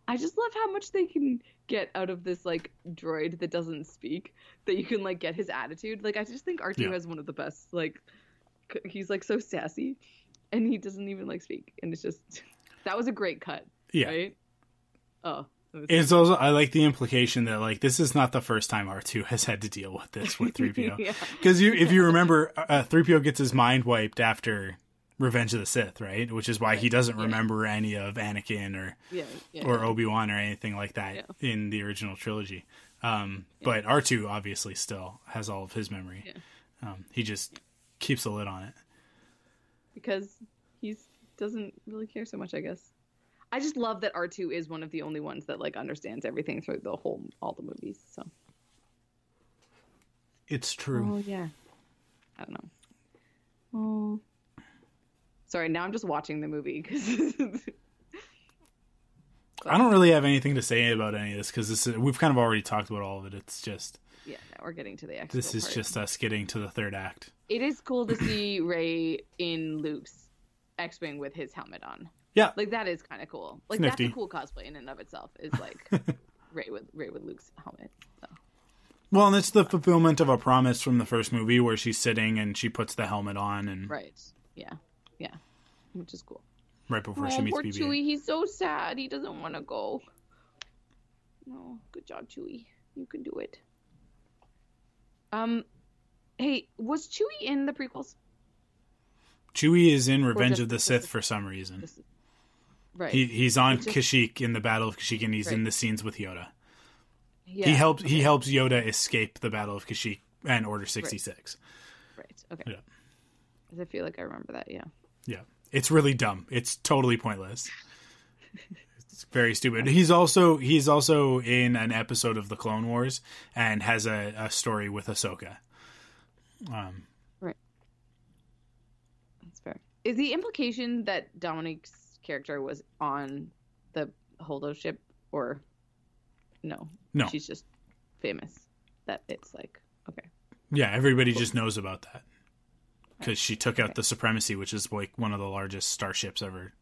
I just love how much they can get out of this like droid that doesn't speak. That you can like get his attitude. Like I just think R2 Yeah. has one of the best. Like he's like so sassy, and he doesn't even like speak. And it's just *laughs* that was a great cut Yeah. right? Oh, It's also I like the implication that like this is not the first time R two has had to deal with this with *laughs* three PO Yeah. because you if you remember three PO gets his mind wiped after Revenge of the Sith right which is why he doesn't remember any of Anakin or yeah, yeah. or Obi Wan or anything like that Yeah. in the original trilogy. Um, But R two obviously still has all of his memory. Um, he just keeps a lid on it. because he doesn't really care so much, I guess. I just love that R two is one of the only ones that like understands everything through the whole all the movies. So. It's true. Oh yeah. I don't know. Oh. Sorry, now I'm just watching the movie because *laughs* I don't really have anything to say about any of this because this is, we've kind of already talked about all of it. It's just yeah, now we're getting to the actual. this is part. just us getting to the third act. It is cool to see Rey in Luke's X-wing with his helmet on. Yeah, Like that is kind of cool. Like that's a cool cosplay in and of itself. Is like *laughs* Rey with Rey with Luke's helmet. So. well, and it's the fulfillment of a promise from the first movie where she's sitting and she puts the helmet on and right. Yeah. Yeah. Which is cool. Right before she Oh, meets poor BB. Chewie. He's so sad. He doesn't want to go. No, good job, Chewie. You can do it. Um, hey, was Chewie in the prequels? Chewie is in Revenge of the Sith for some reason. Right. He he's on Just- Kashyyyk in the Battle of Kashyyyk and he's in the scenes with Yoda. yeah. He helps he helps Yoda escape the Battle of Kashyyyk and Order sixty six. Right. Okay. Yeah. I feel like I remember that. Yeah. Yeah. It's really dumb. It's totally pointless. It's very stupid. He's also he's also in an episode of the Clone Wars and has a, a story with Ahsoka. Um, Right. That's fair. Is the implication that Dominique's character was on the Holdo ship, or no? No. She's just famous. That it's like okay. yeah, everybody just knows about that because she took out the Supremacy, which is like one of the largest starships ever,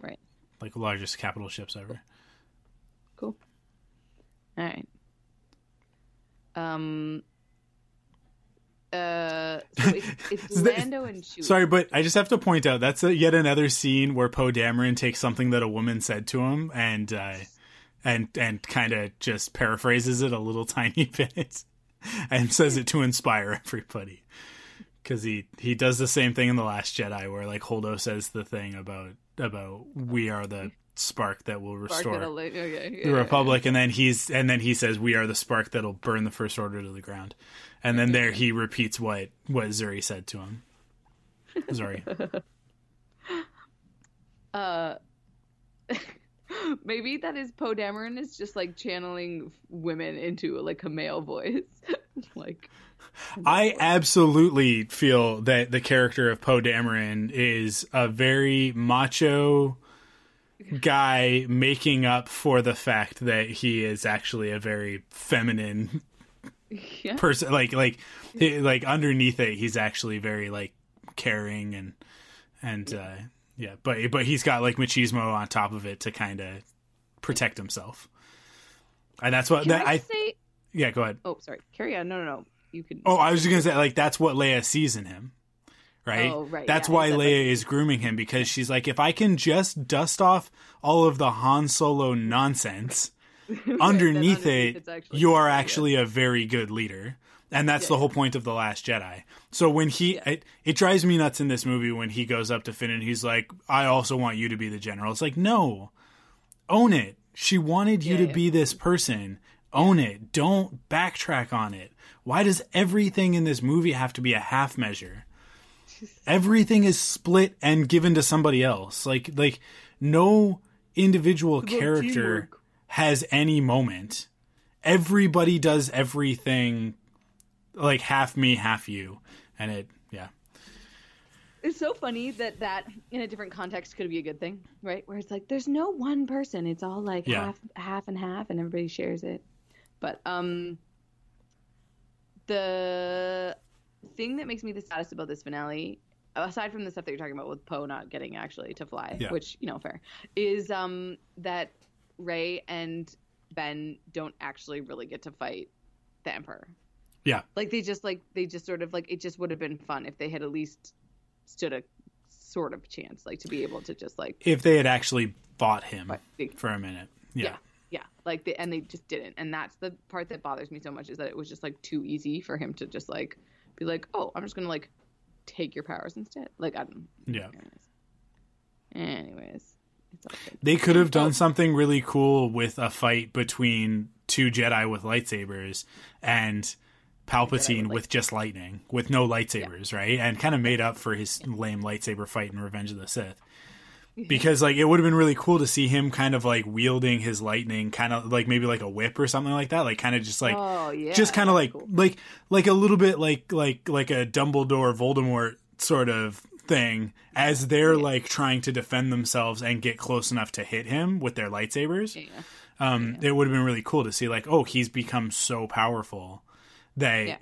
Right. like largest capital ships ever. Cool. All right. Um. Uh. So it's, it's *laughs* Lando and Chewie. Sorry, but I just have to point out that's a, yet another scene where Poe Dameron takes something that a woman said to him and uh, and and kind of just paraphrases it a little *laughs* tiny bit and says it to inspire everybody. Because he he does the same thing in the Last Jedi, where like Holdo says the thing about about we are the spark that will restore at a la- okay, the yeah, Republic, and then he's and then he says we are the spark that'll burn the First Order to the ground, and then there he repeats what what Zorii said to him. Sorry. *laughs* Uh. *laughs* Maybe that is Poe Dameron is just like channeling women into like a male voice, *laughs* like I absolutely feel that the character of Poe Dameron is a very macho guy making up for the fact that he is actually a very feminine *laughs* yeah. person. Like like like underneath it, he's actually very like caring and and uh, yeah. But but he's got like machismo on top of it to kind of protect himself. And that's what that I, I say? yeah. Go ahead. Oh, sorry. Carry on. No, no, no. You can. Oh, I was just gonna say, like, that's what Leia sees in him, right? Oh, right, That's yeah, why that Leia is grooming him because she's like, if I can just dust off all of the Han Solo nonsense *laughs* underneath underneath it, actually you are good, yeah. actually a very good leader. And that's Yeah, the whole point of the Last Jedi. So when he, it, it drives me nuts in this movie when he goes up to Finn and he's like, "I also want you to be the general." It's like, no, own it. She wanted you to be this person. Own it. Don't backtrack on it. Why does everything in this movie have to be a half measure? Everything is split and given to somebody else. Like like no individual character has any moment. Everybody does everything like half me, half you. And it yeah. It's so funny that that in a different context could be a good thing, right? Where it's like there's no one person; it's all like Yeah. half, half and half, and everybody shares it. But um, the thing that makes me the saddest about this finale, aside from the stuff that you're talking about with Poe not getting actually to fly, Yeah. which you know, fair, is um that Rey and Ben don't actually really get to fight the Emperor. Yeah. Like they just like they just sort of like it just would have been fun if they had at least stood a sort of chance, like to be able to just like If they had actually fought him fight. for a minute. Yeah. Yeah. Yeah, like they and they just didn't, and that's the part that bothers me so much is that it was just like too easy for him to just like be like, oh, I'm just gonna like take your powers instead. Like I don't. Yeah. Anyways, anyways. They could have Oh. done something really cool with a fight between two Jedi with lightsabers and Palpatine with with just lightning, with no lightsabers, right? And kind of made up for his lame lightsaber fight in Revenge of the Sith. Because like it would have been really cool to see him kind of like wielding his lightning, kind of like maybe like a whip or something like that, like kind of just like oh yeah, just kind of like cool. like like a little bit like like like a Dumbledore Voldemort sort of thing as they're like trying to defend themselves and get close enough to hit him with their lightsabers. Yeah. Um, it would have been really cool to see like, oh, he's become so powerful that Yeah.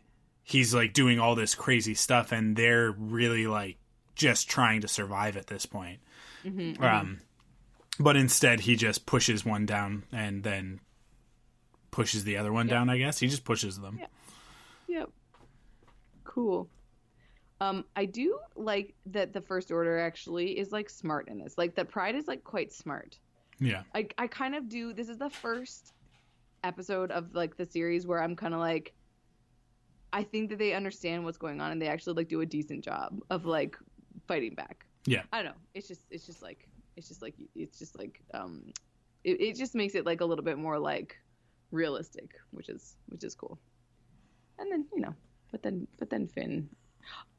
he's like doing all this crazy stuff, and they're really like just trying to survive at this point. Mm-hmm, Um, but instead, he just pushes one down and then pushes the other one down. I guess he just pushes them. Yeah. Yep. Cool. Um, I do like that the First Order actually is like smart in this. Like that Pryde is like quite smart. Yeah. I I kind of do. This is the first episode of like the series where I'm kind of like, I think that they understand what's going on and they actually like do a decent job of like fighting back. Yeah. I don't know. It's just it's just like it's just like it's just like um, it it just makes it like a little bit more like realistic, which is which is cool. And then you know, but then but then Finn.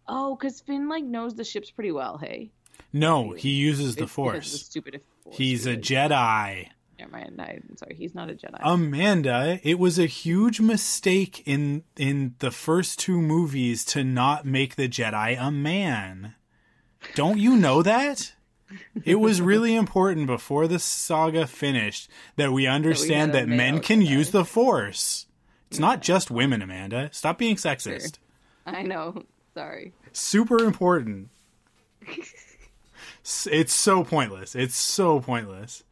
Oh, because Finn like knows the ships pretty well. Hey, No, he uses the It's because the Force. stupid Force. He's a. Jedi. Never mind. I, am sorry. He's not a Jedi. Amanda, it was a huge mistake in in the first two movies to not make the Jedi a man. Don't you know that? It was really important before the saga finished that we understand a that, men can use the Force. It's not mm. just women, Amanda. Stop being sexist. I know. Sorry. Super important. *laughs* It's so pointless. It's so pointless.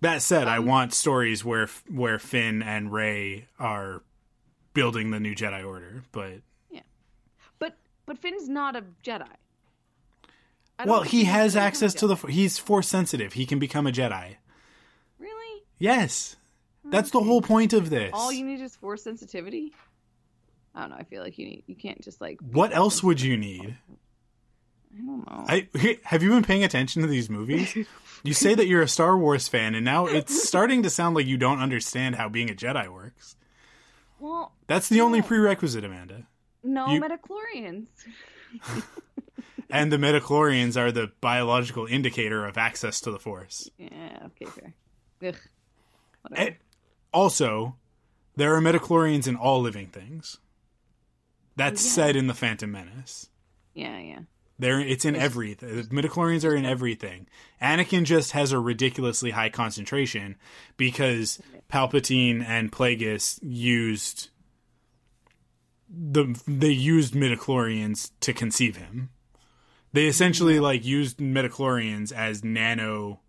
That said, I um, want stories where where Finn and Rey are building the new Jedi Order, but yeah, But but Finn's not a Jedi. Well, he has access to the he's force sensitive. He can become a Jedi. Really? Yes. That's the whole point of this. All you need is force sensitivity. I don't know. I feel like you need. You can't just like. What else would you need? I don't know. I have you been paying attention to these movies? You say that you're a Star Wars fan, and now it's *laughs* starting to sound like you don't understand how being a Jedi works. well, That's the only prerequisite, Amanda. no You- midichlorians. *laughs* And the midichlorians are the biological indicator of access to the Force. Yeah. Okay. Fair. Ugh. And also, there are midichlorians in all living things. That's Yeah. said in the Phantom Menace. yeah. Yeah. There, it's in everything. The midichlorians are in everything. Anakin just has a ridiculously high concentration because Palpatine and Plagueis used the they used midichlorians to conceive him. They essentially like used midichlorians as nano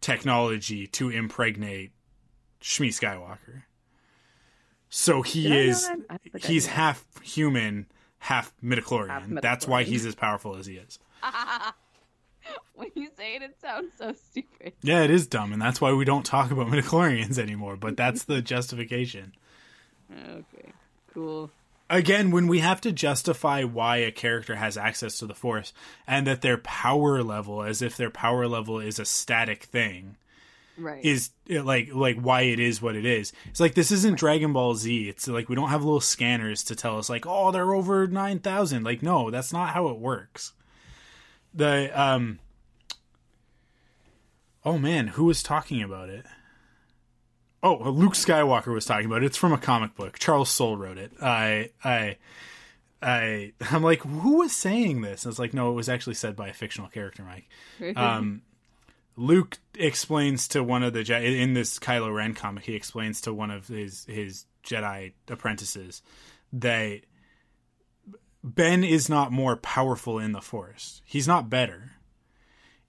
technology to impregnate Shmi Skywalker. So he Did is that? I don't think I he's half human, half midichlorian. Half That's why he's as powerful as he is. *laughs* when you say it, it sounds so stupid. Yeah, it is dumb, and that's why we don't talk about *laughs* midichlorians anymore. But *laughs* that's the justification. Okay. Cool. Again, when we have to justify why a character has access to the Force and that their power level, as if their power level is a static thing, Right. is uh, like like why it is what it is. It's like this isn't Dragon Ball Z. It's like we don't have little scanners to tell us like, oh, they're over nine thousand. Like, no, that's not how it works. The um. Oh man, who was talking about it? Oh, Luke Skywalker was talking about it. It's from a comic book. Charles Soule wrote it. I I. I *laughs* I'm like, who was saying this? And it's like, no, it was actually said by a fictional character, Mike. *laughs* Um, Luke explains to one of the Je- in this Kylo Ren comic. He explains to one of his his Jedi apprentices that Ben is not more powerful in the Force. He's not better.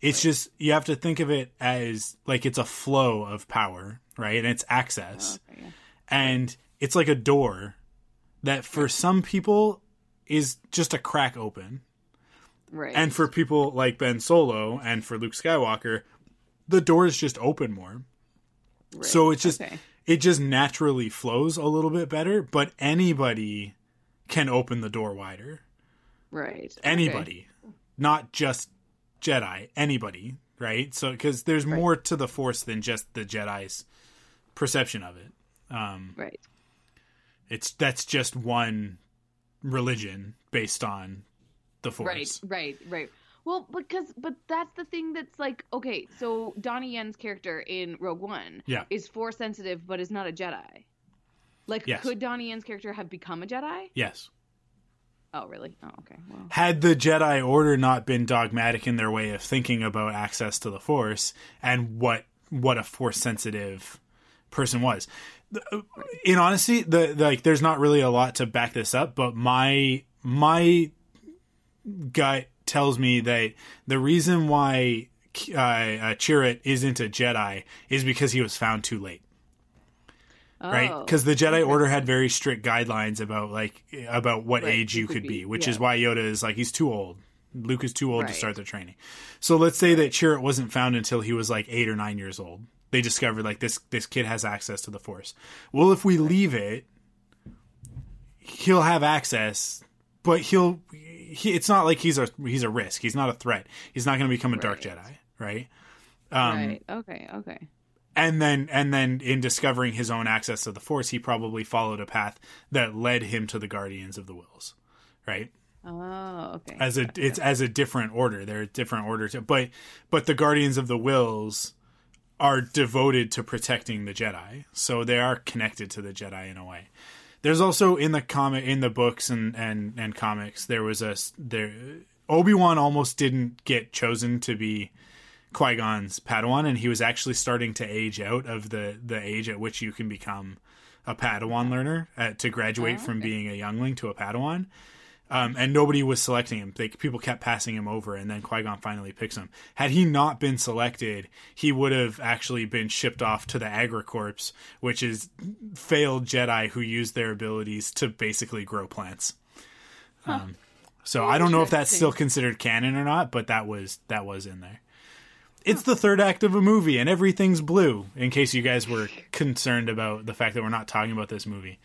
It's just you have to think of it as like it's a flow of power, right? And it's access, oh, Okay, yeah. and it's like a door that for some people is just a crack open. Right. And for people like Ben Solo and for Luke Skywalker, the doors just open more. Right. So it's just Okay. it just naturally flows a little bit better, but anybody can open the door wider. right. okay. Anybody. Not just Jedi, anybody, right? So cuz there's more to the force than just the Jedi's perception of it. Um Right. it's that's just one religion based on the force. Right, right, right. Well, because but that's the thing that's like okay, so Donnie Yen's character in Rogue One Yeah. is force sensitive but is not a Jedi. Like Yes. could Donnie Yen's character have become a Jedi? Yes. Oh, really? Oh, okay. Well, had the Jedi Order not been dogmatic in their way of thinking about access to the Force and what what a Force sensitive person was. In honesty, the, the like there's not really a lot to back this up, but my my gut tells me that the reason why uh, uh, Chirrut isn't a Jedi is because he was found too late right? Oh, because the jedi order had very strict guidelines about like about what Right, age you could be, be, which yeah. is why yoda is like he's too old. Luke is too old to start the training. So let's say that chirrut wasn't found until he was like eight or nine years old. They discovered like this this kid has access to the force. Well if we leave it he'll have access but he'll he, it's not like he's a he's a risk. He's not a threat. He's not going to become a dark jedi right? Um, right. Okay. Okay. And then and then in discovering his own access to the force he probably followed a path that led him to the guardians of the Whills right? Oh, okay. as a it's as a different order. They're a different order to, but but the guardians of the Whills are devoted to protecting the jedi. So they are connected to the jedi in a way. There's also in the comic in the books and and and comics there was a there obi-wan almost didn't get chosen to be Qui-Gon's Padawan, and he was actually starting to age out of the the age at which you can become a Padawan learner uh, to graduate from being a youngling to a Padawan. Um, and nobody was selecting him. They, people kept passing him over, and then Qui Gon finally picks him. Had he not been selected, he would have actually been shipped off to the Agricorps, which is failed Jedi who use their abilities to basically grow plants. Um, so I don't know if that's still considered canon or not, but that was that was in there. It's the third act of a movie, and everything's blue. In case you guys were concerned about the fact that we're not talking about this movie,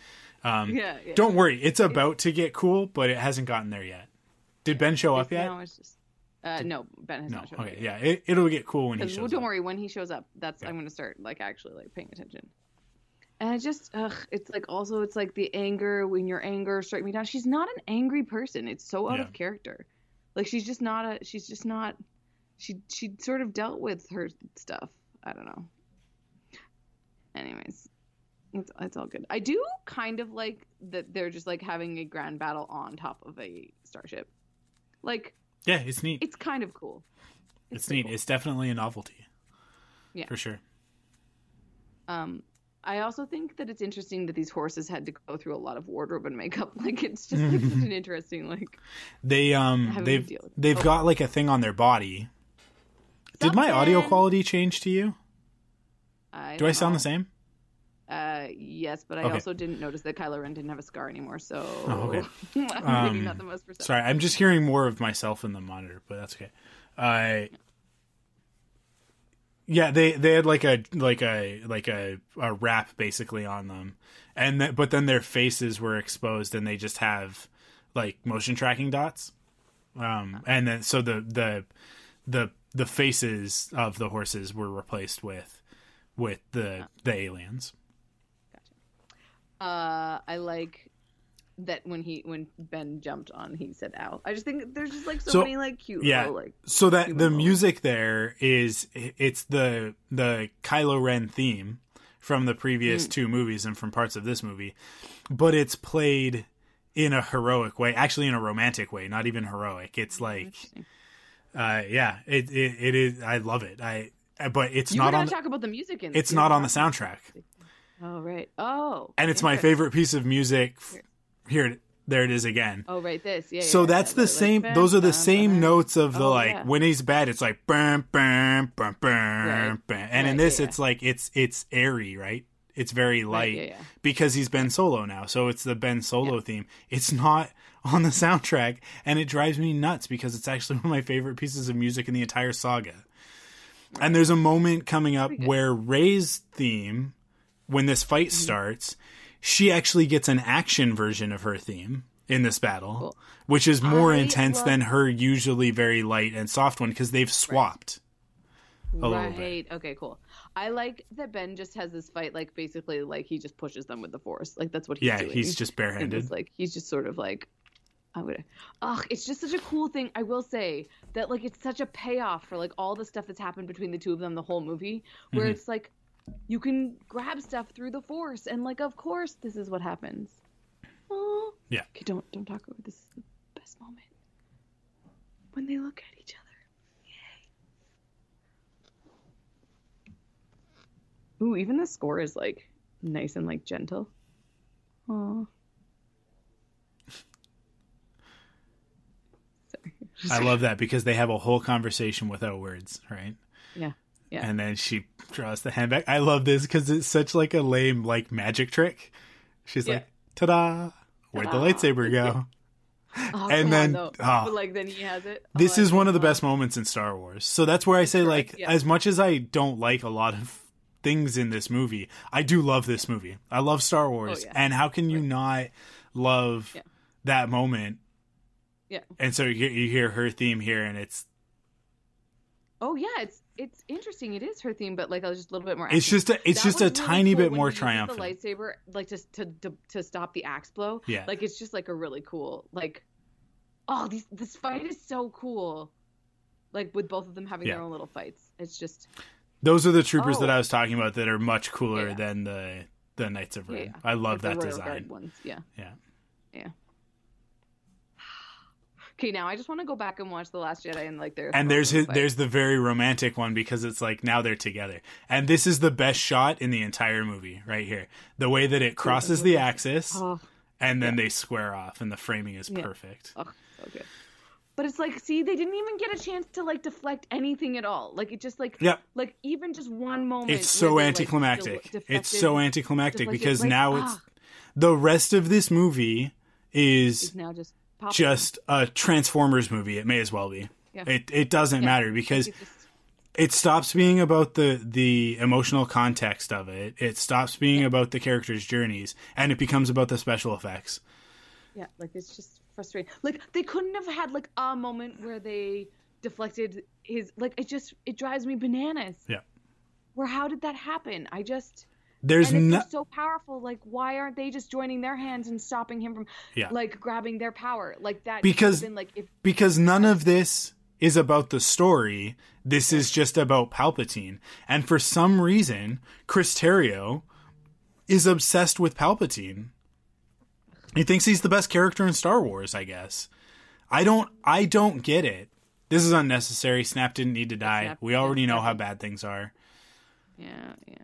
yeah, yeah. don't worry. It's about to get cool, but it hasn't gotten there yet. Did Ben show up yet? No, it's just. Uh, no, Ben has No. not shown up Okay. Yeah. It, it'll get cool when he shows well, don't up. worry, when he shows up, that's I'm gonna start like actually like paying attention. And I just, ugh, it's like also it's like the anger when your anger strike me down. She's not an angry person. It's so out Yeah. of character. Like she's just not a. She's just not. She she sort of dealt with her stuff. I don't know. Anyways, it's it's all good. I do kind of like that they're just like having a grand battle on top of a starship. Like Yeah, it's neat. it's kind of cool. It's, pretty neat. cool. It's definitely a novelty. Yeah. For sure. Um, I also think that it's interesting that these horses had to go through a lot of wardrobe and makeup. *laughs* Like it's just like such an *laughs* interesting like. They um they've deal with it. they've Oh. got like a thing on their body. Did my audio quality change to you? I Do I sound know. the same? Uh, yes, but I Okay. also didn't notice that Kylo Ren didn't have a scar anymore. So Oh, okay. *laughs* Um, not the most perceptive. Sorry, I'm just hearing more of myself in the monitor, but that's okay. Uh, yeah, they they had like a like a like a, a wrap basically on them, and th- but then their faces were exposed, and they just have like motion tracking dots, um, and then so the the the the faces of the horses were replaced with with the the aliens. Uh, I like that when he when Ben jumped on, he said "ow." I just think there's just like so, So, many like cute yeah. little like so that the moments. music there is it's the the Kylo Ren theme from the previous Mm. two movies and from parts of this movie, but it's played in a heroic way, actually in a romantic way, not even heroic. It's like, Interesting. Uh, yeah, it, it it is. I love it. I but it's You not on. talk about the music in. it's not on the soundtrack, Oh right. Oh. and it's my favorite piece of music. Here, there it is again. Oh right, this. Yeah. so yeah, that's the same bam, those are the bam, same bam. notes of the Oh, like yeah. when he's bad it's like bam bam bam bam bam and in this yeah, it's like it's it's airy right it's very light Right, yeah, yeah. because he's Ben Solo now so it's the Ben Solo theme it's not on the soundtrack and it drives me nuts because it's actually *laughs* one of my favorite pieces of music in the entire saga And there's a moment coming up where Rey's theme, when this fight Mm-hmm. starts, she actually gets an action version of her theme in this battle, Cool. which is more I intense love- than her usually very light and soft one because they've swapped. little bit. right. Okay. Cool. I like that Ben just has this fight, like basically, like he just pushes them with the force. Like that's what he's Yeah, doing. he's just *laughs* barehanded. it's like he's just sort of like I'm gonna ugh it's just such a cool thing. I will say that like it's such a payoff for like all the stuff that's happened between the two of them the whole movie where Mhm. it's like you can grab stuff through the force and like of course this is what happens. Oh Yeah. okay don't don't talk over this is the best moment. When they look at each other. Yay. Ooh even the score is like nice and like gentle. Oh Sorry. I love that because they have a whole conversation without words, right? Yeah. Yeah. And then she draws the hand back. I love this because it's such like a lame like magic trick. She's Yeah. like, "Ta-da! Where'd the lightsaber go?" *laughs* Oh, And then- on, oh. Ah. but like then he has it. Oh, This I is one of the best moments in Star Wars. So that's where I say, like, yeah. as much as I don't like a lot of things in this movie, I do love this movie. I love Star oh, Wars, Oh, yeah. and how can you not love that moment? Yeah. And so you hear, you hear her theme here, and it's Oh yeah, it's it's interesting. It is her theme, but like I was just a little bit more. it's just a it's That just a really tiny cool bit more triumphant. The lightsaber, like just to, to to stop the axe blow. Yeah. Like it's just like a really cool like. Oh, these this fight is so cool. Like with both of them having Yeah. their own little fights, it's just Those are the troopers that Oh. I was talking about that are much cooler Yeah. than the the Knights of Ren. yeah. I love like that design. Ones. Yeah. Yeah. Yeah. Okay, now I just want to go back and watch the Last Jedi and like their And there's his, there's the very romantic one because it's like now they're together. And this is the best shot in the entire movie right here. The way that it crosses the axis. Oh, and then they square off and the framing is Yeah. perfect. oh, good. But it's like, see, they didn't even get a chance to like deflect anything at all. Like it just like Yep. like even just one moment. It's so they, like, anticlimactic. it's so anticlimactic deflected, because like, now it's ah, the rest of this movie is it's now just popping. just a Transformers movie. It may as well be. Yeah. It it doesn't Yeah. matter because just- it stops being about the the emotional context of it. It stops being about the characters' journeys and it becomes about the special effects. yeah, like it's just frustrating. Like they couldn't have had like a moment where they deflected his like it just it drives me bananas. Yeah. Where how did that happen? I just There's and if no so powerful, like why aren't they just joining their hands and stopping him from Yeah. like grabbing their power? Like that Because- been like if because none of this is about the story. This is just about Palpatine. And for some reason, Chris Terrio is obsessed with Palpatine. He thinks he's the best character in Star Wars, I guess. I don't I don't get it. This is unnecessary. Snap didn't need to die. Snap- we already yeah, know Snap how bad things are. yeah, yeah.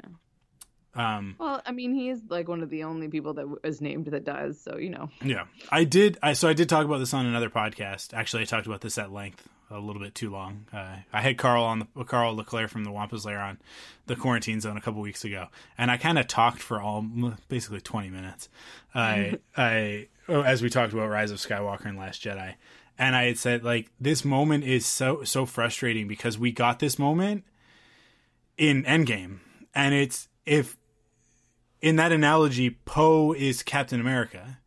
Um Well, I mean, he is like one of the only people that is named that does. So you know, Yeah, I did. I so I did talk about this on another podcast. Actually, I talked about this at length, a little bit too long. Uh, I had Carl on the Carl Leclaire from the Wampus Lair on the quarantine zone a couple weeks ago, and I kind of talked for all basically twenty minutes. I *laughs* I oh, as we talked about Rise of Skywalker and Last Jedi, and I had said like this moment is so so frustrating because we got this moment in Endgame, and it's if in that analogy, Poe is Captain America,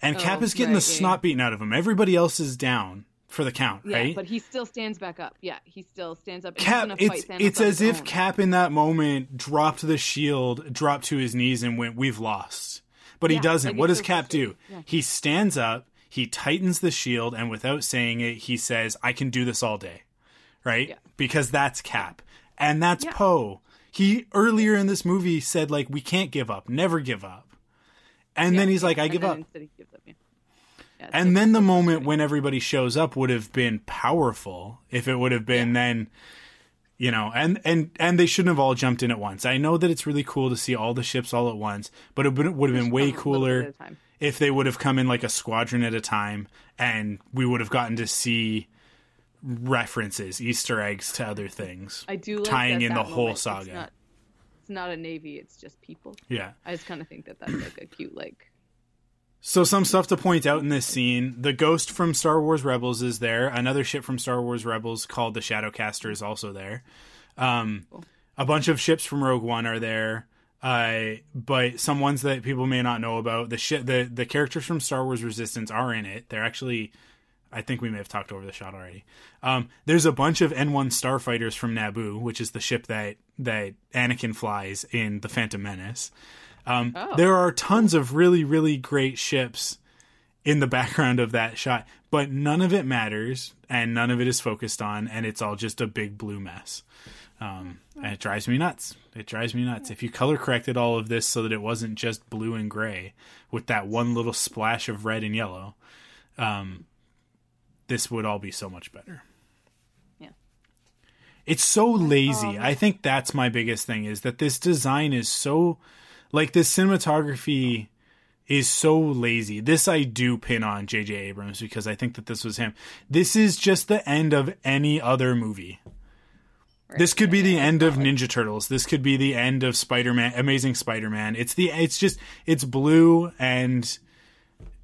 and Oh, Cap is getting the yeah, snot beaten out of him. Everybody else is down for the count, yeah. right? But he still stands back up. Yeah, he still stands up. Cap, it's it's as if own. Cap in that moment dropped the shield, dropped to his knees, and went, "We've lost." But he doesn't. like, what does Cap do? Yeah. He stands up, he tightens the shield, and without saying it, he says, "I can do this all day," right? Yeah. Because that's Cap, and that's Yeah. Poe. He earlier in this movie said, "Like we can't give up, never give up," and Yeah, then he's like, "I give up." Instead he gives up. Yeah. Yeah, And then the moment when everybody shows up would have been powerful if it would have been then you know and and and they shouldn't have all jumped in at once i know that it's really cool to see all the ships all at once but it would, would have been way come a little bit cooler at a time. if they would have come in like a squadron at a time and we would have gotten to see references easter eggs to other things I do like tying that in that the whole saga. It's not, it's not a navy; it's just people. yeah I just kind of think that that's like a cute like. So some stuff to point out in this scene: the ghost from Star Wars Rebels is there. Another ship from Star Wars Rebels called the Shadowcaster is also there. Um, a bunch of ships from Rogue One are there. Uh, but some ones that people may not know about the shit the the characters from Star Wars Resistance are in it. They're actually, I think we may have talked over the shot already. Um, there's a bunch of N1 starfighters from Naboo, which is the ship that that Anakin flies in the Phantom Menace. Um, Oh. There are tons of really really great ships in the background of that shot, but none of it matters and none of it is focused on, and it's all just a big blue mess. Um, and it drives me nuts. It drives me nuts. If you color corrected all of this so that it wasn't just blue and gray with that one little splash of red and yellow, um, this would all be so much better. Yeah. It's so lazy. I think that's my biggest thing is that this design is so like this cinematography is so lazy. This I do pin on JJ Abrams because I think that this was him. This is just the end of any other movie. This could be the end of Ninja Turtles. This could be the end of Spider-Man, Amazing Spider-Man. It's the it's just it's blue and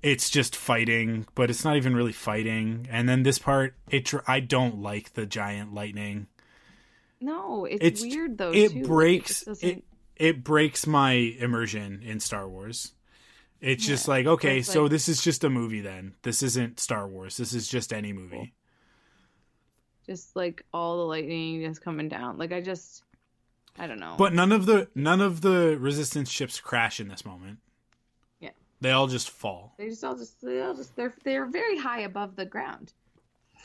it's just fighting, but it's not even really fighting. And then this part, it I don't like the giant lightning. No, it's, It's weird though. it too. Breaks doesn't- it it breaks my immersion in Star Wars. It's just like okay, so like- this is just a movie then. This isn't Star Wars. This is just any movie. just like all the lightning just coming down. Like I just, I don't know. But none of the none of the resistance ships crash in this moment. They all just fall. they just all just they all just they're they're very high above the ground. *laughs*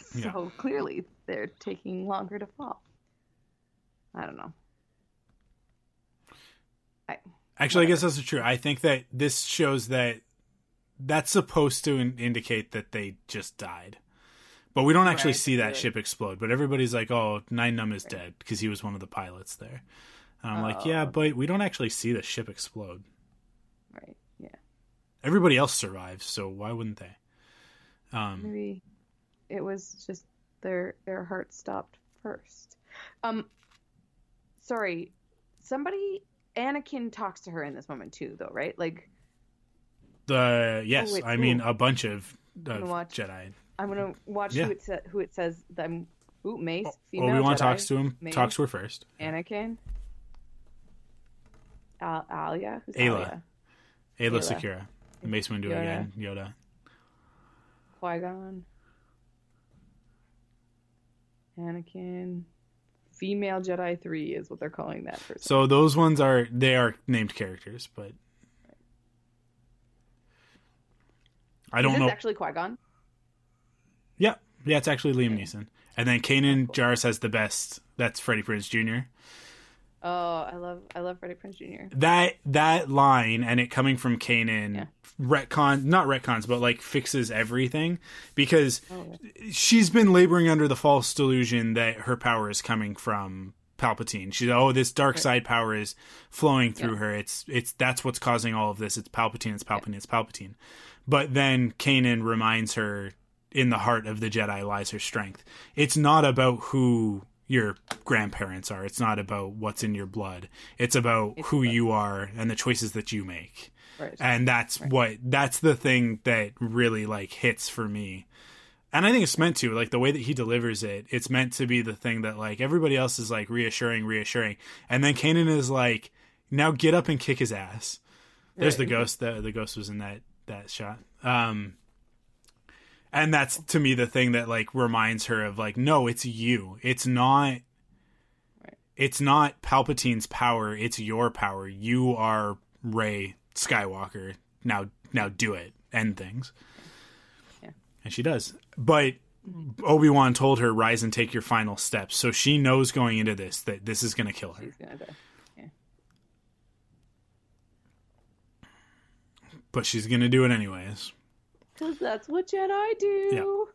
So Yeah. clearly they're taking longer to fall. I don't know. I Actually, I guess that's true. I think that this shows that that's supposed to in- indicate that they just died. But we don't actually Right, see that right. ship explode. But everybody's like, "Oh, Nien Nunb is dead because he was one of the pilots there." And I'm like, oh. "Yeah, Oh. but we don't actually see the ship explode. right. Everybody else survives, so why wouldn't they?" Um, Maybe it was just their their heart stopped first. Um sorry. Somebody Anakin talks to her in this moment too though, right? Like the yes, Oh, wait, I mean a bunch of, of watch. Jedi. I'm gonna watch Yeah. who it sa- who it says that I'm ooh Mace female Obi Wan talks to him. Mace, Talks to her first. Anakin. Al- Alia, who's Aayla. Alia? Aayla Aayla. Secura. Mace Windu Yoda. again. Yoda. Qui Gon, Anakin, female Jedi three is what they're calling that person. So those ones are they are named characters, but I don't this know. actually Qui Gon? Yeah, yeah, it's actually Liam Neeson, and then Kanan Jarrus has the best. That's Freddie Prinze Jr. Oh, I love I love Freddie Prinze Jr. That that line and it coming from Kanan Yeah. retcon not retcons but like fixes everything because Oh, she's been laboring under the false delusion that her power is coming from Palpatine. She's oh this dark side power is flowing through Yeah. her. It's it's that's what's causing all of this. It's Palpatine. It's Palpatine. It's Palpatine. But then Kanan reminds her in the heart of the Jedi lies her strength. It's not about who your grandparents are. It's not about what's in your blood. It's about who you are and the choices that you make. Right. and that's what that's the thing that really like hits for me. And i think it's meant to like the way that he delivers it it's meant to be the thing that like everybody else is like reassuring reassuring. And then Kanan is like now get up and kick his ass. There's the ghost the, the ghost was in that that shot. Um and that's to me the thing that like reminds her of like no it's you. It's not Right. it's not palpatine's power. It's your power. You are rey skywalker. Now now do it. End things. Yeah. and she does. But obi-wan told her rise and take your final steps. So she knows going into this that this is going to kill her. Die. but she's going to do it anyways Cause that's what Jedi do.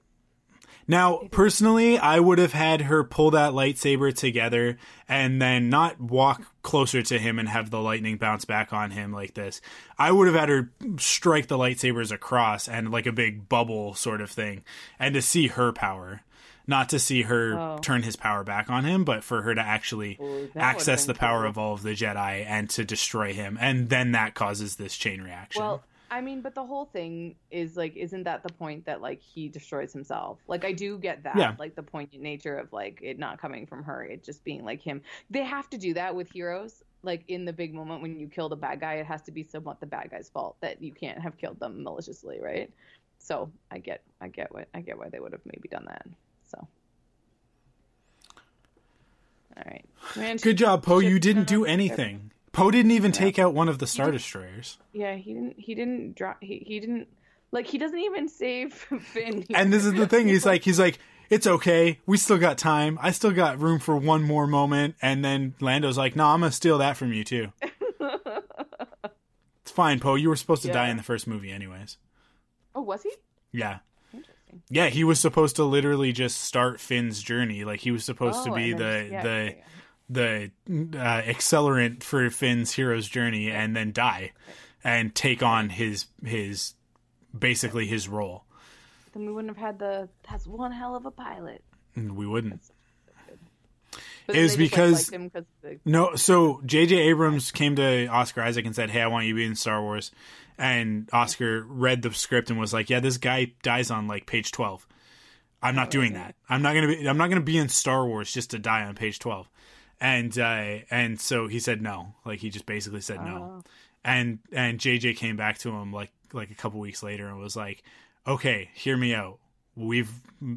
Now, personally, I would have had her pull that lightsaber together and then not walk closer to him and have the lightning bounce back on him like this. I would have had her strike the lightsabers across and like a big bubble sort of thing, and to see her power. Not to see her Oh. turn his power back on him, but for her to actually Ooh, access the power cool. of all of the Jedi and to destroy him. And then that causes this chain reaction. Well, I mean, but the whole thing is like, isn't that the point that like he destroys himself? Like, I do get that, Yeah. like the poignant nature of like it not coming from her, it just being like him. They have to do that with heroes. Like in the big moment when you kill the bad guy, it has to be somewhat the bad guy's fault that you can't have killed them maliciously, right? So I get, I get what, I get why they would have maybe done that. So. All right. Man, Good job, Poe. You didn't do anything. Poe didn't even take out one of the Star Destroyers. Yeah, he didn't. He didn't drop. He, he didn't. Like he doesn't even save *laughs* Finn. And this is the *laughs* thing. He's like, he's like, it's okay. We still got time. I still got room for one more moment. And then Lando's like, no, I'm gonna steal that from you too. *laughs* it's fine, Poe. You were supposed to die in the first movie, anyways. oh, was he? Yeah. Interesting. Yeah, he was supposed to literally just start Finn's journey. Like he was supposed to Oh, be the yeah, the yeah, yeah. The uh, accelerant for Finn's hero's journey, and then die, and take on his his basically his role. Then we wouldn't have had the. That's one hell of a pilot. We wouldn't. But It was like, because- liked him 'cause the, No, so J.J. Abrams came to Oscar Isaac and said, "Hey, I want you to be in Star Wars." And Oscar read the script and was like, "Yeah, this guy dies on like page twelve. I'm not doing that. I'm not gonna be. I'm not gonna be in Star Wars just to die on page twelve. And uh, and so he said no. Like he just basically said no. And and J.J. came back to him like like a couple weeks later and was like, "Okay, hear me out." We've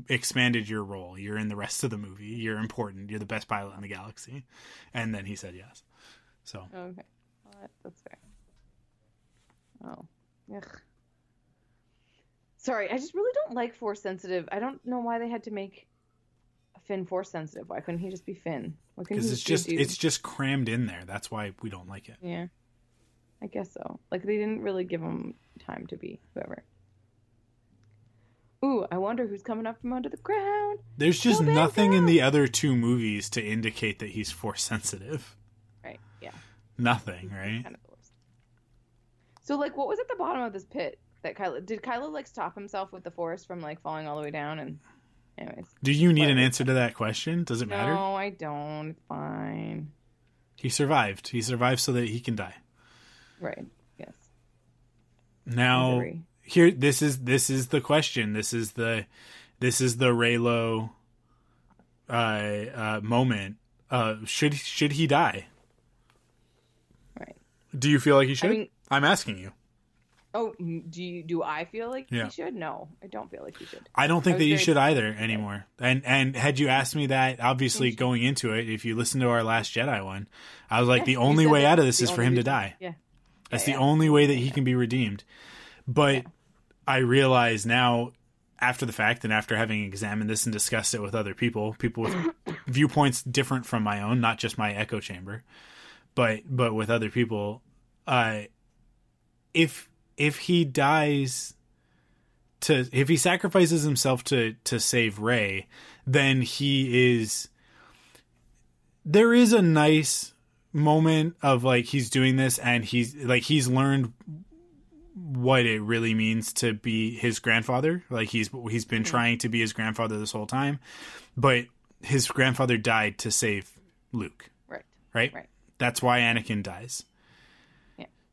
expanded your role. You're in the rest of the movie. You're important. You're the best pilot in the galaxy. And then he said yes. So okay, well, that's fair. Oh, ugh. Sorry, I just really don't like force sensitive. I don't know why they had to make Finn force sensitive. Why couldn't he just be Finn? Why couldn't because it's just dude? it's just crammed in there. That's why we don't like it. Yeah. I guess so. Like they didn't really give him time to be whoever. Ooh, I wonder who's coming up from under the ground. There's just Go nothing in the other two movies to indicate that he's force sensitive. Right. Yeah. Nothing, right? Kind of the worst. So like what was at the bottom of this pit that Kylo did Kylo like stop himself with the force from like falling all the way down and anyways. Do you need an answer to that question? Does it matter? No, I don't. It's fine. He survived. He survived so that he can die. Right. Yes. Now Misery. here this is this is the question. This is the this is the Reylo uh, uh moment. Uh should should he die? Right. Do you feel like he should? mean- I'm asking you. Oh, do you do I feel like Yeah. he should? No, I don't feel like he should. I don't think I that you should either anymore. And and had you asked me that, obviously going into it, if you listen to our last Jedi one, I was like, Yeah, the only way out of this is for him to die. Yeah. That's Yeah, the only way that he can be redeemed. But I realize now, after the fact, and after having examined this and discussed it with other people, people with *coughs* viewpoints different from my own, not just my echo chamber, but but with other people, uh, if if he dies to if he sacrifices himself to to save Rey, then he is there is a nice moment of like he's doing this and he's like he's learned what it really means to be his grandfather like he's he's been mm-hmm. trying to be his grandfather this whole time but his grandfather died to save Luke Right. right Right. that's why Anakin dies.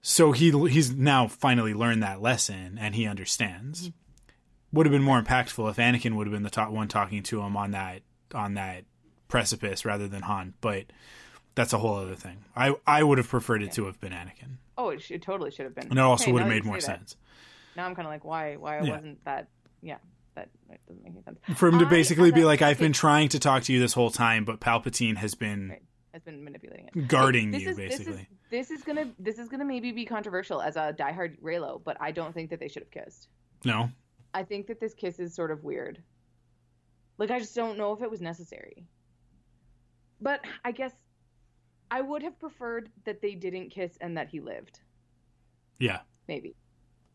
So he he's now finally learned that lesson and he understands would have been more impactful if Anakin would have been the top one talking to him on that on that precipice rather than Han but that's a whole other thing I I would have preferred it to have been Anakin Oh, it, should, it totally should have been. and it also Hey, would have made more sense Now I'm kind of like, why? Why Yeah. wasn't that? Yeah, that, that doesn't make any sense. for him to I- basically as be like I've been trying to talk to you this whole time but Palpatine has been Right. has been manipulating it. guarding you is, basically this is gonna this is gonna maybe be controversial as a diehard Reylo, but I don't think that they should have kissed. no I think that this kiss is sort of weird. Like I just don't know if it was necessary. But I guess I would have preferred that they didn't kiss and that he lived. yeah maybe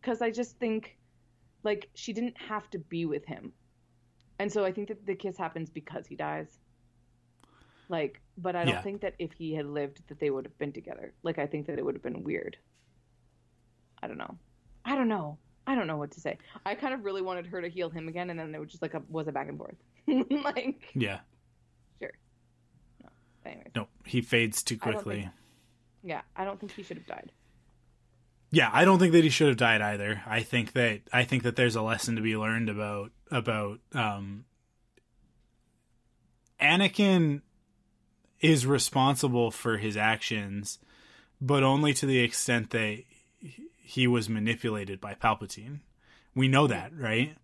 because i just think like she didn't have to be with him and so i think that the kiss happens because he dies like but i don't Yeah. think that if he had lived that they would have been together. Like i think that it would have been weird. I don't know. I don't know. I don't know what to say. I kind of really wanted her to heal him again and then it was just like a was a back and forth. *laughs* Like yeah. sure. No. Anyways. No he fades too I quickly. think- yeah i don't think he should have died. Yeah, I don't think that he should have died either. I think that I think that there's a lesson to be learned about about um, Anakin is responsible for his actions, but only to the extent that he was manipulated by Palpatine. We know that, right?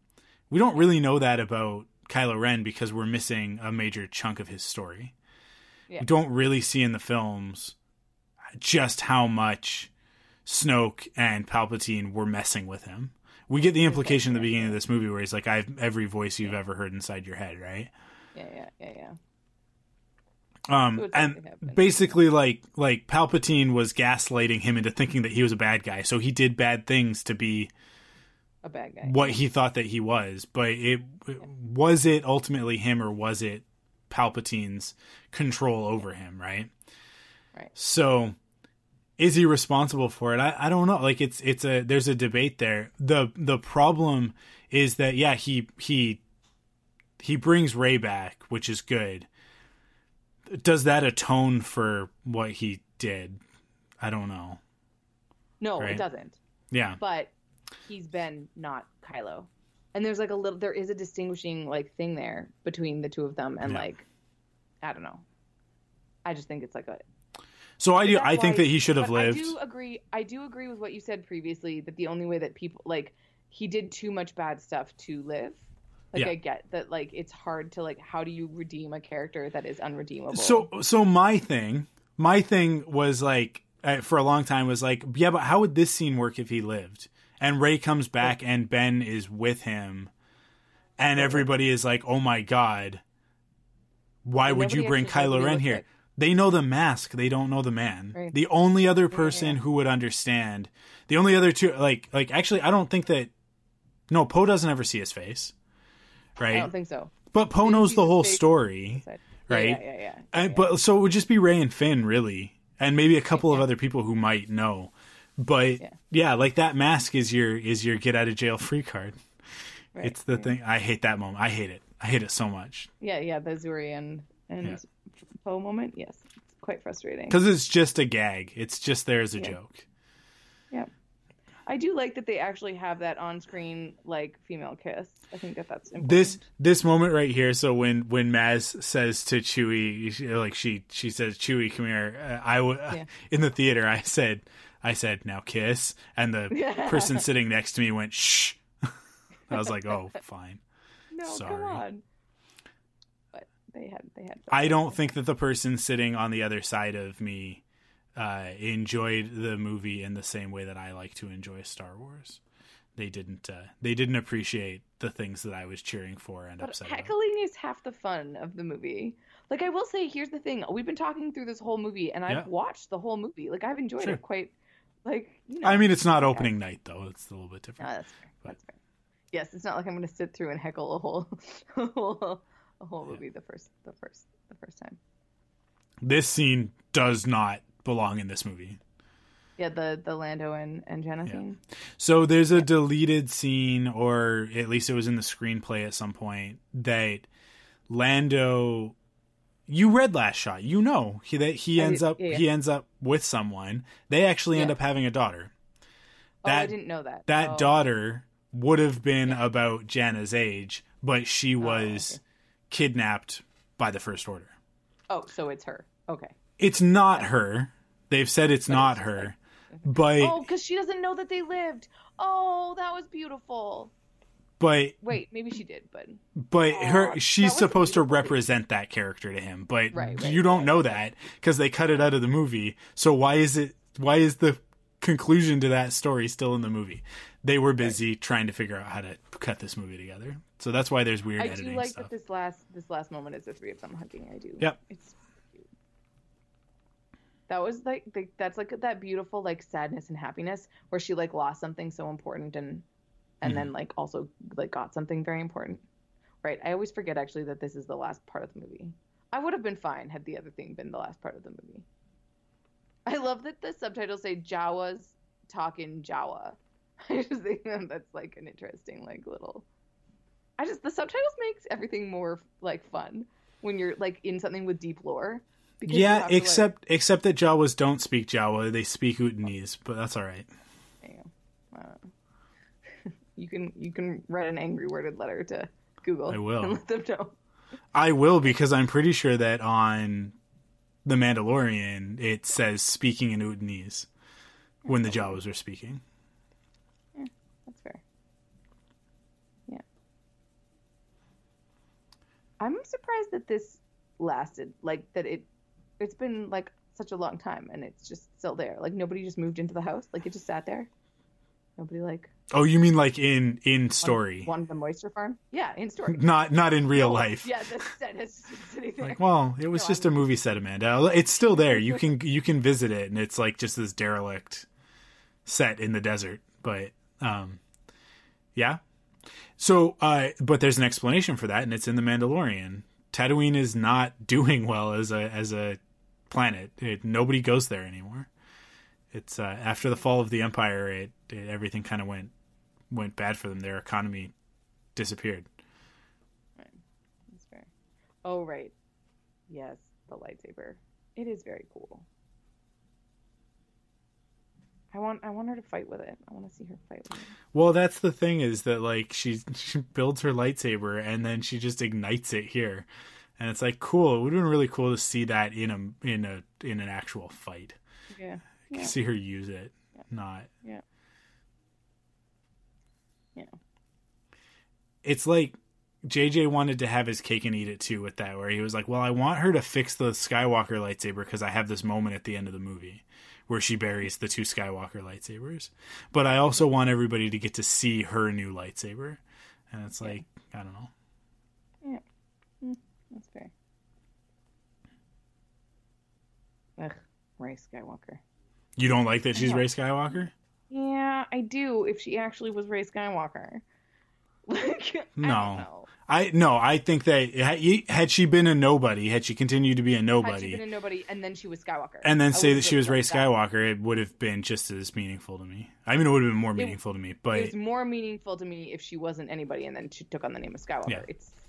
We don't really know that about Kylo Ren because we're missing a major chunk of his story. Yeah. We don't really see in the films just how much Snoke and Palpatine were messing with him. We get the implication at the beginning of this movie where he's like, "I have every voice you've ever heard inside your head," right? Yeah, yeah, yeah, yeah. Um, and basically, like like Palpatine was gaslighting him into thinking that he was a bad guy, so he did bad things to be A bad guy. what he thought that he was. But it was it ultimately him or was it Palpatine's control over him, right? Right. So is he responsible for it? I, I don't know. Like it's it's a there's a debate there. The the problem is that yeah, he he he brings Rey back, which is good. Does that atone for what he did? I don't know. No, Right. it doesn't. Yeah. But he's been not Kylo. And there's like a little there is a distinguishing like thing there between the two of them and Yeah. like I don't know. I just think it's like a So I do I think why- that he should have lived. I do agree. I do agree with what you said previously that the only way that people like he did too much bad stuff to live. Like Yeah. I get that like it's hard to like how do you redeem a character that is unredeemable? So so my thing, my thing was like uh, for a long time was like, yeah, but how would this scene work if he lived? And Rey comes back and Ben is with him, and everybody is like, "Oh my god, why And would you bring Kylo Ren here?" like. They know the mask, they don't know the man. Right. The only other person who would understand, the only other two, like like actually, I don't think that. No, Poe doesn't ever see his face, I don't think so. but Poe knows the whole story. Right. Yeah, yeah, yeah. yeah, but so it would just be Rey and Finn, really, and maybe a couple of other people who might know. But yeah. Like that mask is your is your get out of jail free card. Right, it's the right. thing. I hate that moment. I hate it. I hate it so much Yeah, yeah, the Zorii and and. Poe moment. Yes, it's quite frustrating. because it's just a gag. It's just there as a joke. Yeah, I do like that they actually have that on-screen like female kiss. I think that that's important. This this moment right here. So when when Maz says to Chewie, she- like she she says, "Chewie, come here." Uh, I w- Yeah. *laughs* in the theater. I said, I said, "Now kiss," and the *laughs* person sitting next to me went, "Shh." *laughs* I was like, "Oh, fine." no, sorry. come on. But they had they had. I don't think that the person sitting on the other side of me uh, enjoyed the movie in the same way that I like to enjoy Star Wars. They didn't. Uh, they didn't appreciate the things that I was cheering for and But upset about. heckling is half the fun of the movie. Like I will say, here's the thing: we've been talking through this whole movie, and I've Yeah. watched the whole movie. Like I've enjoyed Sure. it quite. Like you know. I mean, it's not yeah. opening night though. It's a little bit No, different. that's fair. That's fair. Yes, it's not like I'm going to sit through and heckle a whole, *laughs* a whole, a whole movie the first, the first, the first time. This scene does not belong in this movie. Yeah, the the Lando and and Jannah scene. So there's a deleted scene, or at least it was in the screenplay at some point that Lando. You read last shot. You know he that he ends did, up yeah, yeah. he ends up with someone. They actually end Yeah. up having a daughter. oh, I didn't know that. That Oh, daughter would have been about Jannah's age, but she oh, was okay. kidnapped by the First Order. Oh, so it's her. Okay. It's not her. They've said it's not her, but Oh, because she doesn't know that they lived. Oh, that was beautiful. but Wait, maybe she did, but but Aw, her she's supposed to represent that character to him but Right, right, you don't right, know that because they cut it out of the movie so why is it why is the conclusion to that story still in the movie they were busy trying to figure out how to cut this movie together so that's why there's weird I do like stuff that this last this last moment is the three of them hugging. I do. Yep. It's. That was like the, that's like that beautiful like sadness and happiness where she like lost something so important and and Mm-hmm. then like also like got something very important. Right. I always forget actually that this is the last part of the movie. I would have been fine had the other thing been the last part of the movie. I love that the subtitles say Jawas talking Jawa. *laughs* I just think that that's like an interesting like little I just the subtitles makes everything more like fun when you're like in something with deep lore. Yeah to, like- except except that jawas don't speak jawa they speak utanese but that's all right uh, *laughs* You can you can write an angry worded letter to Google. I will. and let them know. I will because I'm pretty sure that on The Mandalorian it says speaking in Udanese when the Jawas are speaking. That's fair. Yeah. I'm surprised that this lasted. Like that it it's been like such a long time and it's just still there. Like nobody just moved into the house. Like it just sat there. Nobody like Oh, you mean like in in story, wanted the moisture farm? Yeah, in story. *laughs* not not in real life. Yeah, the set is just sitting there. Like, well, it was No, just I'm- a movie set, Amanda. It's still there. You can you can visit it, and it's like just this derelict set in the desert. But um, yeah. So, uh, but there's an explanation for that, and it's in the Mandalorian. Tatooine is not *laughs* doing well as a as a planet. It, nobody goes there anymore. It's uh, after the fall of the Empire, it, it everything kind of went went bad for them. Their economy disappeared. That's fair. Oh right. Yes, the lightsaber. It is very cool. I want I want her to fight with it. I want to see her fight with it. Well, that's the thing is that like she she builds her lightsaber and then she just ignites it here, and it's like cool. It would have been really cool to see that in a in a in an actual fight. Yeah. Yeah. See her use it, not. Yeah. Yeah. It's like JJ wanted to have his cake and eat it too with that, where he was like, "Well, I want her to fix the Skywalker lightsaber because I have this moment at the end of the movie." Where she buries the two Skywalker lightsabers, but I also want everybody to get to see her new lightsaber, and it's like I don't know. That's fair. Ugh, Rey Skywalker. You don't like that she's Yeah. Rey Skywalker? Yeah, I do. If she actually was Rey Skywalker, *laughs* like, I No. don't know. I no, I think that had- had she been a nobody, had she continued to be a Had she nobody, been a nobody, and then she was Skywalker, and then I say that she was Rey liked that. Skywalker, it would have been just as meaningful to me. I mean, it would have been more meaningful to me, but It but was more meaningful to me if she wasn't anybody, and then she took on the name of Skywalker. Yeah. It's stupid. that she-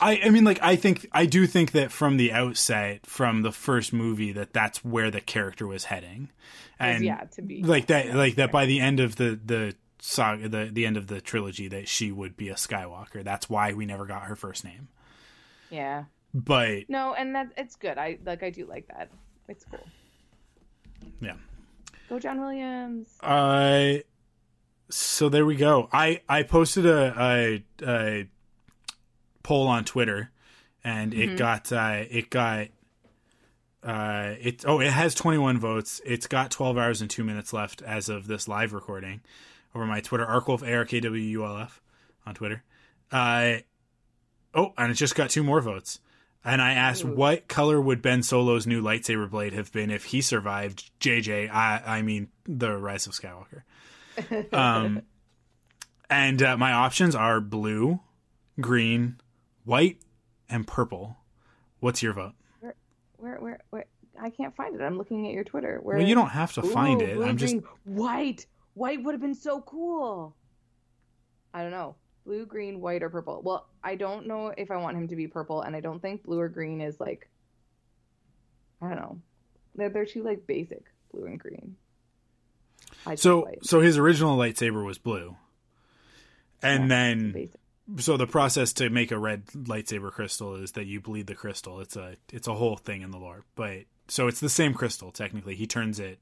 I, I mean, like, I think I do think that from the outset, from the first movie, that that's where the character was heading, and yeah, to be like that, like that by the end of the the saga, the the end of the trilogy, that she would be a Skywalker. That's why we never got her first name, yeah. but No, and that it's good. I like. I do like that. It's cool. yeah. Go, John Williams. Uh, so there we go. I I posted a a, a poll on Twitter, and it got uh, it got uh it oh it has 21 votes. It's got 12 hours and two minutes left as of this live recording over my Twitter Arkwulf A R K W U L F on Twitter. Uh oh, and it just got two more votes. And I asked, what color would Ben Solo's new lightsaber blade have been if he survived JJ? I, I mean, the Rise of Skywalker. *laughs* Um, and uh, my options are blue, green, white, and purple. What's your vote? Where, where, where? I can't find it. I'm looking at your Twitter. Where? Well, you don't have to find Ooh, it. I'm just white. White would have been so cool. I don't know. Blue, green, white, or purple. Well, I don't know if I want him to be purple, and I don't think blue or green is like. I don't know. They're they're too like basic. Blue and green. I so so his original lightsaber was blue, and then basic. So the process to make a red lightsaber crystal is that you bleed the crystal. It's a it's a whole thing in the lore, but so it's the same crystal technically. He turns it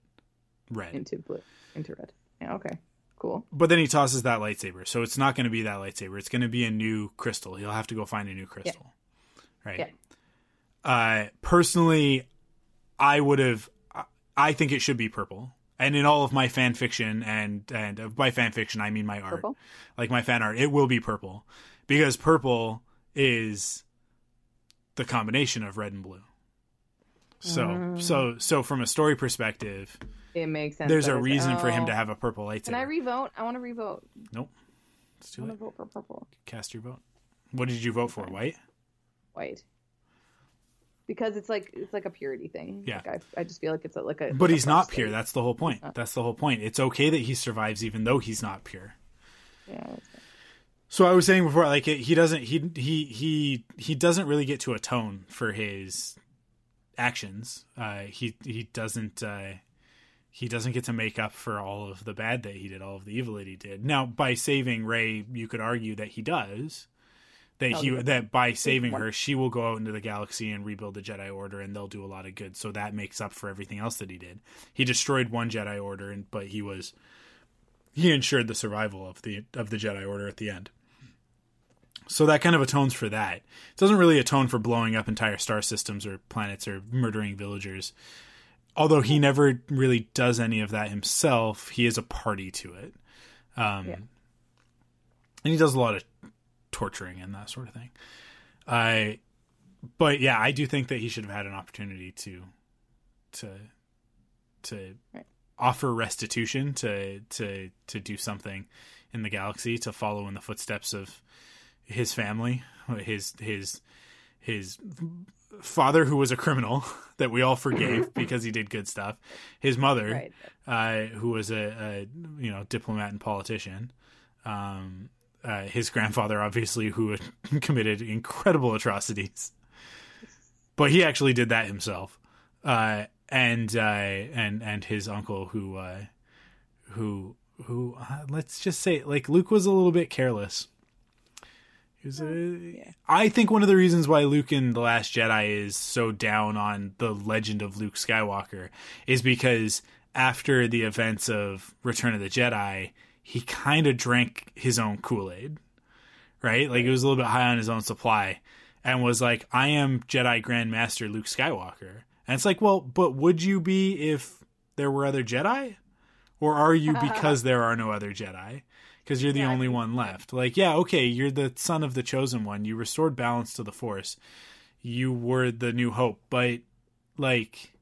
red, into blue, into red. Yeah. Okay. Cool. but then he tosses that lightsaber. So it's not going to be that lightsaber. It's going to be a new crystal. He'll have to go find a new crystal, right? Yeah. Uh, personally, I would have. I think it should be purple. And in all of my fan fiction, and and uh, by fan fiction I mean my art, Purple. like my fan art, it will be purple because purple is the combination of red and blue. So Mm. so so from a story perspective, It makes sense. there's a reason for him oh. to have a purple lightsaber. Can I revote? I want to revote. Nope. Let's do I want to vote for purple. Cast your vote. What did you vote for? White. white because it's like it's like a purity thing. Yeah. like I, I just feel like it's a, like a. But like a he's not pure. slate. That's the whole point. That's the whole point. It's okay that he survives even though he's not pure. Yeah. So I was saying before, like it, he doesn't he he he he doesn't really get to atone for his actions. Uh, he he doesn't uh, he doesn't get to make up for all of the bad that he did, all of the evil that he did. Now, by saving Rey, you could argue that he does. That Oh, he that by saving her, she will go out into the galaxy and rebuild the Jedi Order, and they'll do a lot of good. So that makes up for everything else that he did. He destroyed one Jedi Order, and but he was he ensured the survival of the of the Jedi Order at the end. So that kind of atones for that. It doesn't really atone for blowing up entire star systems or planets or murdering villagers. Although he never really does any of that himself, he is a party to it. Um, Yeah. And he does a lot of torturing and that sort of thing. I, but yeah, I do think that he should have had an opportunity to, to, to Right. offer restitution, to to to do something in the galaxy, to follow in the footsteps of his family, his his his father who was a criminal *laughs* that we all forgave *laughs* because he did good stuff, his mother Right. uh, who was a, a you know diplomat and politician, um, uh, his grandfather obviously who had *laughs* committed incredible atrocities, but he actually did that himself, uh, and uh, and and his uncle who uh, who who uh, let's just say like Luke was a little bit careless. He was a, I think one of the reasons why Luke in The Last Jedi is so down on the legend of Luke Skywalker is because after the events of Return of the Jedi, he kind of drank his own Kool Aid, right? Like it was a little bit high on his own supply and was like, I am Jedi Grand Master Luke Skywalker. And it's like, well, but would you be if there were other Jedi? Or are you *laughs* because there are no other Jedi? Because you're the Yeah, only one left. Like, yeah, okay, you're the son of the chosen one. You restored balance to the Force. You were the new hope. But, like,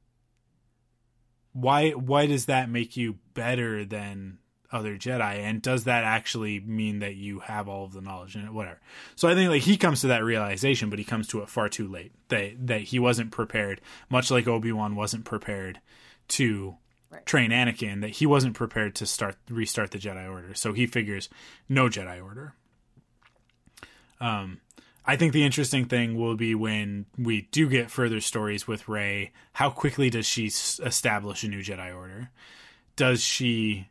why why does that make you better than other Jedi? And does that actually mean that you have all of the knowledge and whatever? So I think like he comes to that realization, but he comes to it far too late. That that he wasn't prepared, much like Obi Wan wasn't prepared to Right. train Anakin. That he wasn't prepared to start restart the Jedi Order. So he figures no Jedi Order. Um. I think the interesting thing will be when we do get further stories with Rey. How quickly does she s- establish a new Jedi Order? Does she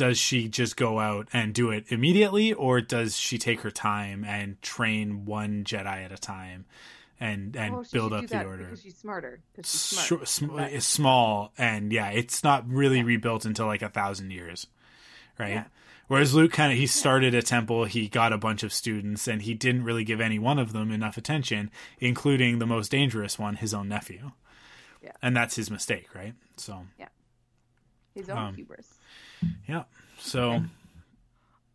does she just go out and do it immediately, or does she take her time and train one Jedi at a time and and Well, build up the order? she's smarter. She's smart. sm- But- small and yeah, it's not really rebuilt until like a thousand years, right? Yeah. Whereas Luke kind of he started a temple, he got a bunch of students, and he didn't really give any one of them enough attention, including the most dangerous one, his own nephew. Yeah. And that's his mistake, right? So yeah His own um, hubris. Yeah, so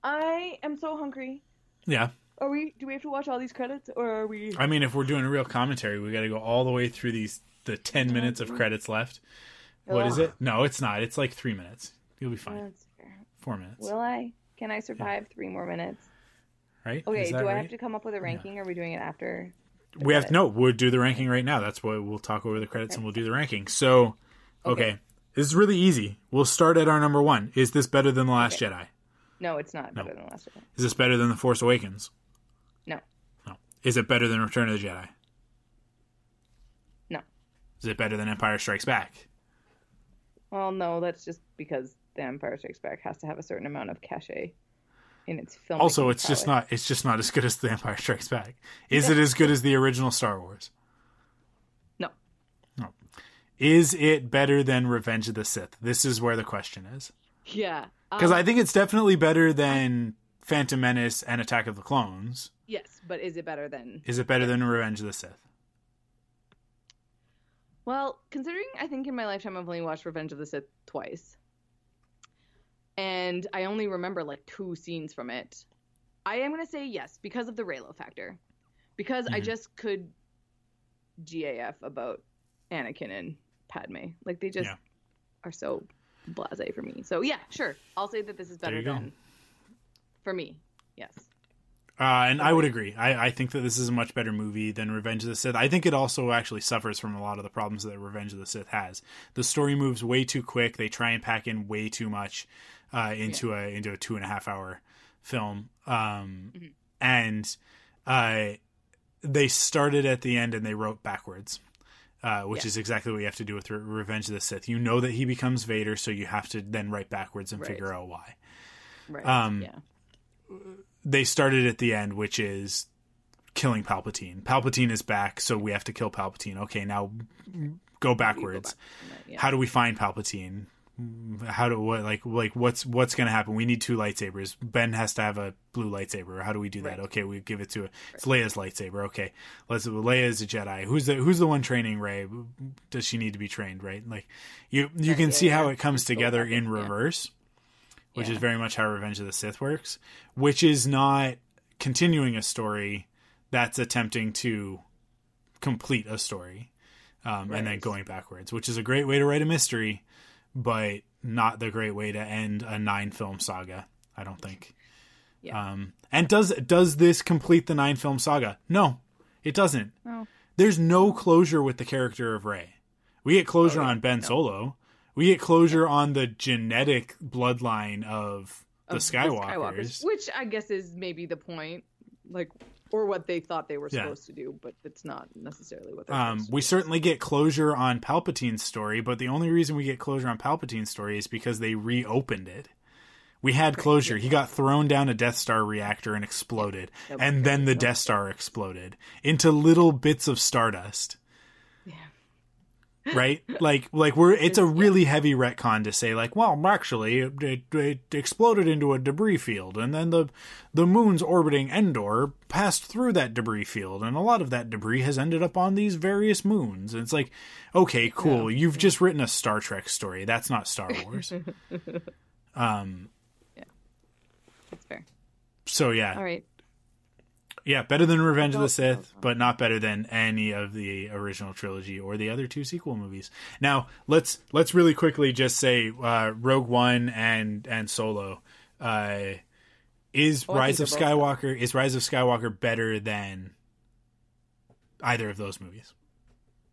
I am so hungry. yeah. Are we? Do we have to watch all these credits, or are we? I mean, if we're doing a real commentary, we got to go all the way through these the ten minutes of credits left. What is it? No, it's not. It's like three minutes. You'll be fine. Four minutes, Will I? Can I survive three more minutes? right? Okay. Do I have to come up with a ranking? Or are we doing it after? we have no we'll do the ranking right now that's what we'll talk over the credits and we'll do the ranking so okay, Okay. This is really easy. We'll start at our number one. Is this better than the last jedi? No, it's not No. better than The last Jedi. is this better than the force awakens? No. no. Is it better than return of the jedi? No. is it better than empire strikes back? Well, no, that's just because The Empire Strikes Back has to have a certain amount of cachet in its film. also it's just not it's just not as good as the empire strikes back. Is it as good as the original star wars is it better than revenge of the sith this is where the question is Yeah. because um, i think it's definitely better than phantom menace and attack of the clones yes, but is it better than? Is it better than Revenge of the Sith? Well, considering I think in my lifetime I've only watched Revenge of the Sith twice, and I only remember like two scenes from it, I am gonna say yes because of the Reylo factor, because I Mhm. just could GAF about Anakin and Padme, like they just Yeah. are so blasé for me. So yeah, sure, I'll say that this is better go. than for me. Yes. Uh, and I would agree. I, I think that this is a much better movie than Revenge of the Sith. I think it also actually suffers from a lot of the problems that Revenge of the Sith has. The story moves way too quick. They try and pack in way too much uh, into a into a two and a half hour film, um, Mhm. and uh, they started at the end and they wrote backwards. Uh, which Yeah. is exactly what you have to do with Re- Revenge of the Sith. You know that he becomes Vader, so you have to then write backwards and Right. figure out why. Right. Um, yeah. They started at the end, which is killing Palpatine. Palpatine is back, so we have to kill Palpatine. Okay, now go backwards. go back that, yeah. How do we find Palpatine? How do what like like what's what's gonna happen? We need two lightsabers. Ben has to have a blue lightsaber. How do we do that? Right. Okay, we give it to a, it's Leia's lightsaber. Okay, let's Leia's a Jedi. Who's the who's the one training Rey? Does she need to be trained? Right, like you you Yeah, can yeah, see how it comes together in yeah. reverse, which is very much how Revenge of the Sith works. Which is not continuing a story that's attempting to complete a story um, and then going backwards, which is a great way to write a mystery, but not the great way to end a nine film saga. I don't think. Yeah. Um, and does does this complete the nine film saga? No, it doesn't. No. There's no closure with the character of Rey. We get closure Oh, yeah. on Ben No. Solo. We get closure on the genetic bloodline of the Of Skywalkers. which I guess is maybe the point, like, or what they thought they were Yeah. supposed to do, but it's not necessarily what they're Um, supposed to we certainly get closure on Palpatine's story, but the only reason we get closure on Palpatine's story is because they reopened it. We had closure. He got thrown down a Death Star reactor and exploded, and then the. Death Star exploded into little bits of stardust. Yeah. Right? like, like we're. It's a really heavy retcon to say, like, well, actually, it, it, it exploded into a debris field, and then the the moons orbiting Endor passed through that debris field, and a lot of that debris has ended up on these various moons. And it's like, okay, cool. You've just written a Star Trek story. That's not Star Wars. *laughs* um. Yeah, that's fair. So yeah, All right. Yeah, better than Revenge of the Sith, but not better than any of the original trilogy or the other two sequel movies. Now let's let's really quickly just say uh, Rogue One and and Solo. Uh, is Oh, Rise of they're both Skywalker is Rise of Skywalker better than either of those movies?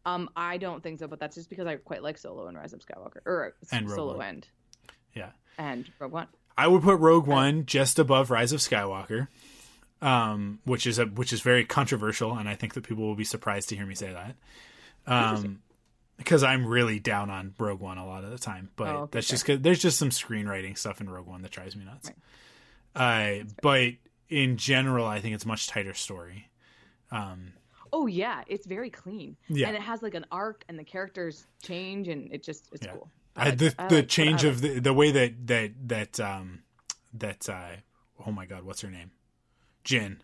Um, I don't think so, but that's just because I quite like Solo and Rise of Skywalker, or And Solo One. and Yeah. and Rogue One. I would put Rogue One just above Rise of Skywalker, um, which is a which is very controversial, and I think that people will be surprised to hear me say that, um, because I'm really down on Rogue One a lot of the time. But Oh, okay, that's just because there's just some screenwriting stuff in Rogue One that drives me nuts. Uh, but in general, I think it's a much tighter story. Um, Oh yeah, it's very clean. Yeah. and it has like an arc, and the characters change, and it just it's Yeah. cool. I, like- the I the like- change I of the the way that that that um that uh oh my god, what's her name? Jyn.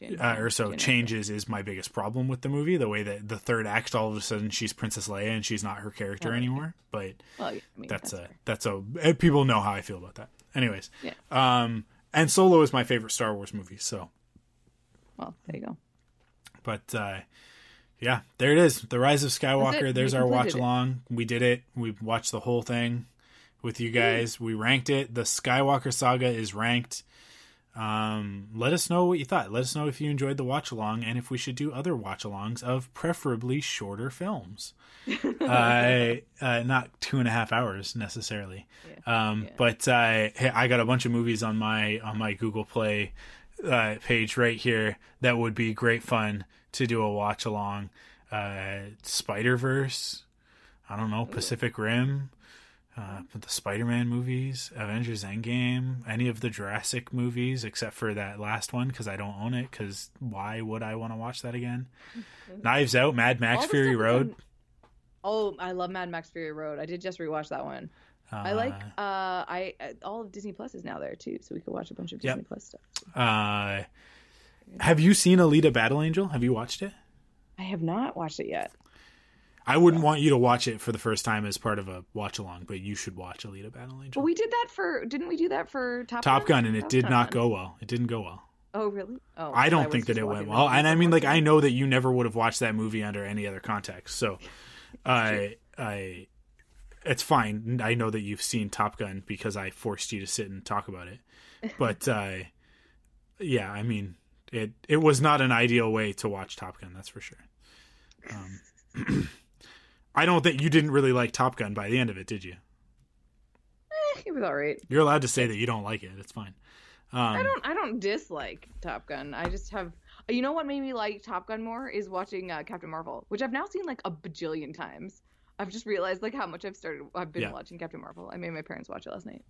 like- uh, or so Jyn- changes is my biggest problem with the movie. The way that the third act, all of a sudden, she's Princess Leia and she's not her character Oh, anymore. But Well, yeah, I mean, that's, that's a fair. that's a eh, people know how I feel about that. Anyways, Yeah. Um, and Solo is my favorite Star Wars movie. So, Well, there you go. but uh, yeah, there it is. The Rise of Skywalker. There's our watch along. We did it. We watched the whole thing with you guys. We ranked it. The Skywalker saga is ranked. Um, let us know what you thought. Let us know if you enjoyed the watch along and if we should do other watch alongs of preferably shorter films. *laughs* uh, uh, not two and a half hours necessarily. Um, Yeah. but uh, hey, I got a bunch of movies on my on my Google Play uh, page right here that would be great fun to do a watch along. Uh, Spider Verse, I don't know, Pacific Rim, uh, the Spider Man movies, Avengers Endgame, any of the Jurassic movies except for that last one because I don't own it. Because why would I want to watch that again? *laughs* Knives Out, Mad Max Fury Road. Oh, I love Mad Max Fury Road. I did just rewatch that one. Uh, I like uh I uh, all of Disney Plus is now there too, so we could watch a bunch of Yep. Disney Plus stuff. Uh, have you seen Alita Battle Angel? Have you watched it? I have not watched it yet. I wouldn't want you to watch it for the first time as part of a watch along, but you should watch Alita Battle Angel. But we did that for didn't we do that for Top Top Gun, and it was did Top not go well. It didn't go well. Oh really? Oh, I don't was think that it went well, and I mean, like, I know that you never would have watched that movie under any other context. So, *laughs* I, I, it's fine. I know that you've seen Top Gun because I forced you to sit and talk about it. But, *laughs* uh, yeah, I mean, it it was not an ideal way to watch Top Gun. That's for sure. Um, *clears throat* I don't think you didn't really like Top Gun by the end of it, did you? Gun. It was all right. You're allowed to say that you don't like it. It's fine. Um, I don't I don't dislike Top Gun. I just have You know what made me like Top Gun more is watching uh, Captain Marvel, which I've now seen like a bajillion times. I've just realized like how much I've started. I've been Yeah. watching Captain Marvel. I made my parents watch it last night.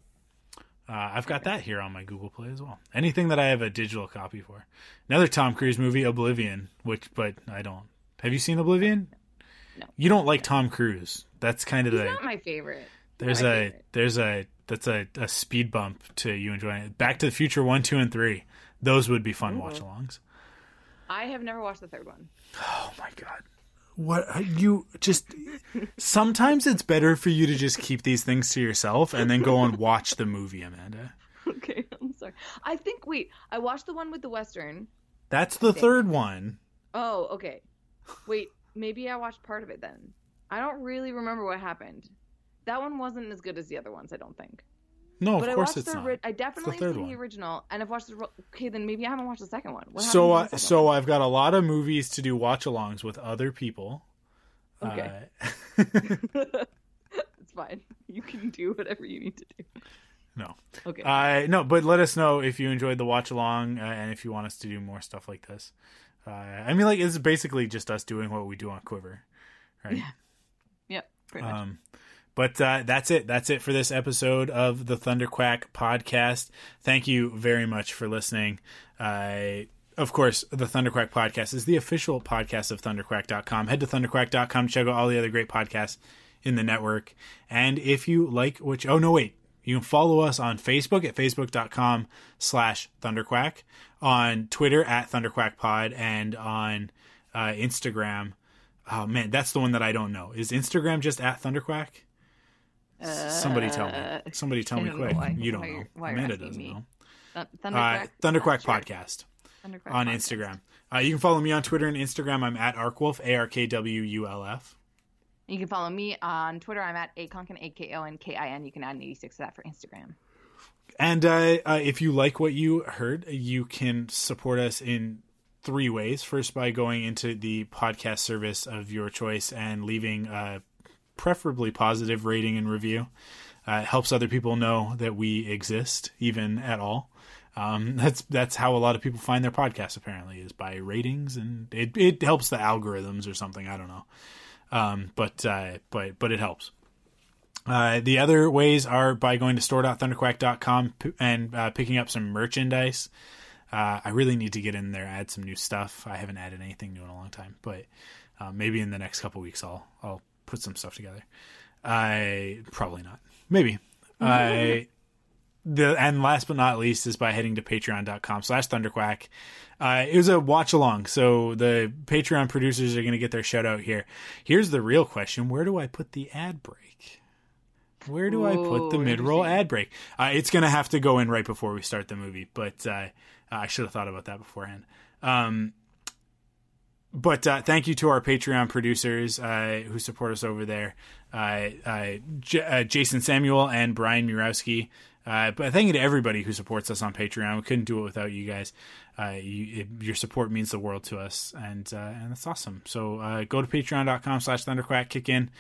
Uh, I've got that here on my Google Play as well. Anything that I have a digital copy for. Another Tom Cruise movie, Oblivion, which but I don't. Have you seen Oblivion? No. You don't like Tom Cruise. That's kind of He's the not my favorite. there's my a favorite. there's a that's a, a speed bump to you enjoying it. Back to the Future one, two, and three. Those would be fun Ooh. watch-alongs. I have never watched the third one. Oh my god. What uh, you just sometimes it's better for you to just keep these things to yourself and then go and *laughs* watch the movie, Amanda. Okay, *laughs* I'm sorry. I think wait, I watched the one with the western. That's the third one. Oh, okay. Wait, maybe I watched part of it then. I don't really remember what happened. That one wasn't as good as the other ones, I don't think. No, but of I course it's the not. I definitely third seen one. the original, and I've watched the. Okay, then maybe I haven't watched the second one. What so uh, second so one? I've got a lot of movies to do watch-alongs with other people. Okay. Uh, *laughs* *laughs* it's fine. You can do whatever you need to do. no. Okay. Uh, no, but let us know if you enjoyed the watch along uh, and if you want us to do more stuff like this. Uh, I mean, like it's basically just us doing what we do on Quiver, right? Yeah. Yep. Pretty much. Um, but uh, that's it. That's it for this episode of the Thunderquack podcast. Thank you very much for listening. Uh, of course, the Thunderquack podcast is the official podcast of thunderquack.com. Head to thunderquack.com to check out all the other great podcasts in the network. And if you like which, oh no, wait, you can follow us on Facebook at facebook.com slash thunderquack, on Twitter at thunderquackpod, and on uh, Instagram. Oh man, that's the one that I don't know. Is Instagram just at thunderquack? Somebody tell me. Somebody tell Uh, me quick. why- you don't why know. why Amanda doesn't me. know. Uh, Thunderquack. Thunderquack Sure. podcast Thunderquack on podcast. Instagram. Uh, you can follow me on Twitter and Instagram. I'm at Arkwulf, A R K W U L F. You can follow me on Twitter. I'm at akonkin, A K O N K I N. You can add an 86 to that for Instagram. And uh, uh, if you like what you heard, you can support us in three ways. First, by going into the podcast service of your choice and leaving a preferably positive rating and review. Uh, it helps other people know that we exist, even at all. Um, that's that's how a lot of people find their podcasts. Apparently, is by ratings, and it it helps the algorithms or something. I don't know, um, but uh, but but it helps. Uh, the other ways are by going to store.thunderquack.com and uh, picking up some merchandise. Uh, I really need to get in there, add some new stuff. I haven't added anything new in a long time, but uh, maybe in the next couple weeks I'll I'll put some stuff together. I probably not. Maybe. I the and last but not least is by heading to patreon.com slash thunderquack uh, it was a watch along. So the patreon producers are going to get their shout out here. Here's the real question. Where do i put the ad break? Where do i put the mid-roll ad break? Uh, it's going to have to go in right before we start the movie but uh, i should have thought about that beforehand. Um, but uh, thank you to our Patreon producers uh, who support us over there, uh, uh, J- uh, Jason Samuel and Brian Murowski. Uh, but thank you to everybody who supports us on Patreon. We couldn't do it without you guys. Uh, you, it, your support means the world to us, and uh, and that's awesome. So uh, go to patreon.com/slash thunderquack, kick in,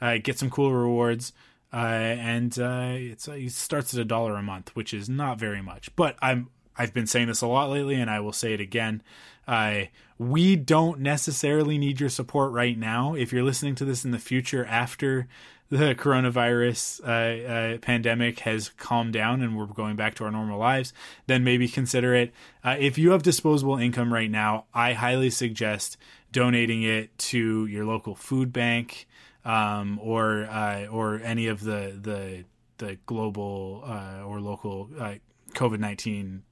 uh, get some cool rewards, uh, and it starts at a dollar a month, which is not very much. But I'm I've been saying this a lot lately, and I will say it again. Uh, we don't necessarily need your support right now. If you're listening to this in the future after the coronavirus uh, uh, pandemic has calmed down and we're going back to our normal lives, then maybe consider it. Uh, if you have disposable income right now, I highly suggest donating it to your local food bank um, or uh, or any of the the the global uh, or local uh, COVID nineteen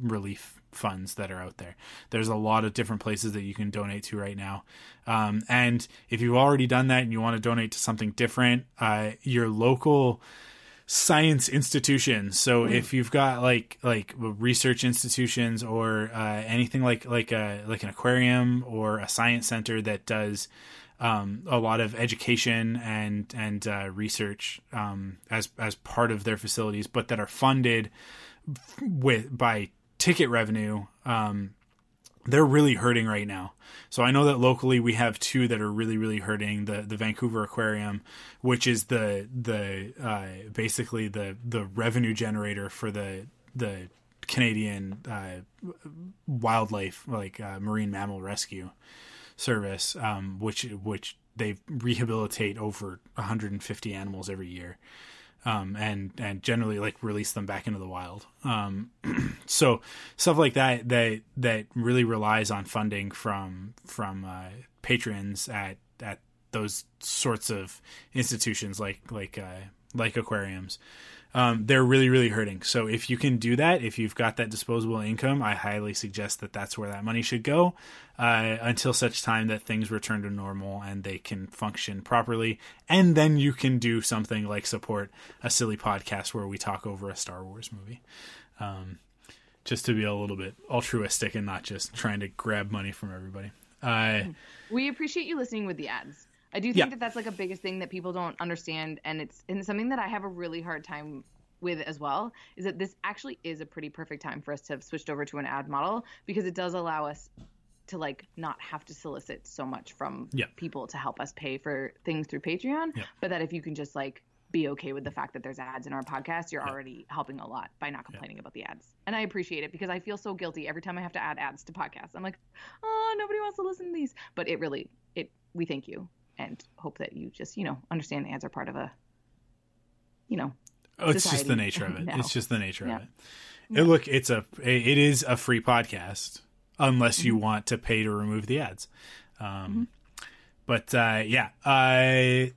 relief funds that are out there. There's a lot of different places that you can donate to right now. Um, and if you've already done that and you want to donate to something different, uh, your local science institutions. So if you've got like like research institutions or uh, anything like like a like an aquarium or a science center that does um, a lot of education and and uh, research um, as as part of their facilities, but that are funded with by ticket revenue. Um, they're really hurting right now. So I know that locally we have two that are really really hurting. The the Vancouver Aquarium, which is the the uh, basically the the revenue generator for the the Canadian uh, wildlife, like uh, marine mammal rescue service, um, which which they rehabilitate over 150 animals every year, um, and and generally like release them back into the wild. Um, *clears throat* so stuff like that that that really relies on funding from from uh, patrons at at those sorts of institutions like like uh, like aquariums um, they're really really hurting. So if you can do that if you've got that disposable income i highly suggest that that's where that money should go uh, until such time that things return to normal and they can function properly. And then you can do something like support a silly podcast where we talk over a star wars movie. Um, just to be a little bit altruistic and not just trying to grab money from everybody. Uh, We appreciate you listening with the ads. I do think Yeah. that that's like a biggest thing that people don't understand, and it's and something that I have a really hard time with as well. Is that this actually is a pretty perfect time for us to have switched over to an ad model because it does allow us to like not have to solicit so much from Yeah. people to help us pay for things through Patreon, Yeah. but that if you can just like be okay with the fact that there's ads in our podcast, you're already helping a lot by not complaining about the ads. And I appreciate it because I feel so guilty every time I have to add ads to podcasts. I'm like, oh, nobody wants to listen to these. But it really, it we thank you and hope that you just, you know, understand ads are part of a, you know, Oh, it's just the nature of *laughs* it. now. It's just the nature Yeah. of it. It look, it's a it is a free podcast unless you Mm-hmm. want to pay to remove the ads. Um, But uh, yeah, uh,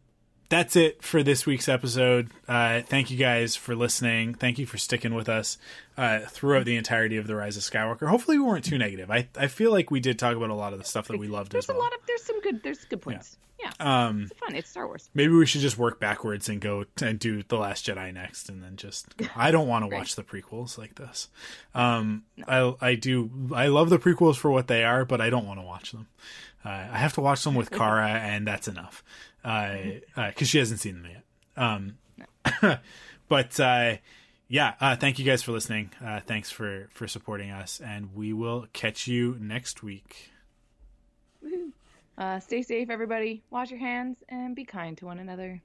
that's it for this week's episode. Uh, thank you guys for listening. Thank you for sticking with us uh, throughout the entirety of the Rise of Skywalker. Hopefully, we weren't too negative. I I feel like we did talk about a lot of the stuff that we loved there's as well. a lot of there's some good there's good points. Yeah, um, it's fun. It's Star Wars. Maybe we should just work backwards and go t- and do the Last Jedi next, and then just. Go. I don't want *laughs* to watch the prequels like this. Um, I I do I love the prequels for what they are, but I don't want to watch them. Uh, I have to watch them with *laughs* Kara, and that's enough. Because uh, 'cause she hasn't seen them yet. Um, *laughs* but uh, yeah, uh, thank you guys for listening. Uh, thanks for for supporting us, and we will catch you next week. Uh, stay safe, everybody. Wash your hands and be kind to one another.